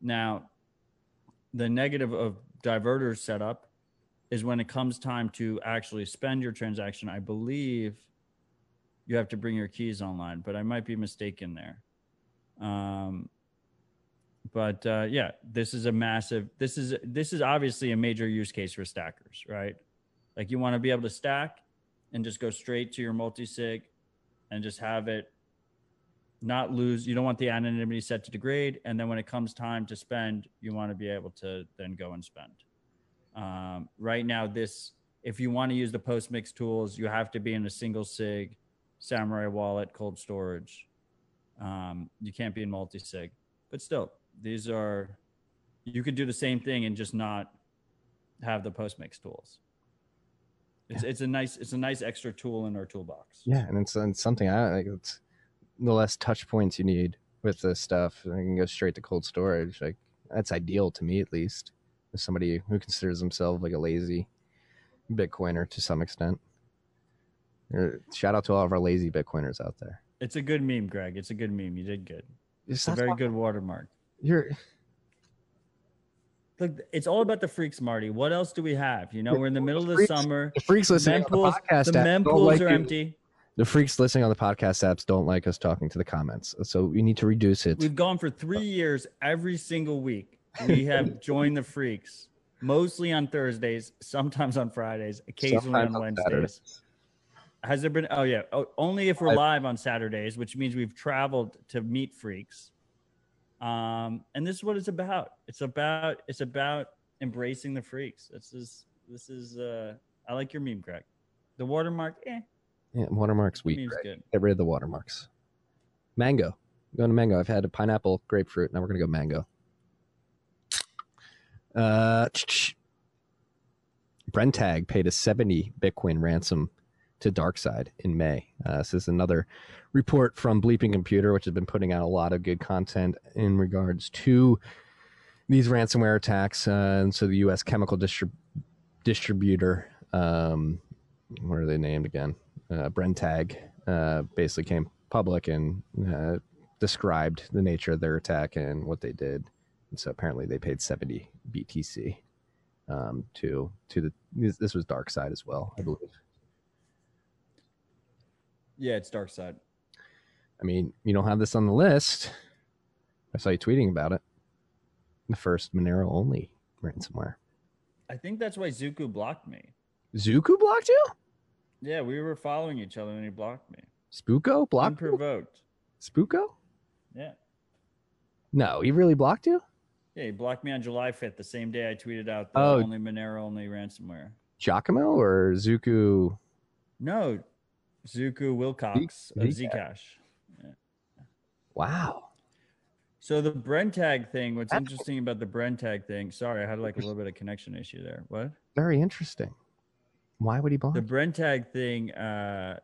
now the negative of diverter setup is when it comes time to actually spend your transaction. I believe you have to bring your keys online, but I might be mistaken there. Um, but uh, yeah, this is a massive. This is this is obviously a major use case for stackers, right? Like you want to be able to stack and just go straight to your multi sig and just have it not lose. You don't want the anonymity set to degrade. And then when it comes time to spend you want to be able to then go and spend. Um, right now this if you want to use the post mix tools you have to be in a single sig samourai wallet cold storage. Um, you can't be in multi sig but still these are you could do the same thing and just not have the post mix tools it's, it's a nice it's a nice extra tool in our toolbox yeah, and it's, it's something I like. It's the less touch points you need with this stuff. I can go straight to cold storage. Like that's ideal to me, at least. As somebody who considers themselves like a lazy Bitcoiner to some extent. Shout out to all of our lazy Bitcoiners out there. It's a good meme, Greg. It's a good meme. You did good. It's It's a very good watermark. You're Look, it's all about the freaks, Marty. What else do we have? You know, we're in the middle of the Freaks- summer. the freaks listening on the Mempools, podcast the mempools like are you. empty. The freaks listening on the podcast apps don't like us talking to the comments, so we need to reduce it. We've gone for three years every single week. We have joined the freaks, mostly on Thursdays, sometimes on Fridays, occasionally Sometimes on on Wednesdays. Saturdays. Has there been? Oh yeah, oh, only if we're live on Saturdays, which means we've traveled to meet freaks. Um, and this is what it's about. It's about it's about embracing the freaks. This is this is. uh I like your meme, Greg. The watermark, eh? Yeah, watermarks weak. Meme's Greg. good. Get rid of the watermarks. Mango. Going to mango. I've had a pineapple, grapefruit. Now we're gonna go mango. Uh, Brenntag paid a 70 Bitcoin ransom to DarkSide in May. Uh, this is another report from Bleeping Computer, which has been putting out a lot of good content in regards to these ransomware attacks. Uh, and so the U.S. chemical distrib- distributor, um, what are they named again? Uh, Brenntag, uh, basically came public and uh, described the nature of their attack and what they did. And so apparently they paid 70 BTC um, to to the this, this was Dark Side as well, I believe. Yeah, it's dark side. I mean, you don't have this on the list. I saw you tweeting about it. The first Monero only ransomware. I think that's why Zooko blocked me. Zooko blocked you? Yeah, we were following each other and he blocked me. Spooko blocked you? Spooko? Yeah. No, he really blocked you? Yeah, he blocked me on July 5th, the same day I tweeted out the Oh. only Monero only ransomware. Giacomo or Zooko? No, Zooko Wilcox of Z- Zcash. Wow. So the Brenntag thing, what's interesting about the Brenntag thing, sorry, I had like a little bit of connection issue there. What? Very interesting. Why would he block? The? Brenntag thing, uh,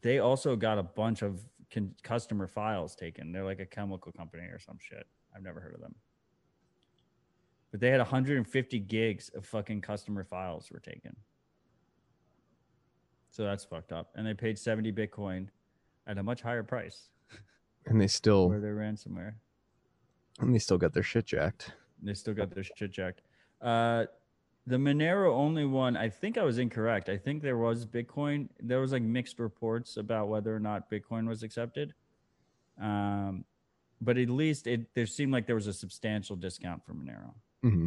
they also got a bunch of con- customer files taken. They're like a chemical company or some shit. I've never heard of them. But they had 150 gigs of fucking customer files were taken. So that's fucked up. And they paid 70 Bitcoin at a much higher price and they still for their ransomware. and they still got their shit jacked. They still got their shit jacked. Uh, the Monero only one, I think I was incorrect. I think there was Bitcoin. There was like mixed reports about whether or not Bitcoin was accepted. Um, but at least it there seemed like there was a substantial discount for Monero. Mm-hmm.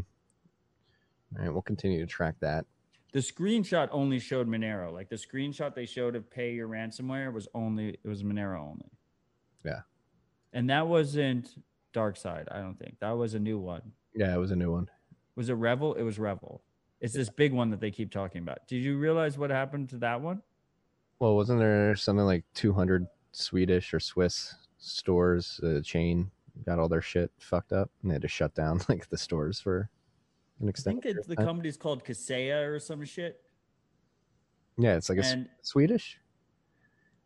All right, we'll continue to track that. The screenshot only showed Monero. Like the screenshot they showed of pay your ransomware was only it was Monero only. Yeah. And that wasn't Dark Side, I don't think. That was a new one. Yeah, it was a new one. Was it REvil? It was REvil. It's this big one that they keep talking about. Did you realize what happened to that one? Well, wasn't there something like 200 Swedish or Swiss stores, uh, chain, got all their shit fucked up and they had to shut down like the stores for an I think it's the company's called Kaseya or some shit. yeah, it's like a and- Swedish.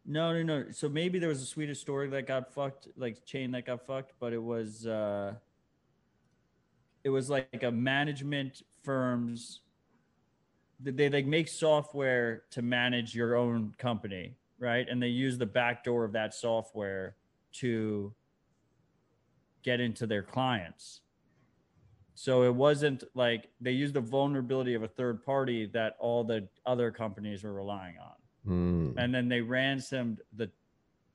No, no, no. So maybe there was a Swedish story that got fucked, like chain that got fucked, but it was uh it was like a management firm's they they like make software to manage your own company, right? And they use the back door of that software to get into their clients. So it wasn't like they used the vulnerability of a third party that all the other companies were relying on Mm. and then they ransomed the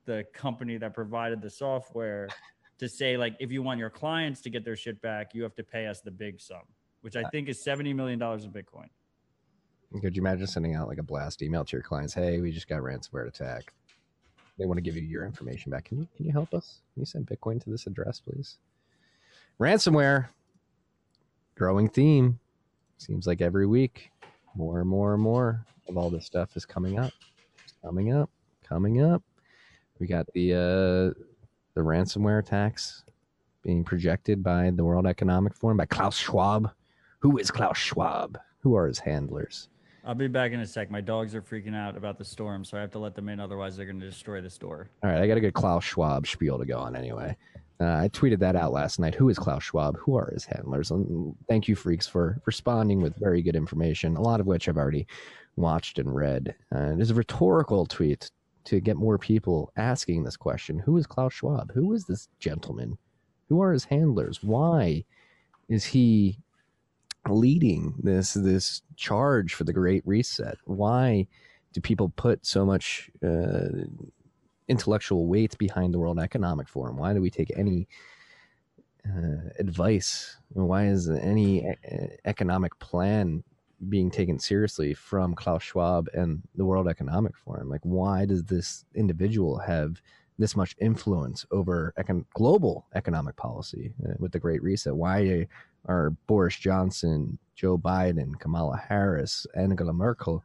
the company that provided the software to say like if you want your clients to get their shit back you have to pay us the big sum which i think is 70 million dollars in bitcoin Could you imagine sending out like a blast email to your clients? Hey, we just got ransomware attack. They want to give you your information back. Can you can you help us? Can you send Bitcoin to this address, please? Ransomware, growing theme. Seems like every week, more and more and more of all this stuff is coming up. Coming up, coming up. We got the uh, the ransomware attacks being projected by the World Economic Forum by Klaus Schwab. Who is Klaus Schwab? Who are his handlers? I'll be back in a sec my dogs are freaking out about the storm so i have to let them in otherwise they're going to destroy the store All right, I got a good Klaus Schwab spiel to go on anyway. Uh, I tweeted that out last night. Who is Klaus Schwab? Who are his handlers? And thank you, freaks, for responding with very good information, a lot of which I've already watched and read. Uh, it is a rhetorical tweet to get more people asking this question Who is Klaus Schwab? Who is this gentleman? Who are his handlers? Why is he leading this this charge for the Great Reset? Why do people put so much uh, intellectual weight behind the World Economic Forum? Why do we take any uh, advice? Why is any economic plan being taken seriously from Klaus Schwab and the World Economic Forum? Like, why does this individual have this much influence over econ- global economic policy uh, with the Great Reset? Why are Boris Johnson, Joe Biden, Kamala Harris, Angela Merkel,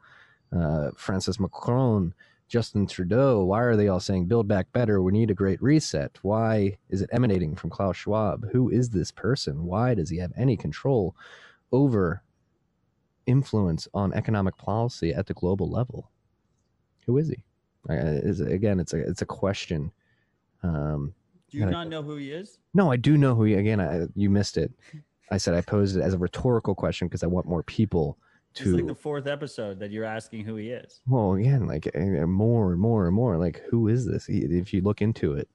uh, Francis Macron, Justin Trudeau, why are they all saying build back better? We need a great reset. Why is it emanating from Klaus Schwab? Who is this person? Why does he have any control over influence on economic policy at the global level? Who is he? Again, it's a it's a question. Um, Do you and I- not know who he is? no, I do know who he. Again, I, you missed it. I said I posed it as a rhetorical question because I want more people to. It's like the fourth episode that you're asking who he is. well, again, like more and more and more. Like, who is this? He, if you look into it,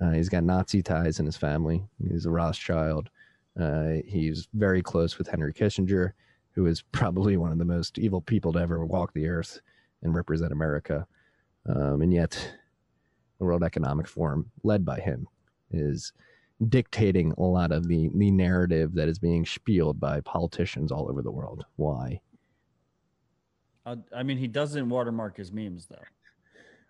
uh, he's got Nazi ties in his family. He's a Rothschild. Uh, he's very close with Henry Kissinger, who is probably one of the most evil people to ever walk the earth and represent America. Um, and yet, the World Economic Forum, led by him, is dictating a lot of the, the narrative that is being spieled by politicians all over the world. Why? Uh, I mean, he doesn't watermark his memes though.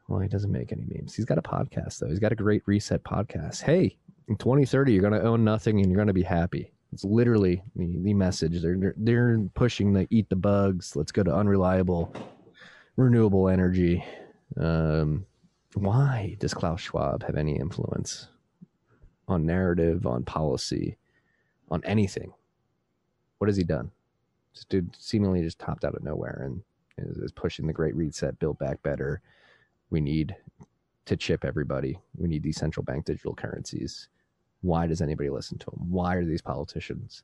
Well, he doesn't make any memes. He's got a podcast though. He's got a great reset podcast. Hey, in 2030, you're going to own nothing and you're going to be happy. It's literally the, the message. They're they're pushing the eat the bugs. Let's go to unreliable, renewable energy. Um, why does Klaus Schwab have any influence on narrative, on policy, on anything? What has he done? This dude seemingly just topped out of nowhere and is, is pushing the great reset, build back better. We need to chip everybody. We need these central bank digital currencies. Why does anybody listen to him? Why are these politicians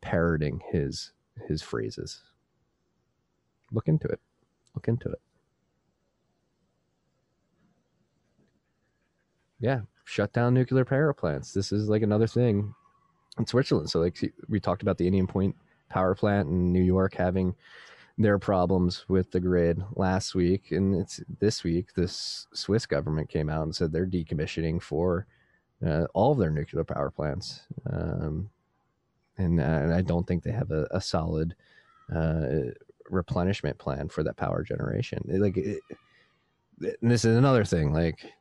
parroting his his phrases? Look into it. Look into it. Yeah, shut down nuclear power plants. This is like another thing in Switzerland. So like we talked about the Indian Point power plant in New York having their problems with the grid last week and it's this week this Swiss government came out and said they're decommissioning for uh, all of their nuclear power plants um, and, uh, and I don't think they have a, a solid uh, replenishment plan for that power generation like it, this is another thing like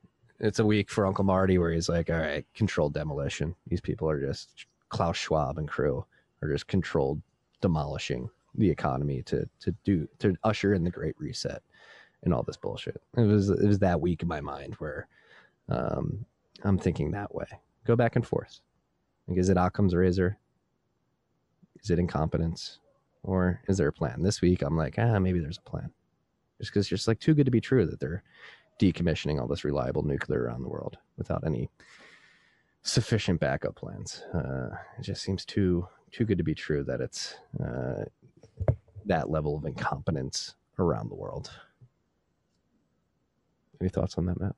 it's a week for Uncle Marty where he's like all right controlled demolition these people are just Klaus Schwab and crew are just controlled demolishing the economy to to do to usher in the great reset and all this bullshit. It was it was that week in my mind where um, I'm thinking that way. Go back and forth. Like, is it Occam's razor? Is it incompetence? Or is there a plan? This week I'm like, ah, maybe there's a plan. Just because it's just like too good to be true that they're decommissioning all this reliable nuclear around the world without any sufficient backup plans. Uh, it just seems too too good to be true that it's uh, that level of incompetence around the world. Any thoughts on that, Matt?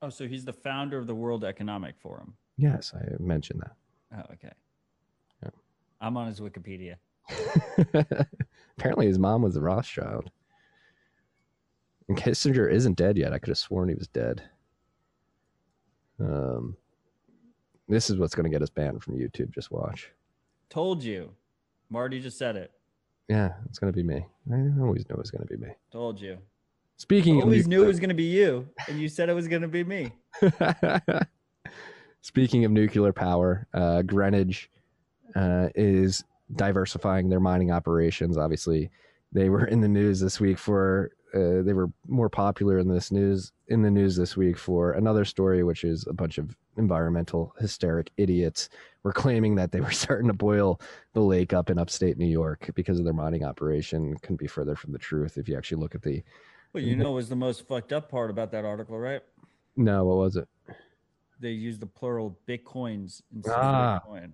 Oh, so he's the founder of the World Economic Forum. Yes, I mentioned that. Oh, okay. Yeah. I'm on his Wikipedia. Apparently, his mom was a Rothschild. And Kissinger isn't dead yet. I could have sworn he was dead. Um, this is what's going to get us banned from YouTube. Just watch. Told you. Marty just said it. Yeah, it's going to be me. I always knew it was going to be me. Told you. Speaking of Always knew it was going to be you, and you said it was going to be me. Speaking of nuclear power, uh, Greenidge uh, is diversifying their mining operations. Obviously, they were in the news this week for. Uh, they were more popular in this news in the news this week for another story, which is a bunch of environmental hysteric idiots were claiming that they were starting to boil the lake up in upstate New York because of their mining operation. Couldn't be further from the truth if you actually look at the. Well, you know was the most fucked up part about that article, right? No, what was it? They used the plural bitcoins instead Ah. of bitcoin.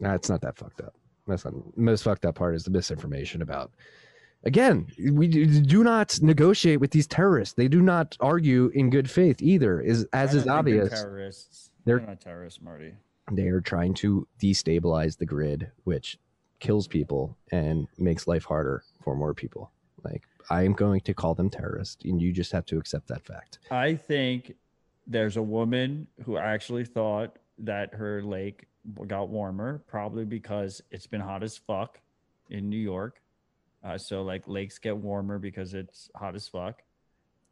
Nah, it's not that fucked up. That's not the most fucked up part is the misinformation about. Again, we do not negotiate with these terrorists. They do not argue in good faith either. Is as is think they're obvious. terrorists. They're- They're not terrorists, Marty. They are trying to destabilize the grid, which kills people and makes life harder for more people. Like I am going to call them terrorists, and you just have to accept that fact. I think there's a woman who actually thought that her lake got warmer, probably because it's been hot as fuck in New York. Uh, so like lakes get warmer because it's hot as fuck.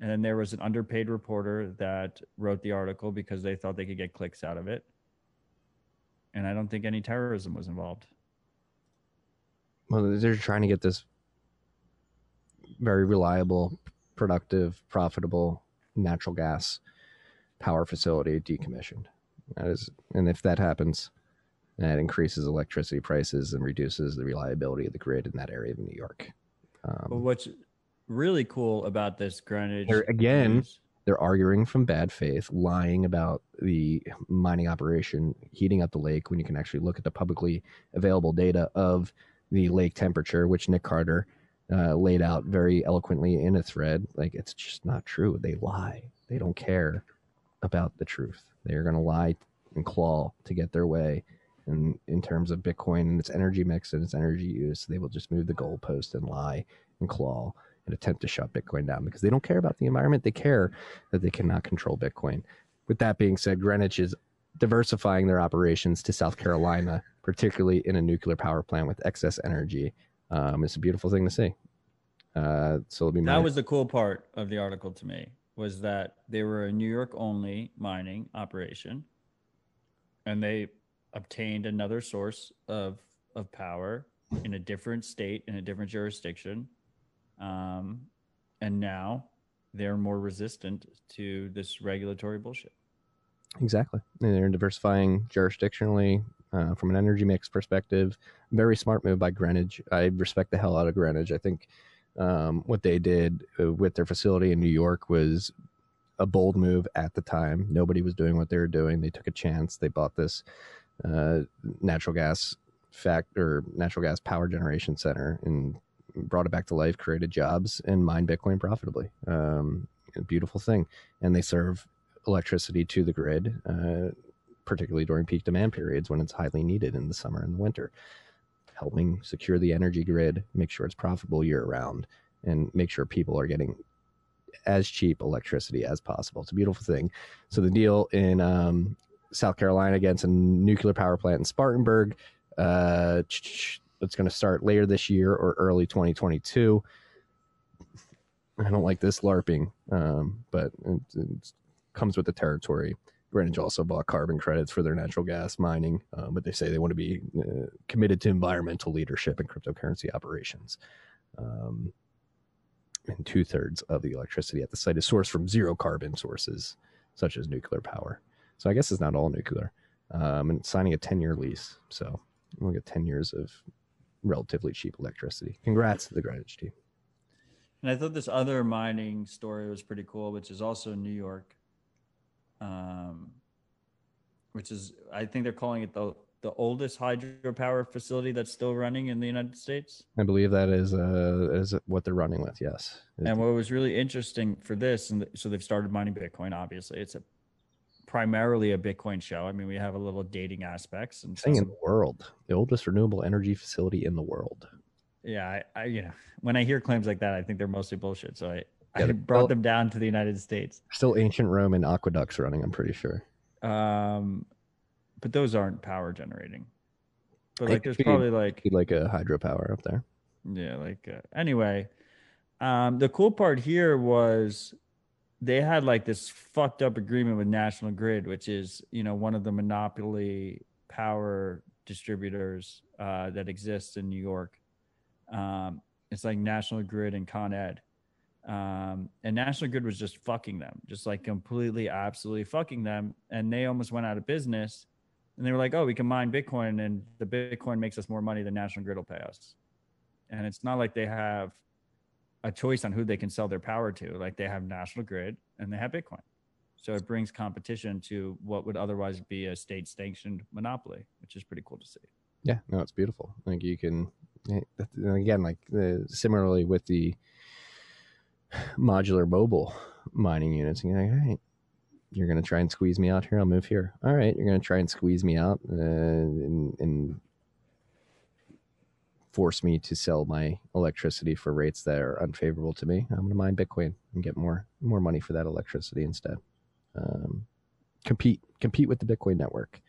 And then there was an underpaid reporter that wrote the article because they thought they could get clicks out of it. And I don't think any terrorism was involved. Well, they're trying to get this very reliable, productive, profitable natural gas power facility decommissioned. That is, and if that happens, that increases electricity prices and reduces the reliability of the grid in that area of New York. Um, what's really cool about this Greenidge They're- again, they're arguing from bad faith, lying about the mining operation heating up the lake when you can actually look at the publicly available data of the lake temperature, which Nick Carter uh, laid out very eloquently in a thread. Like it's just not true. They lie. They don't care about the truth. They're going to lie and claw to get their way. And in terms of Bitcoin and its energy mix and its energy use, they will just move the goalpost and lie and claw and attempt to shut Bitcoin down because they don't care about the environment. They care that they cannot control Bitcoin. With that being said, Greenidge is diversifying their operations to South Carolina, particularly in a nuclear power plant with excess energy. Um, it's a beautiful thing to see. Uh, so it'll be That was the cool part of the article to me was that they were a New York only mining operation and they obtained another source of of power in a different state in a different jurisdiction um, and now they're more resistant to this regulatory bullshit Exactly. And they're diversifying jurisdictionally uh, from an energy mix perspective. Very smart move by Greenidge. I respect the hell out of Greenidge. I think um, what they did uh, with their facility in New York was a bold move at the time. Nobody was doing what they were doing. They took a chance. They bought this uh, natural gas fact or natural gas power generation center and brought it back to life, created jobs, and mined Bitcoin profitably. Um, beautiful thing. And they serve electricity to the grid, uh, particularly during peak demand periods when it's highly needed in the summer and the winter, helping secure the energy grid, make sure it's profitable year round, and make sure people are getting as cheap electricity as possible. It's a beautiful thing. So the deal in um, South Carolina against a nuclear power plant in Spartanburg, uh, it's going to start later this year or early 2022. I don't like this LARPing, um, but it, it comes with the territory. Greenidge also bought carbon credits for their natural gas mining, uh, but they say they want to be uh, committed to environmental leadership and cryptocurrency operations. Um, and two thirds of the electricity at the site is sourced from zero carbon sources, such as nuclear power. So I guess it's not all nuclear. Um, and signing a 10 year lease. So we'll get 10 years of relatively cheap electricity. Congrats to the Greenidge team. and i thought this other mining story was pretty cool which is also in new york um, which is i think they're calling it the the oldest hydropower facility that's still running in the united states I believe that is uh, is what they're running with. Yes. And what was really interesting for this, and so they've started mining Bitcoin. Obviously, it's a primarily a Bitcoin show. I mean, we have a little dating aspects and thing in the world, the oldest renewable energy facility in the world. yeah. I, I, you know, when I hear claims like that, I think they're mostly bullshit. So I, Yeah, I brought well- them down to the United States. Still ancient Roman aqueducts running. I'm pretty sure. Um, but those aren't power generating. But like, there's probably like like a hydropower up there. Yeah, like uh, anyway, um, the cool part here was they had like this fucked up agreement with National Grid, which is you know one of the monopoly power distributors uh, that exists in New York. Um, it's like National Grid and Con Ed. Um, and National Grid was just fucking them, just like completely, absolutely fucking them. And they almost went out of business. And they were like, oh, we can mine Bitcoin and the Bitcoin makes us more money than National Grid will pay us and it's not like they have a choice on who they can sell their power to. Like they have National Grid and they have Bitcoin. So it brings competition to what would otherwise be a state sanctioned monopoly, which is pretty cool to see. Yeah, no, it's beautiful. Like you can, again, like uh, similarly with the modular mobile mining units, and you're like, all right, you're gonna try and squeeze me out here. I'll move here. All right, you're gonna try and squeeze me out uh, and, and force me to sell my electricity for rates that are unfavorable to me. I'm gonna mine Bitcoin and get more more money for that electricity instead. Um, compete compete with the Bitcoin network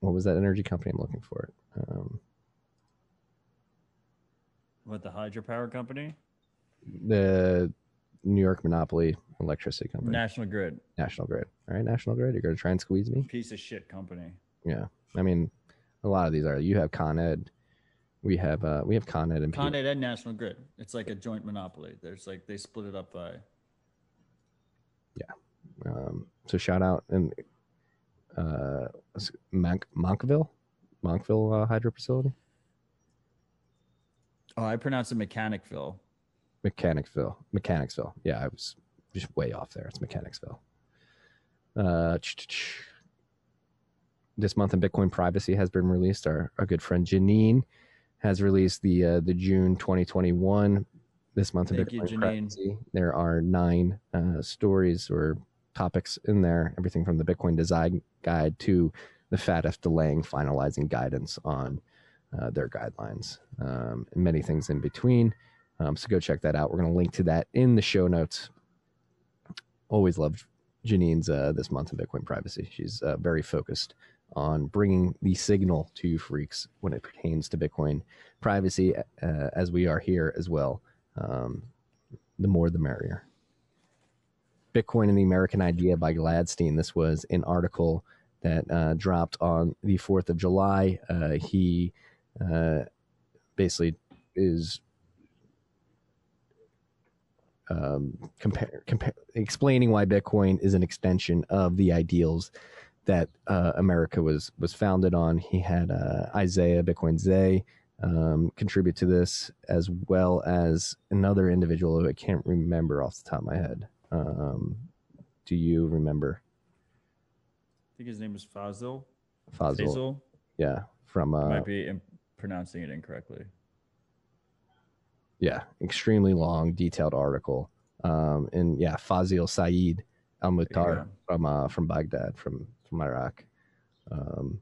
what was that energy company I'm looking for? It. Um, What the hydropower company? the New York Monopoly Electricity Company, National Grid. National Grid. All right, National Grid. You're going to try and squeeze me? Piece of shit company. Yeah. I mean, a lot of these are. You have Con Ed. We have uh, we have Con Ed and Con Ed and National Grid. It's like a joint monopoly. There's like they split it up by Yeah. Um, so shout out and uh, Monk, Monkville, Monkville uh, hydro facility. Oh, I pronounce it Mechanicville. Mechanicsville. Mechanicsville. Yeah, I was just way off there. It's Mechanicsville. Uh, this month in Bitcoin privacy has been released. Our, our good friend Janine has released the uh, the June 2021 this month in Thank you, Bitcoin Janine. privacy. There are nine uh, stories or topics in there, everything from the Bitcoin design guide to the FATF delaying finalizing guidance on uh, their guidelines, um, and many things in between. Um, so go check that out. We're going to link to that in the show notes. Always loved Janine's uh, this month in Bitcoin privacy. She's uh, very focused on bringing the signal to freaks when it pertains to Bitcoin privacy, uh, as we are here as well. Um, the more, the merrier. Bitcoin and the American Idea by Gladstein. This was an article that uh, dropped on the 4th of July. Uh, he uh, basically is um, explaining why Bitcoin is an extension of the ideals that uh, America was was founded on. He had uh, Isaiah Bitcoin Zay um, contribute to this, as well as another individual who I can't remember off the top of my head. Um, do you remember I think his name was Fazil. Fazil? Faisal. Yeah, from uh, Might be im- pronouncing it incorrectly. yeah, extremely long, detailed article. Um, and yeah, Fazil Saeed Al Mutar go. from uh, from Baghdad, from from Iraq. Um,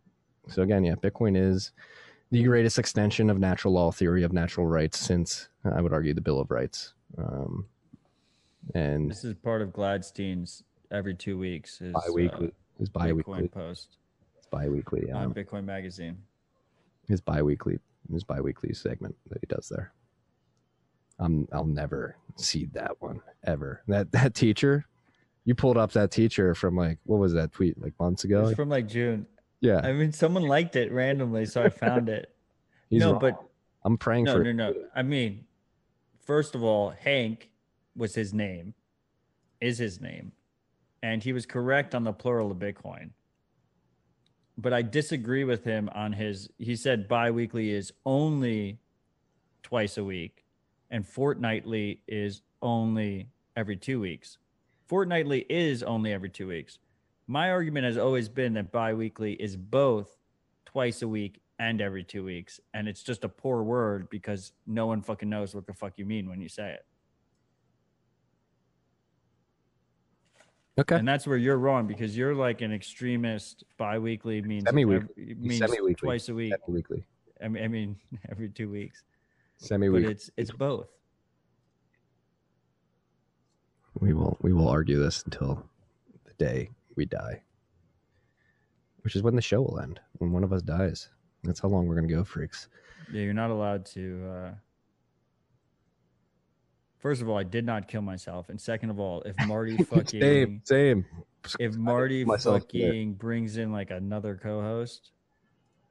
so again, yeah, Bitcoin is the greatest extension of natural law theory of natural rights since I would argue the Bill of Rights. Um, and This is part of Gladstein's every two weeks. is bi-weekly, his uh, bi-weekly, Bitcoin post It's bi-weekly, on um, Bitcoin Magazine. his bi-weekly, his bi-weekly segment that he does there. Um, I'll never see that one ever. That that teacher, you pulled up that teacher from like what was that tweet like months It ago? was from like June. yeah, I mean, someone liked it randomly, so I found it. no, wrong. but I'm praying no, for no, no. I mean, first of all, Hank was his name, is his name, and he was correct on the plural of Bitcoin. But I disagree with him on his. He said biweekly is only twice a week, and fortnightly is only every two weeks. Fortnightly is only every two weeks. My argument has always been that biweekly is both twice a week and every two weeks. And it's just a poor word because no one fucking knows what the fuck you mean when you say it. Okay. And that's where you're wrong because you're like an extremist. Biweekly means Semi-weekly. means Semi-weekly. twice a week. Weekly, I mean, I mean every two weeks. But semi-weekly. it's it's both. We will we will argue this until the day we die, which is when the show will end. When one of us dies. That's how long we're gonna go, freaks. Yeah, you're not allowed to. Uh... First of all, I did not kill myself, and second of all, if Marty fucking same, same. if Marty fucking brings in like another co-host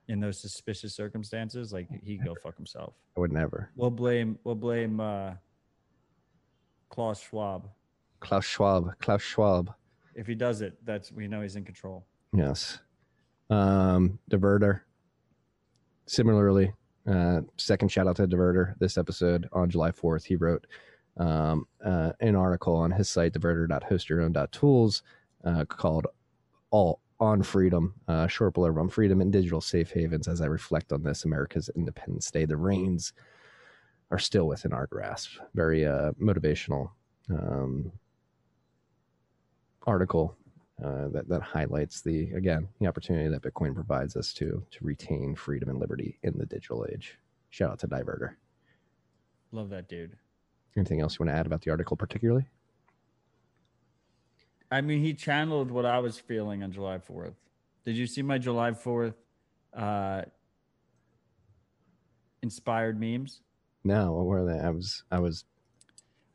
in those suspicious circumstances, like he go fuck himself. I would never. We'll blame we'll blame uh Klaus Schwab. Klaus Schwab. Klaus Schwab. If he does it, that's we know he's in control. Yes. Um, Diverter. Similarly, uh, second shout out to Diverter this episode on July 4th. He wrote um, uh, an article on his site, diverter.hostyourown.tools, uh, called All on Freedom, uh, short blurb on freedom and digital safe havens. As I reflect on this, America's Independence Day, the reins are still within our grasp. Very uh, motivational um, article uh, that that highlights the again the opportunity that Bitcoin provides us to to retain freedom and liberty in the digital age. Shout out to Diverter. Love that dude. Anything else you want to add about the article, particularly? I mean, he channeled what I was feeling on July 4th. Did you see my July 4th uh inspired memes? No, what were they? I was I was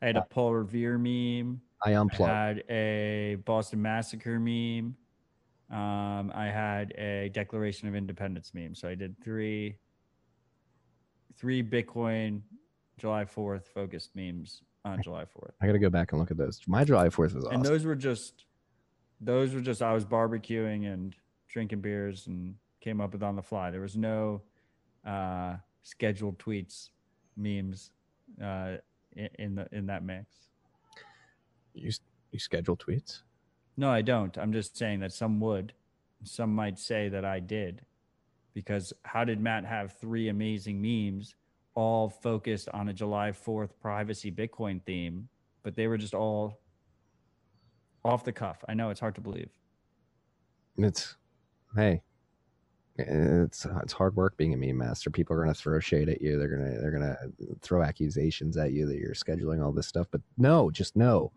I had a Paul Revere meme. I unplugged. I had a Boston Massacre meme. Um, I had a Declaration of Independence meme. So I did three, three Bitcoin July Fourth focused memes on July Fourth, I got to go back and look at those. My July Fourth was awesome. and those were just, those were just I was barbecuing and drinking beers and came up with on the fly. There was no uh, scheduled tweets memes uh, in, in the in that mix. You you schedule tweets. No, I don't. I'm just saying that some would. Some might say that I did. Because how did Matt have three amazing memes all focused on a July 4th privacy Bitcoin theme, but they were just all off the cuff? I know it's hard to believe. It's hey, it's it's hard work being a meme master. People are gonna throw shade at you. They're gonna they're gonna throw accusations at you that you're scheduling all this stuff. But no, just know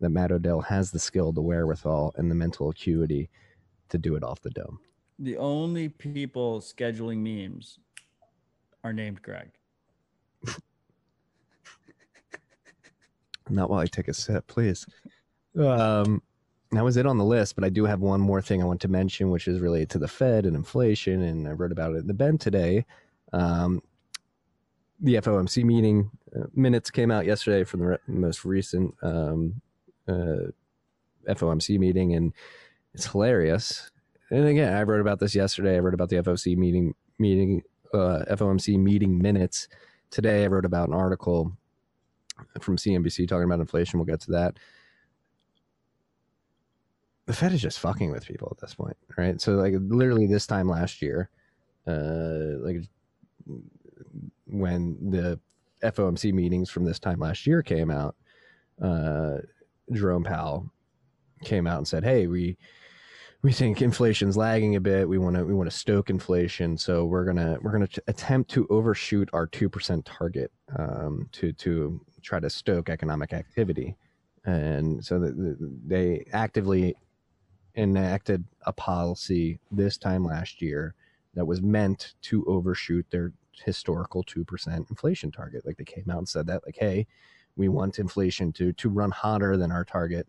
that Matt Odell has the skill, the wherewithal, and the mental acuity to do it off the dome. The only people scheduling memes are named Greg. Not while I take a sip, please. Um, that was it on the list, but I do have one more thing I want to mention, which is related to the Fed and inflation, and I wrote about it in the Bend today. Um, the FOMC meeting uh, minutes came out yesterday from the re- most recent um, uh, FOMC meeting, and it's hilarious. And again, I wrote about this yesterday. I wrote about the FOMC meeting meeting uh, FOMC meeting minutes today. I wrote about an article from CNBC talking about inflation. We'll get to that. The Fed is just fucking with people at this point, right? So, like, literally this time last year, uh, like when the FOMC meetings from this time last year came out, uh, Jerome Powell came out and said, "Hey, we we think inflation's lagging a bit. We want to we want to stoke inflation, so we're gonna we're gonna attempt to overshoot our two percent target um, to to try to stoke economic activity." And so the, the, they actively enacted a policy this time last year that was meant to overshoot their historical 2% inflation target like they came out and said that like hey we want inflation to to run hotter than our target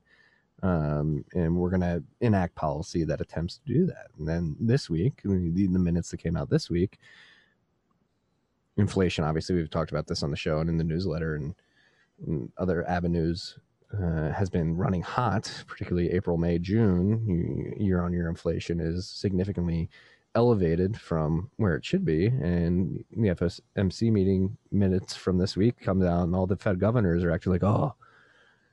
um, and we're going to enact policy that attempts to do that and then this week the, the minutes that came out this week inflation obviously we've talked about this on the show and in the newsletter and, and other avenues uh, has been running hot, particularly April, May, June. Year on year inflation is significantly elevated from where it should be. And the FOMC meeting minutes from this week come out, and all the Fed governors are actually like, "Oh,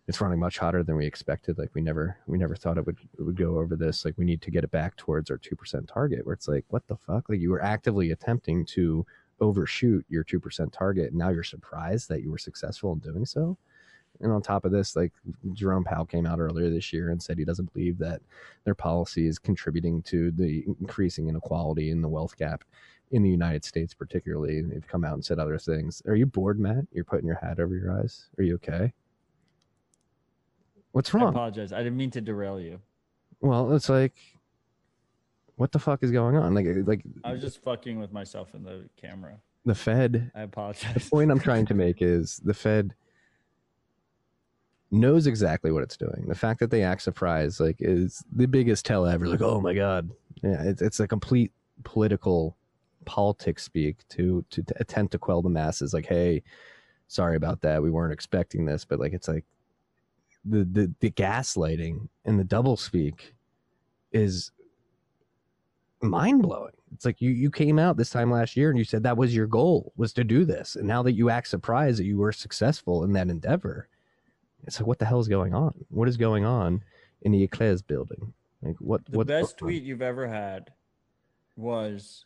it's running much hotter than we expected. Like we never, we never thought it would it would go over this. Like we need to get it back towards our two percent target." Where it's like, "What the fuck? Like you were actively attempting to overshoot your two percent target, and now you're surprised that you were successful in doing so." And on top of this, like Jerome Powell came out earlier this year and said he doesn't believe that their policy is contributing to the increasing inequality in the wealth gap in the United States, particularly. And They've come out and said other things. Are you bored, Matt? You're putting your hat over your eyes. Are you okay? What's wrong? I apologize. I didn't mean to derail you. Well, it's like, what the fuck is going on? Like, like I was just fucking with myself in the camera. the Fed I apologize. the point I'm trying to make is the Fed knows exactly what it's doing. The fact that they act surprised, like, is the biggest tell ever. Like, oh my god, yeah, it's it's a complete political politics speak to, to attempt to quell the masses. Like, hey, sorry about that, we weren't expecting this, but like, it's like the the the gaslighting and the double speak is mind blowing. It's like you you came out this time last year and you said that was your goal was to do this, and now that you act surprised that you were successful in that endeavor, it's like what the hell is going on? What is going on in the Eccles building? Like what the what best tweet you've ever had was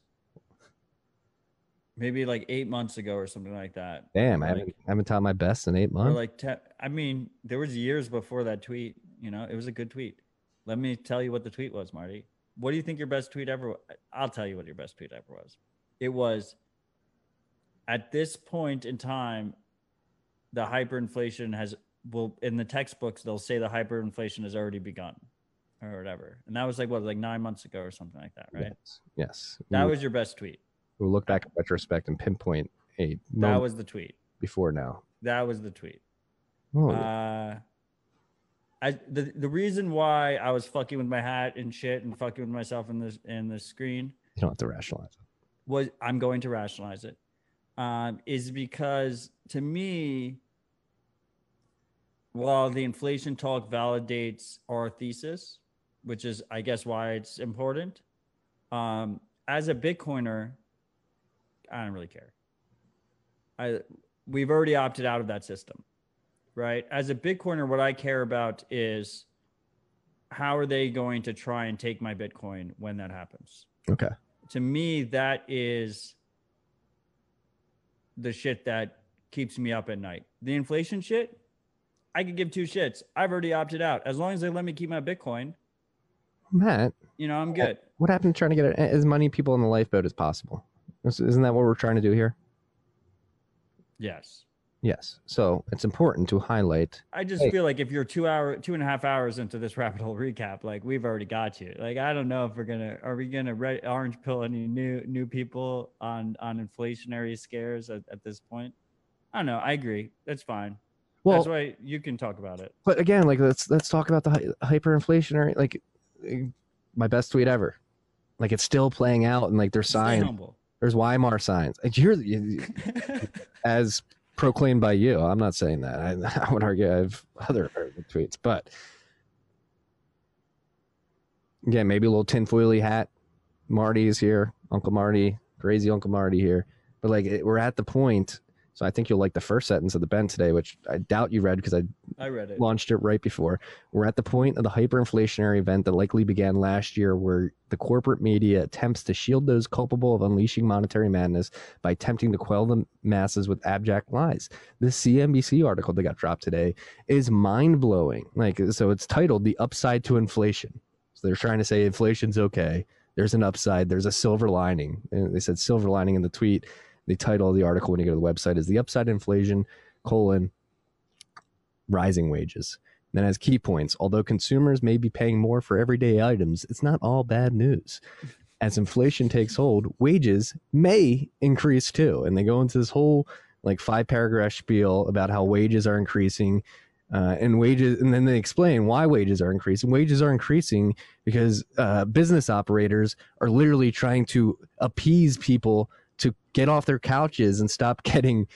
maybe like eight months ago or something like that. Damn, I haven't I haven't taught my best in eight months. like, te- I mean, there was years before that tweet. You know, it was a good tweet. Let me tell you what the tweet was, Marty. What do you think your best tweet ever? wa- I'll tell you what your best tweet ever was. It was at this point in time, the hyperinflation has will in the textbooks they'll say the hyperinflation has already begun, or whatever. And that was like what, like nine months ago or something like that, right? Yes, yes. That we'll, was your best tweet. we'll look back in retrospect and pinpoint a That was the tweet. before now. That was the tweet. Oh, Uh, I the the reason why I was fucking with my hat and shit and fucking with myself in this in the screen you don't have to rationalize it. was I'm going to rationalize it. Um, is because to me, while the inflation talk validates our thesis, which is I guess why it's important. Um, as a Bitcoiner, I don't really care. I we've already opted out of that system, right? As a Bitcoiner, what I care about is how are they going to try and take my Bitcoin when that happens? Okay. To me, that is the shit that keeps me up at night. The inflation shit, I could give two shits. I've already opted out. As long as they let me keep my Bitcoin, Matt, you know, I'm good. what happened to trying to get as many people in the lifeboat as possible? Isn't that what we're trying to do here? Yes. Yes. So it's important to highlight. I just Hey. feel like if you're two hour, two and a half hours into this Rabbit Hole Recap, like we've already got you. Like I don't know if we're gonna, are we gonna red, orange pill any new new people on on inflationary scares at, at this point? I don't know. I agree. That's fine. Well, That's why you can talk about it. but again, like let's let's talk about the hy- hyperinflationary. Like my best tweet ever. Like it's still playing out, and like there's signs. There's Weimar signs. Like, You're you- as proclaimed by you. I'm not saying that. I, I would argue I have other tweets, but again, maybe a little tinfoily hat. Marty is here, Uncle Marty, crazy Uncle Marty here. But like, it, we're at the point. So I think you'll like the first sentence of the Ben today, which I doubt you read because I I read it. launched it right before. We're at the point of the hyperinflationary event that likely began last year, where the corporate media attempts to shield those culpable of unleashing monetary madness by attempting to quell the masses with abject lies. This CNBC article that got dropped today is mind blowing. Like, so it's titled "The Upside to Inflation." So they're trying to say inflation's okay. There's an upside. There's a silver lining. And they said silver lining in the tweet. The title of the article when you go to the website is "The Upside Inflation: colon rising wages. Then as key points, although consumers may be paying more for everyday items, it's not all bad news. As inflation takes hold, wages may increase too. And they go into this whole like five paragraph spiel about how wages are increasing. Uh, and wages, and then they explain why wages are increasing. Wages are increasing because uh, business operators are literally trying to appease people to get off their couches and stop getting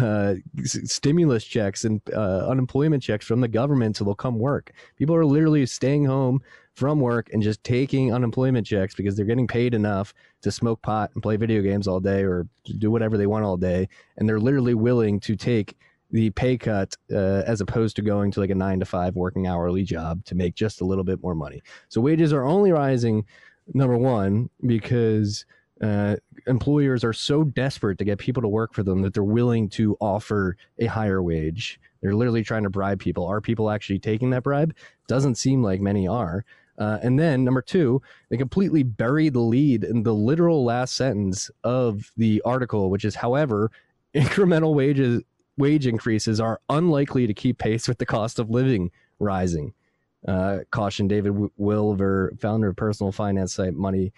uh, stimulus checks and uh, unemployment checks from the government so they'll come work. People are literally staying home from work and just taking unemployment checks because they're getting paid enough to smoke pot and play video games all day or do whatever they want all day. And they're literally willing to take the pay cut uh, as opposed to going to like a nine to five working hourly job to make just a little bit more money. So wages are only rising, number one, because uh, employers are so desperate to get people to work for them that they're willing to offer a higher wage. They're literally trying to bribe people. Are people actually taking that bribe? Doesn't seem like many are. Uh, and then number two, they completely bury the lead in the literal last sentence of the article, which is, however, incremental wages wage increases are unlikely to keep pace with the cost of living rising. Uh, cautioned David Weliver, founder of personal finance site Money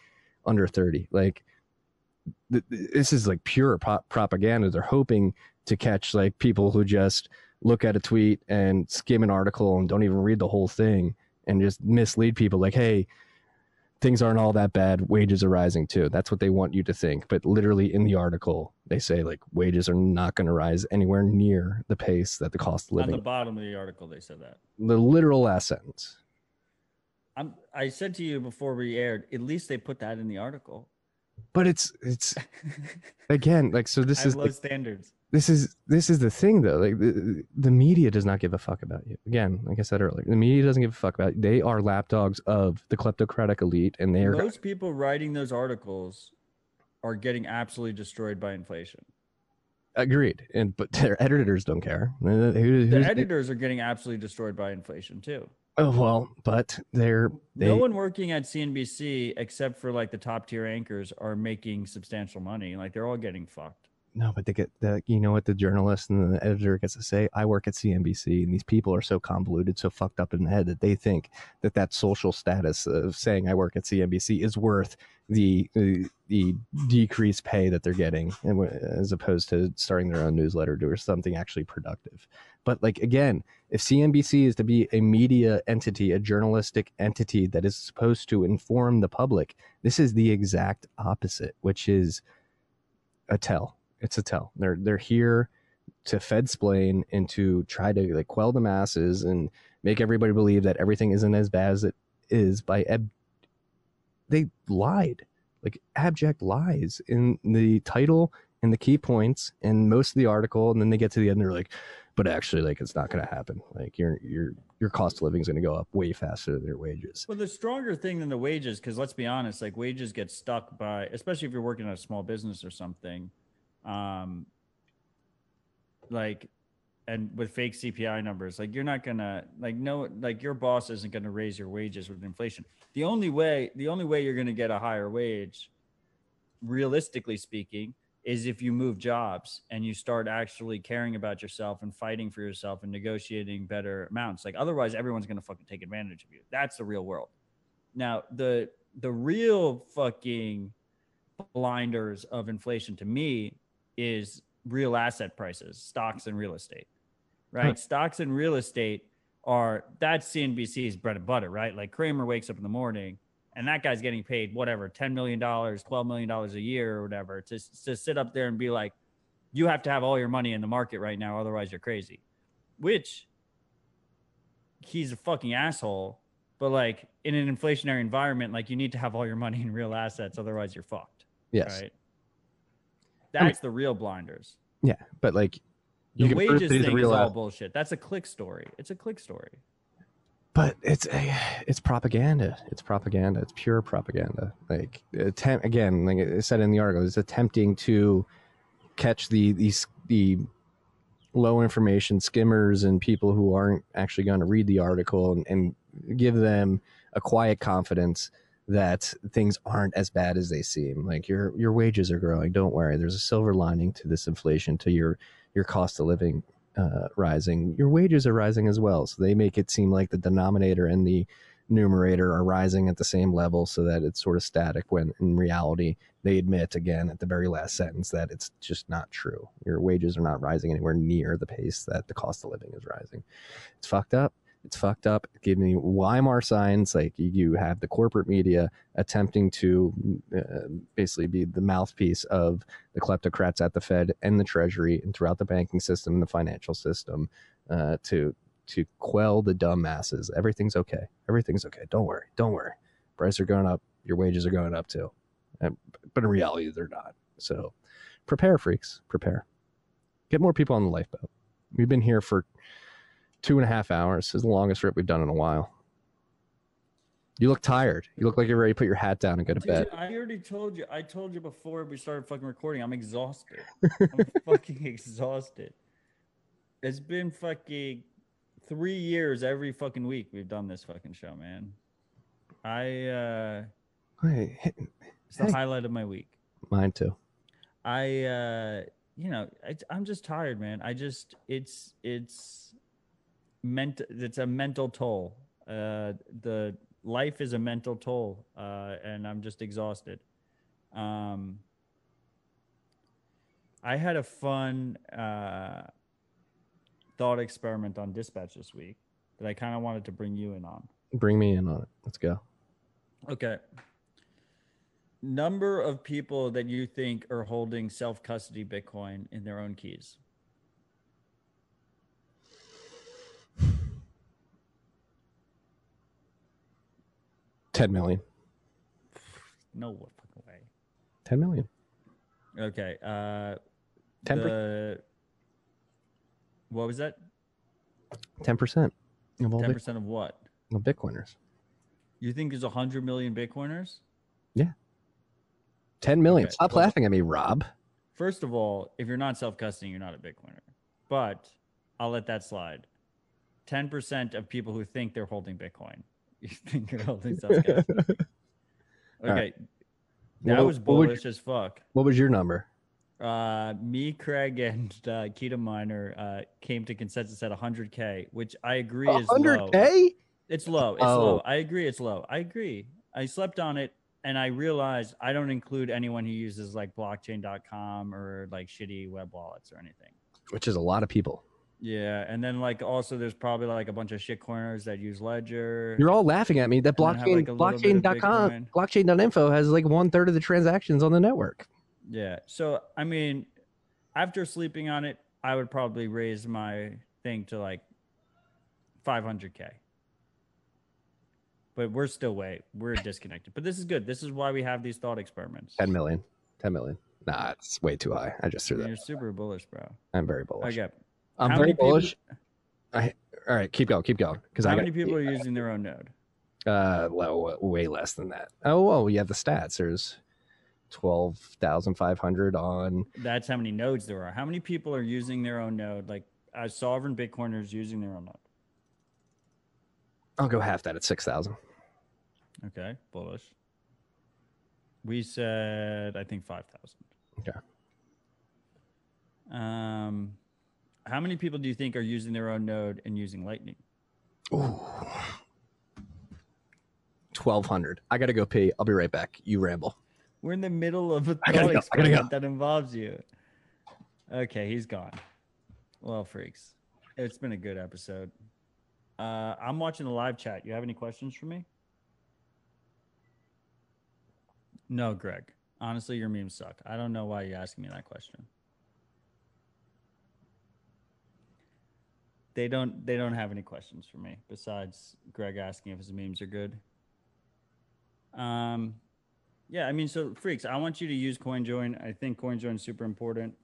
Under 30. Like, th- th- this is like pure pro- propaganda. They're hoping to catch like people who just look at a tweet and skim an article and don't even read the whole thing and just mislead people like, hey, things aren't all that bad. Wages are rising too. That's what they want you to think. But literally in the article, they say like wages are not going to rise anywhere near the pace that the cost of On living. the bottom of the article, they said that. the literal last sentence. I'm, I said to you before we aired, at least they put that in the article. But it's it's again like so. This is low standards. this is this is the thing though. Like the, the media does not give a fuck about you. Again, like I said earlier, the media doesn't give a fuck about you. They are lapdogs of the kleptocratic elite, and they are Those people writing those articles are getting absolutely destroyed by inflation. agreed. And but their editors don't care. Who- The editors are getting absolutely destroyed by inflation too. Oh well, but they're they, no one working at CNBC except for like the top tier anchors are making substantial money. Like they're all getting fucked. No, but they get the you know what the journalist and the editor gets to say. I work at CNBC, and these people are so convoluted, so fucked up in the head that they think that that social status of saying I work at CNBC is worth the the, the decreased pay that they're getting, and as opposed to starting their own newsletter or something actually productive. But like again, if CNBC is to be a media entity, a journalistic entity that is supposed to inform the public, this is the exact opposite, which is a tell. It's a tell. They're they're here to fed splain and to try to like quell the masses and make everybody believe that everything isn't as bad as it is by ab- they lied like abject lies in the title and the key points and most of the article, and then they get to the end, they're like, but actually, like it's not going to happen. Like your your your cost of living is going to go up way faster than your wages. Well, the stronger thing than the wages, because let's be honest, like wages get stuck by, especially if you're working at a small business or something, um, like, and with fake CPI numbers, like you're not gonna, like, no, like your boss isn't gonna raise your wages with inflation. The only way, the only way you're gonna get a higher wage, realistically speaking, is if you move jobs and you start actually caring about yourself and fighting for yourself and negotiating better amounts. Like otherwise everyone's to fucking take advantage of you. That's the real world. Now, the the real fucking blinders of inflation to me is real asset prices, stocks and real estate. Right? Huh. Stocks and real estate are that's CNBC's bread and butter, right? Like Cramer wakes up in the morning and that guy's getting paid whatever, $10 million, $12 million a year or whatever to, to sit up there and be like, you have to have all your money in the market right now, otherwise you're crazy. Which he's a fucking asshole. But like in an inflationary environment, like you need to have all your money in real assets, otherwise you're fucked. Yes. Right. I mean- That's the real blinders. Yeah, but like The you wages that he's a thing is all bullshit. That's a click story. It's a click story. but it's a, it's propaganda. It's propaganda. It's pure propaganda. Like attempt again, like it said in the article, it's attempting to catch the these the low information skimmers and people who aren't actually going to read the article and, and give them a quiet confidence that things aren't as bad as they seem. Like your your wages are growing. Don't worry. There's a silver lining to this inflation, to your your cost of living uh, rising. Your wages are rising as well. So they make it seem like the denominator and the numerator are rising at the same level, so that it's sort of static. When in reality, they admit again at the very last sentence that it's just not true. Your wages are not rising anywhere near the pace that the cost of living is rising. It's fucked up. It's fucked up. Give me Weimar signs. Like you, have the corporate media attempting to uh, basically be the mouthpiece of the kleptocrats at the Fed and the Treasury and throughout the banking system and the financial system uh, to to quell the dumb masses. Everything's okay. Everything's okay. Don't worry. Don't worry. Prices are going up. Your wages are going up too. And, but in reality, they're not. So prepare, freaks. Prepare. Get more people on the lifeboat. We've been here for two and a half hours. Is the longest trip we've done in a while. You look tired. You look like you're ready to put your hat down and go to Dude, bed. I already told you. I told you before we started fucking recording. I'm exhausted. I'm fucking exhausted. It's been fucking three years every fucking week we've done this fucking show, man. I uh Hey, it's the Hey. highlight of my week. mine too. I uh you know, I, I'm just tired, man. I just it's it's meant it's a mental toll. Uh the life is a mental toll uh and I'm just exhausted. Um I had a fun uh thought experiment on dispatch this week that I kind of wanted to bring you in on. Bring me in on it. Let's go. Okay. Number of people that you think are holding self custody Bitcoin in their own keys. Ten million. No fucking way. Ten million. Okay. Uh, 10%. the- what was that? Ten percent of all Ten Bit- percent of what? of Bitcoiners. You think there's hundred million Bitcoiners? Yeah. Ten million. Okay, Stop well- laughing at me, Rob. First of all, if you're not self custodying, you're not a Bitcoiner. But I'll let that slide. Ten percent of people who think they're holding Bitcoin, you think you're holding self. Okay. right. That What- was bullish as fuck. What was your number? Uh, me, Craig, and uh, Keto Miner uh, came to consensus at 100k, which I agree is low. hundred k. It's low. It's Oh. low. I agree. It's low. I agree. I slept on it, and I realized I don't include anyone who uses like blockchain.com or like shitty web wallets or anything. Which is a lot of people. Yeah, and then like also there's probably like a bunch of shitcoiners that use Ledger. You're all laughing at me. That have, blockchain, like, a little bit of blockchain.com, blockchain.info has like one third of the transactions on the network. Yeah. So I mean, after sleeping on it, I would probably raise my thing to like 500k. But we're still way we're disconnected. But this is good. This is why we have these thought experiments. 10 million. 10 million. Nah, it's way too high. I just threw that. You're super bullish, bro. I'm very bullish. Okay. I'm How very many people- bullish. I, all right, keep going, keep going. Because How I got, many people are using their own node? Uh, low, way less than that. Oh, well, you have the stats. There's twelve thousand five hundred on. That's how many nodes there are. How many people are using their own node? Like as sovereign Bitcoiners using their own node. I'll go half that at six thousand. Okay, bullish. We said I think five thousand. Okay. Um, how many people do you think are using their own node and using Lightning? Ooh. Twelve hundred. I gotta go pee. I'll be right back. You ramble. We're in the middle of a thought go. experiment that involves you. Okay, he's gone. Well, freaks. It's been a good episode. Uh, I'm watching the live chat. You have any questions for me? No, Greg. Honestly, your memes suck. I don't know why you're asking me that question. They don't. They don't have any questions for me besides Greg asking if his memes are good. Um, yeah, I mean, so freaks, I want you to use CoinJoin. I think CoinJoin is super important.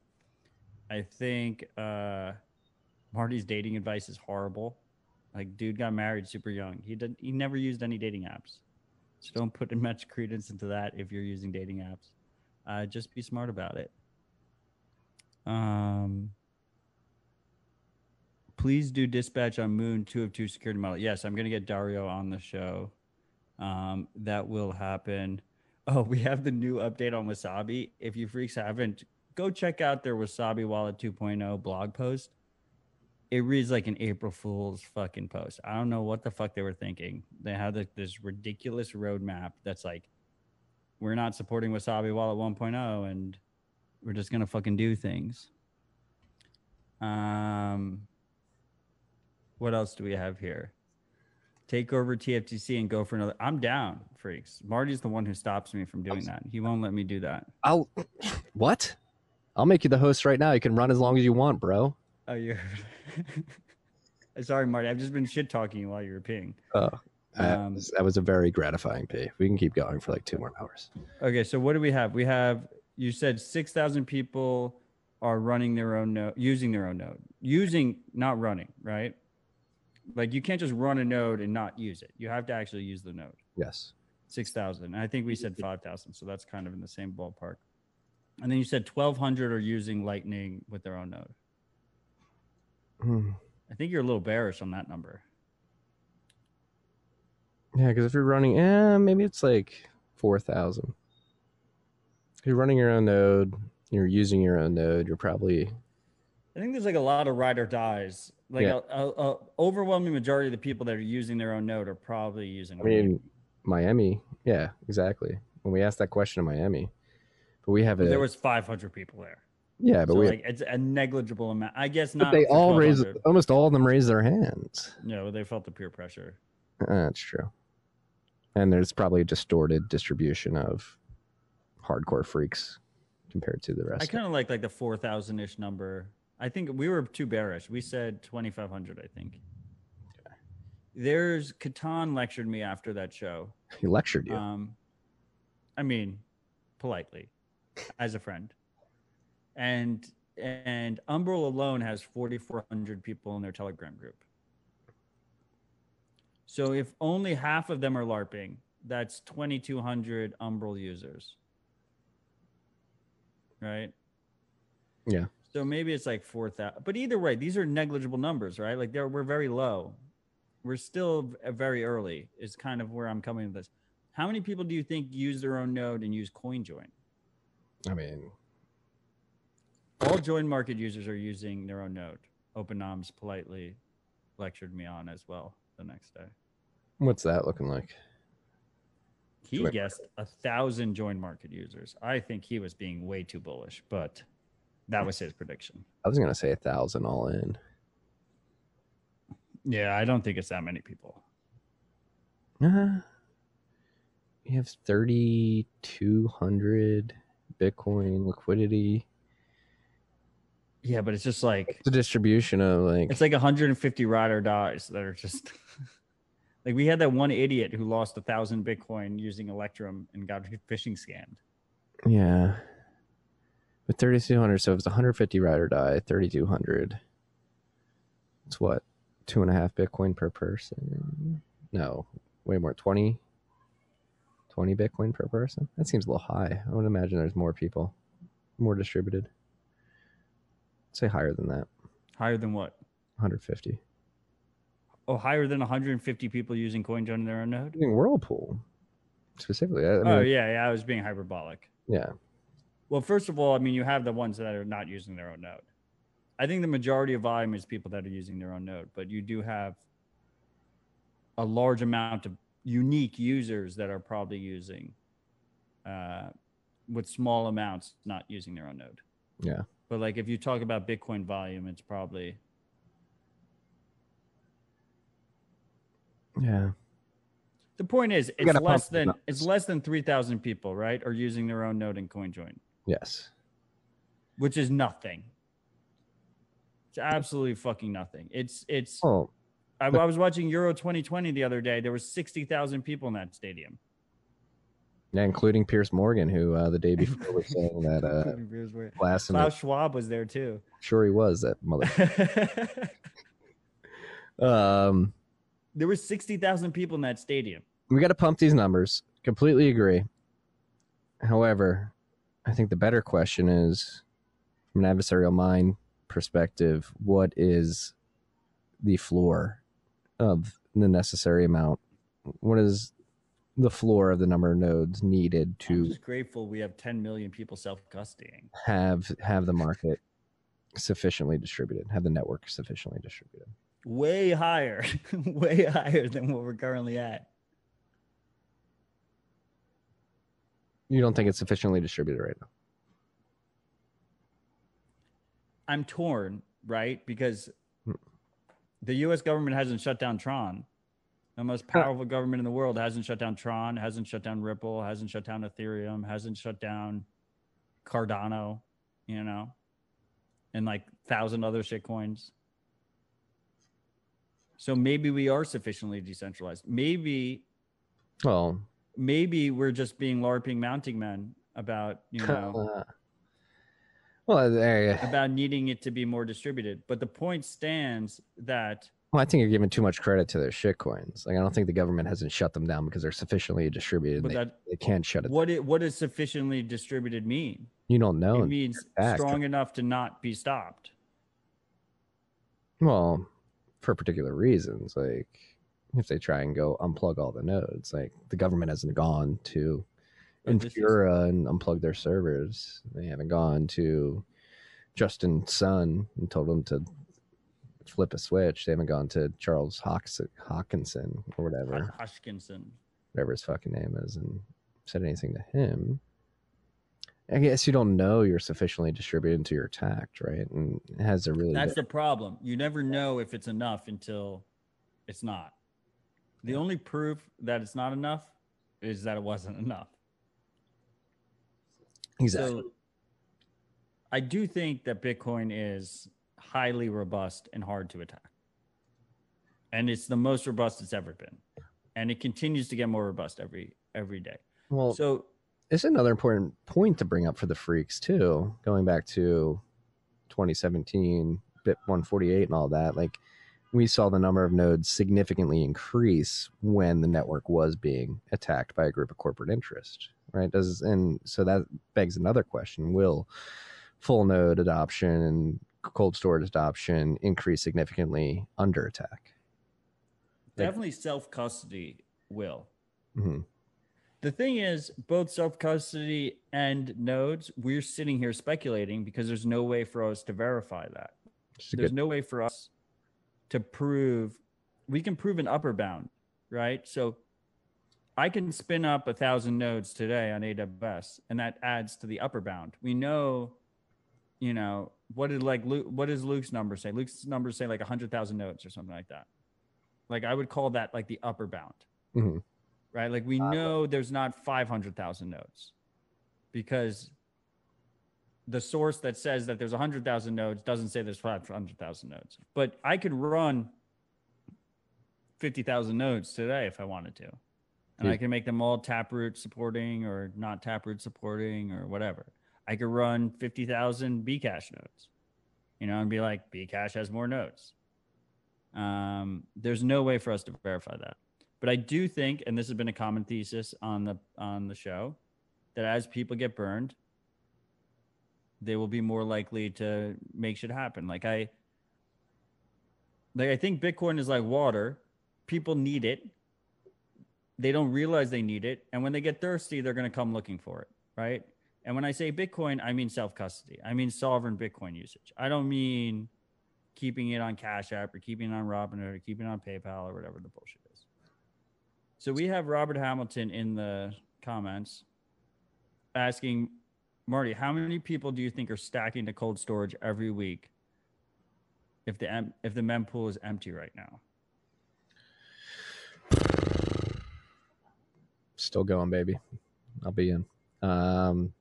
I think uh, Marty's dating advice is horrible. Like, dude got married super young. He did. He never used any dating apps. So don't put much credence into that if you're using dating apps. Uh, just be smart about it. Um, please do dispatch on Muun two of two security model. Yes, I'm gonna get Dario on the show. Um, that will happen. Oh, we have the new update on Wasabi. If you freaks haven't, go check out their Wasabi Wallet 2.0 blog post. It reads like an April Fool's fucking post. I don't know what the fuck they were thinking. They had this ridiculous roadmap that's like, we're not supporting Wasabi Wallet 1.0 and we're just gonna fucking do things. Um, what else do we have here? Take over TFTC and go for another. I'm down, freaks. Marty's the one who stops me from doing that. He won't let me do that. I'll. What? I'll make you the host right now. You can run as long as you want, bro. Oh, you. Sorry, Marty. I've just been shit talking you while you were peeing. Oh, that, Um, was, that was a very gratifying pee. We can keep going for like two more hours. Okay, so what do we have? We have you said six thousand people are running their own node, using their own node, using not running, right? Like you can't just run a node and not use it. You have to actually use the node. Yes. Six thousand. I think we said five thousand, so that's kind of in the same ballpark. And then you said twelve hundred are using Lightning with their own node. Hmm. I think you're a little bearish on that number. Yeah, because if you're running, eh, maybe it's like four thousand. If you're running your own node, you're using your own node. You're probably I think there's like a lot of ride or dies. Like Yeah. a, a, a overwhelming majority of the people that are using their own node are probably using. I mean, Miami. Yeah, exactly. When we asked that question in Miami, but we have a there was 500 people there. yeah, but so we like it's a negligible amount. I guess but not. they all raised 1200. almost all of them raised their hands. No, they felt the peer pressure. Uh, That's true. And there's probably a distorted distribution of hardcore freaks compared to the rest. I kind of like like the 4,000 ish number. I think we were too bearish. We said 2,500. I think. There's Catan lectured me after that show. He lectured you. Um, I mean, politely, as a friend. And and Umbrel alone has 4,400 people in their Telegram group. So if only half of them are LARPing, that's 2,200 Umbrel users. Right? Yeah. So maybe it's like 4,000. But either way, these are negligible numbers, right? Like they're, we're very low. We're still uh, very early, is kind of where I'm coming with this. How many people do you think use their own node and use CoinJoin? I mean, All JoinMarket users are using their own node. openoms politely lectured me on as well the next day. what's that looking like? He Join guessed a thousand JoinMarket users. I think he was being way too bullish, but that was his prediction. I was gonna say a thousand all in. Yeah, I don't think it's that many people. Uh, we have thirty two hundred Bitcoin liquidity. Yeah, but it's just like The distribution of like it's like 150 ride or dies that are just like we had that one idiot who lost a thousand Bitcoin using Electrum and got phishing scammed. yeah. But 3,200, so if it's 150 ride or die, 3,200. It's what? Two and a half Bitcoin per person? No, way more. 20? 20 Bitcoin per person? That seems a little high. I would imagine there's more people, more distributed. say higher than that. Higher than what? 150. Oh, higher than 150 people using CoinJoin in their own node? Using Whirlpool specifically. I, I oh, mean, oh, yeah, yeah. I was being hyperbolic. yeah. Well, first of all, I mean, you have the ones that are not using their own node. I think the majority of volume is people that are using their own node, but you do have a large amount of unique users that are probably using uh, with small amounts not using their own node. Yeah. But like if you talk about Bitcoin volume, it's probably Yeah. the point is it's less than it's less than three thousand people, right, are using their own node in CoinJoin, Yes. which is nothing. It's absolutely fucking nothing. It's it's Oh, I, I was watching Euro 2020 the other day. There was 60,000 people in that stadium. yeah, including Piers Morgan, who uh, the day before was saying that uh, last Klaus Schwab was there too. sure he was that mother. um, there were 60,000 people in that stadium. we got to pump these numbers. Completely agree. However, I think the better question is, from an adversarial mind perspective, what is the floor of the necessary amount? What is the floor of the number of nodes needed to I'm just grateful we have 10 million people self-custodying. have have the market sufficiently distributed, have the network sufficiently distributed? Way higher, way higher than what we're currently at. You don't think it's sufficiently distributed right now? I'm torn, right? Because Hmm. the US government hasn't shut down Tron. The most powerful government in the world hasn't shut down Tron, hasn't shut down Ripple, hasn't shut down Ethereum, hasn't shut down Cardano, you know, and like thousand other shitcoins. So maybe we are sufficiently decentralized. Maybe Well, maybe we're just being LARPing mounting men about, you know, well, there. you- about needing it to be more distributed. But the point stands that Well, I think you're giving too much credit to their shit coins. Like, I don't think the government hasn't shut them down because they're sufficiently distributed. But They, that- they can't shut it. what it what does sufficiently distributed mean? You don't know. It means strong enough to not be stopped. Well, for particular reasons, like if they try and go unplug all the nodes, like the government hasn't gone to oh, is- Infura and unplug their servers. They haven't gone to Justin Sun and told him to flip a switch. They haven't gone to Charles Hawks- Hawkinson or whatever. Hodgkinson. whatever his fucking name is, and said anything to him. I guess you don't know you're sufficiently distributed until you're attacked, right? And it has a really That's big- the problem. You never know if it's enough until it's not. The only proof that it's not enough is that it wasn't enough. exactly. So I do think that Bitcoin is highly robust and hard to attack. And it's the most robust it's ever been. And it continues to get more robust every every day. well, So it's another important point to bring up for the freaks too. Going back to 2017, BIP 148 and all that, like we saw the number of nodes significantly increase when the network was being attacked by a group of corporate interest, right? Does and so that begs another question: Will full node adoption and cold storage adoption increase significantly under attack? Definitely self custody will. hmm The thing is, both self custody and nodes, we're sitting here speculating because there's no way for us to verify that. There's good, no way for us to prove. We can prove an upper bound, right? So I can spin up a thousand nodes today on AWS, and that adds to the upper bound. We know, you know, what did like Luke, what does Luke's number say? Luke's number say like a hundred thousand nodes or something like that. Like I would call that like the upper bound Mhm. right? Like we know there's not 500,000 nodes because the source that says that there's 100,000 nodes doesn't say there's 500,000 nodes. But I could run 50,000 nodes today if I wanted to. And I can make them all Taproot supporting or not Taproot supporting or whatever. I could run 50,000 Bcash nodes, you know, and be like, Bcash has more nodes. Um, there's no way for us to verify that. But I do think, and this has been a common thesis on the on the show, that as people get burned, they will be more likely to make shit happen. Like I like I think Bitcoin is like water. People need it. They don't realize they need it. And when they get thirsty, they're gonna come looking for it. Right. And when I say Bitcoin, I mean self custody. I mean sovereign Bitcoin usage. I don't mean keeping it on Cash App or keeping it on Robinhood or keeping it on PayPal or whatever the bullshit is. So we have Robert Hamilton in the comments asking Marty, how many people do you think are stacking to cold storage every week if the em- if the mempool is empty right now? Still going, baby. I'll be in. Um,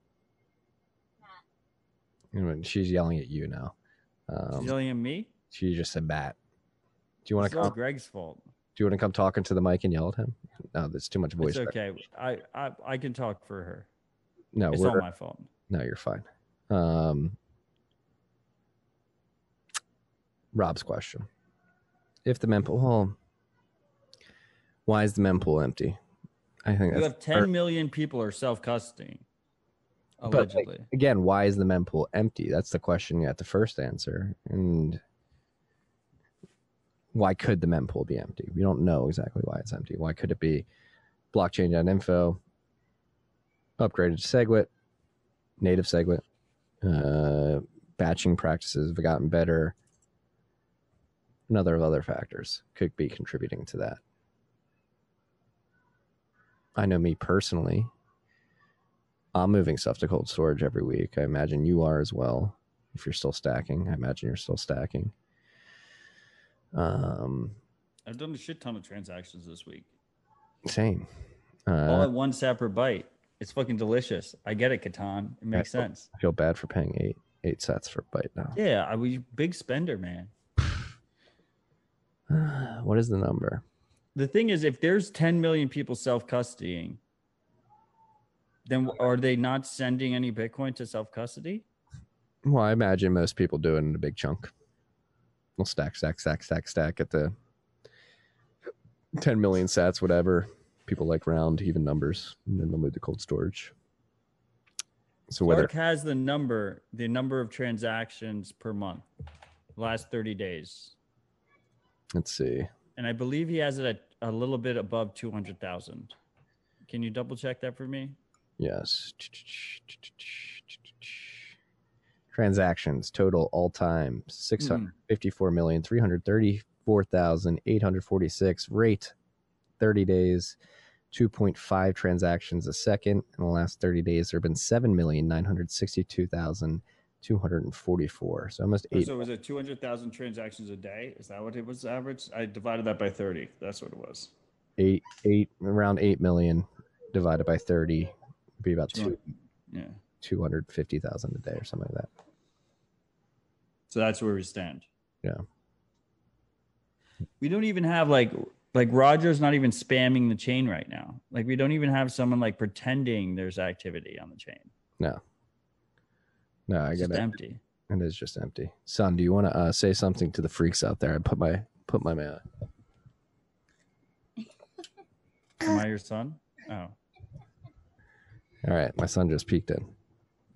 she's yelling at you now. Um, She's yelling at me. she just said bat. Do you want It's to all come? Greg's fault. Do you want to come talking to the mic and yell at him? No, there's too much voice. It's okay. I, I I can talk for her. No, It's all my fault. No, you're fine. Um, Rob's question: If the mempool, well, why is the mempool empty? I think You that's have 10 million people are self custodying. But, like, Allegedly. again, why is the mempool empty? That's the question you have to first answer. And why could the mempool be empty? We don't know exactly why it's empty. Why could it be blockchain.info, upgraded to SegWit, native SegWit, uh, batching practices have gotten better. Another of other factors could be contributing to that. I know me personally, I'm moving stuff to cold storage every week. I imagine you are as well. If you're still stacking, I imagine you're still stacking. Um, I've done a shit ton of transactions this week. same. All Uh, at one separate bite. It's fucking delicious. I get it, Catan. It makes I feel- sense. I feel bad for paying eight eight sets for a bite now. Yeah, I was big spender, man. what is the number? The thing is, if there's 10 million people self custodying, then are they not sending any Bitcoin to self custody? Well, I imagine most people do it in a big chunk. We'll stack, stack, stack, stack, stack at the 10 million sats, whatever. People like round, even numbers, and then they'll move to cold storage. So whether Clark has the number, the number of transactions per month, last 30 days. let's see, And I believe he has it at a little bit above 200,000. Can you double check that for me? yes, transactions total all time six hundred hmm. fifty-four million three hundred thirty-four thousand eight hundred forty-six. Rate thirty days. 2.5 transactions a second. In the last 30 days, there have been 7,962,244. So almost oh, eight. So was it 200,000 transactions a day? Is that what it was average? I divided that by 30. That's what it was. eight eight around eight million divided by thirty would be about two Yeah. two hundred fifty thousand a day or something like that. So that's where we stand. Yeah. We don't even have like like Roger's not even spamming the chain right now. Like we don't even have someone like pretending there's activity on the chain. No. No, I get it. empty. It is just empty. Son, do you want to uh, say something to the freaks out there? I put my put my uh, Am I your son? Oh, All right, my son just peeked in.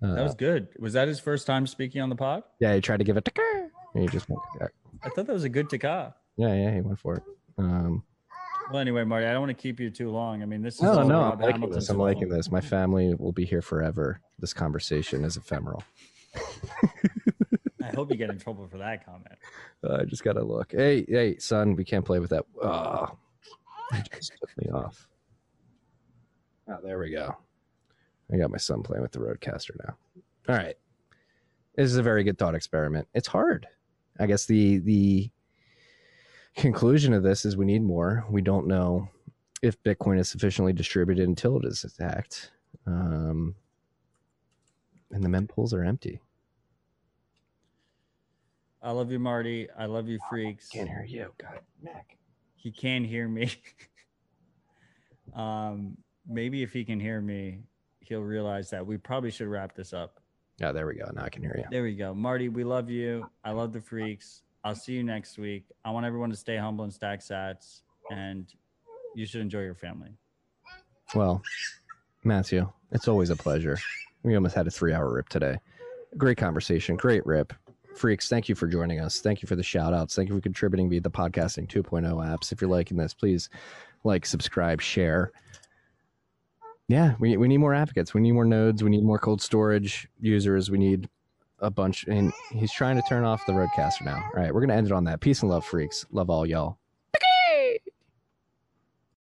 Uh, that was good. Was that his first time speaking on the pod? yeah, he tried to give it to and he just went back. I thought that was a good taka. Yeah, yeah, he went for it. Um, Well, anyway, Marty, I don't want to keep you too long. I mean, this is no, no, I'm liking this. I'm liking this. My family will be here forever. This conversation is ephemeral. I hope you get in trouble for that comment. Uh, I just gotta look. Hey, hey, son, we can't play with that. Oh, just took me off. Oh, there we go. I got my son playing with the RodeCaster now. All right, this is a very good thought experiment. It's hard. I guess the the conclusion of this is we need more. We don't know if Bitcoin is sufficiently distributed until it is attacked, um, and the mempools are empty. I love you, Marty. I love you, freaks. I Can't hear you. God, Mac. He can hear me. um, maybe if he can hear me, he'll realize that we probably should wrap this up. Yeah, there we go. Now I can hear you. There we go. Marty, we love you. I love the freaks. I'll see you next week. I want everyone to stay humble and stack sats, and you should enjoy your family. Well, Matthew, it's always a pleasure. We almost had a three hour rip today. Great conversation. Great rip. Freaks, thank you for joining us. Thank you for the shout outs. Thank you for contributing via the podcasting 2.0 apps. If you're liking this, please like, subscribe, share. Yeah, we, we need more advocates. We need more nodes. We need more cold storage users. We need a bunch. And he's trying to turn off the RodeCaster now. All right, we're to end it on that. Peace and love, freaks. Love all y'all.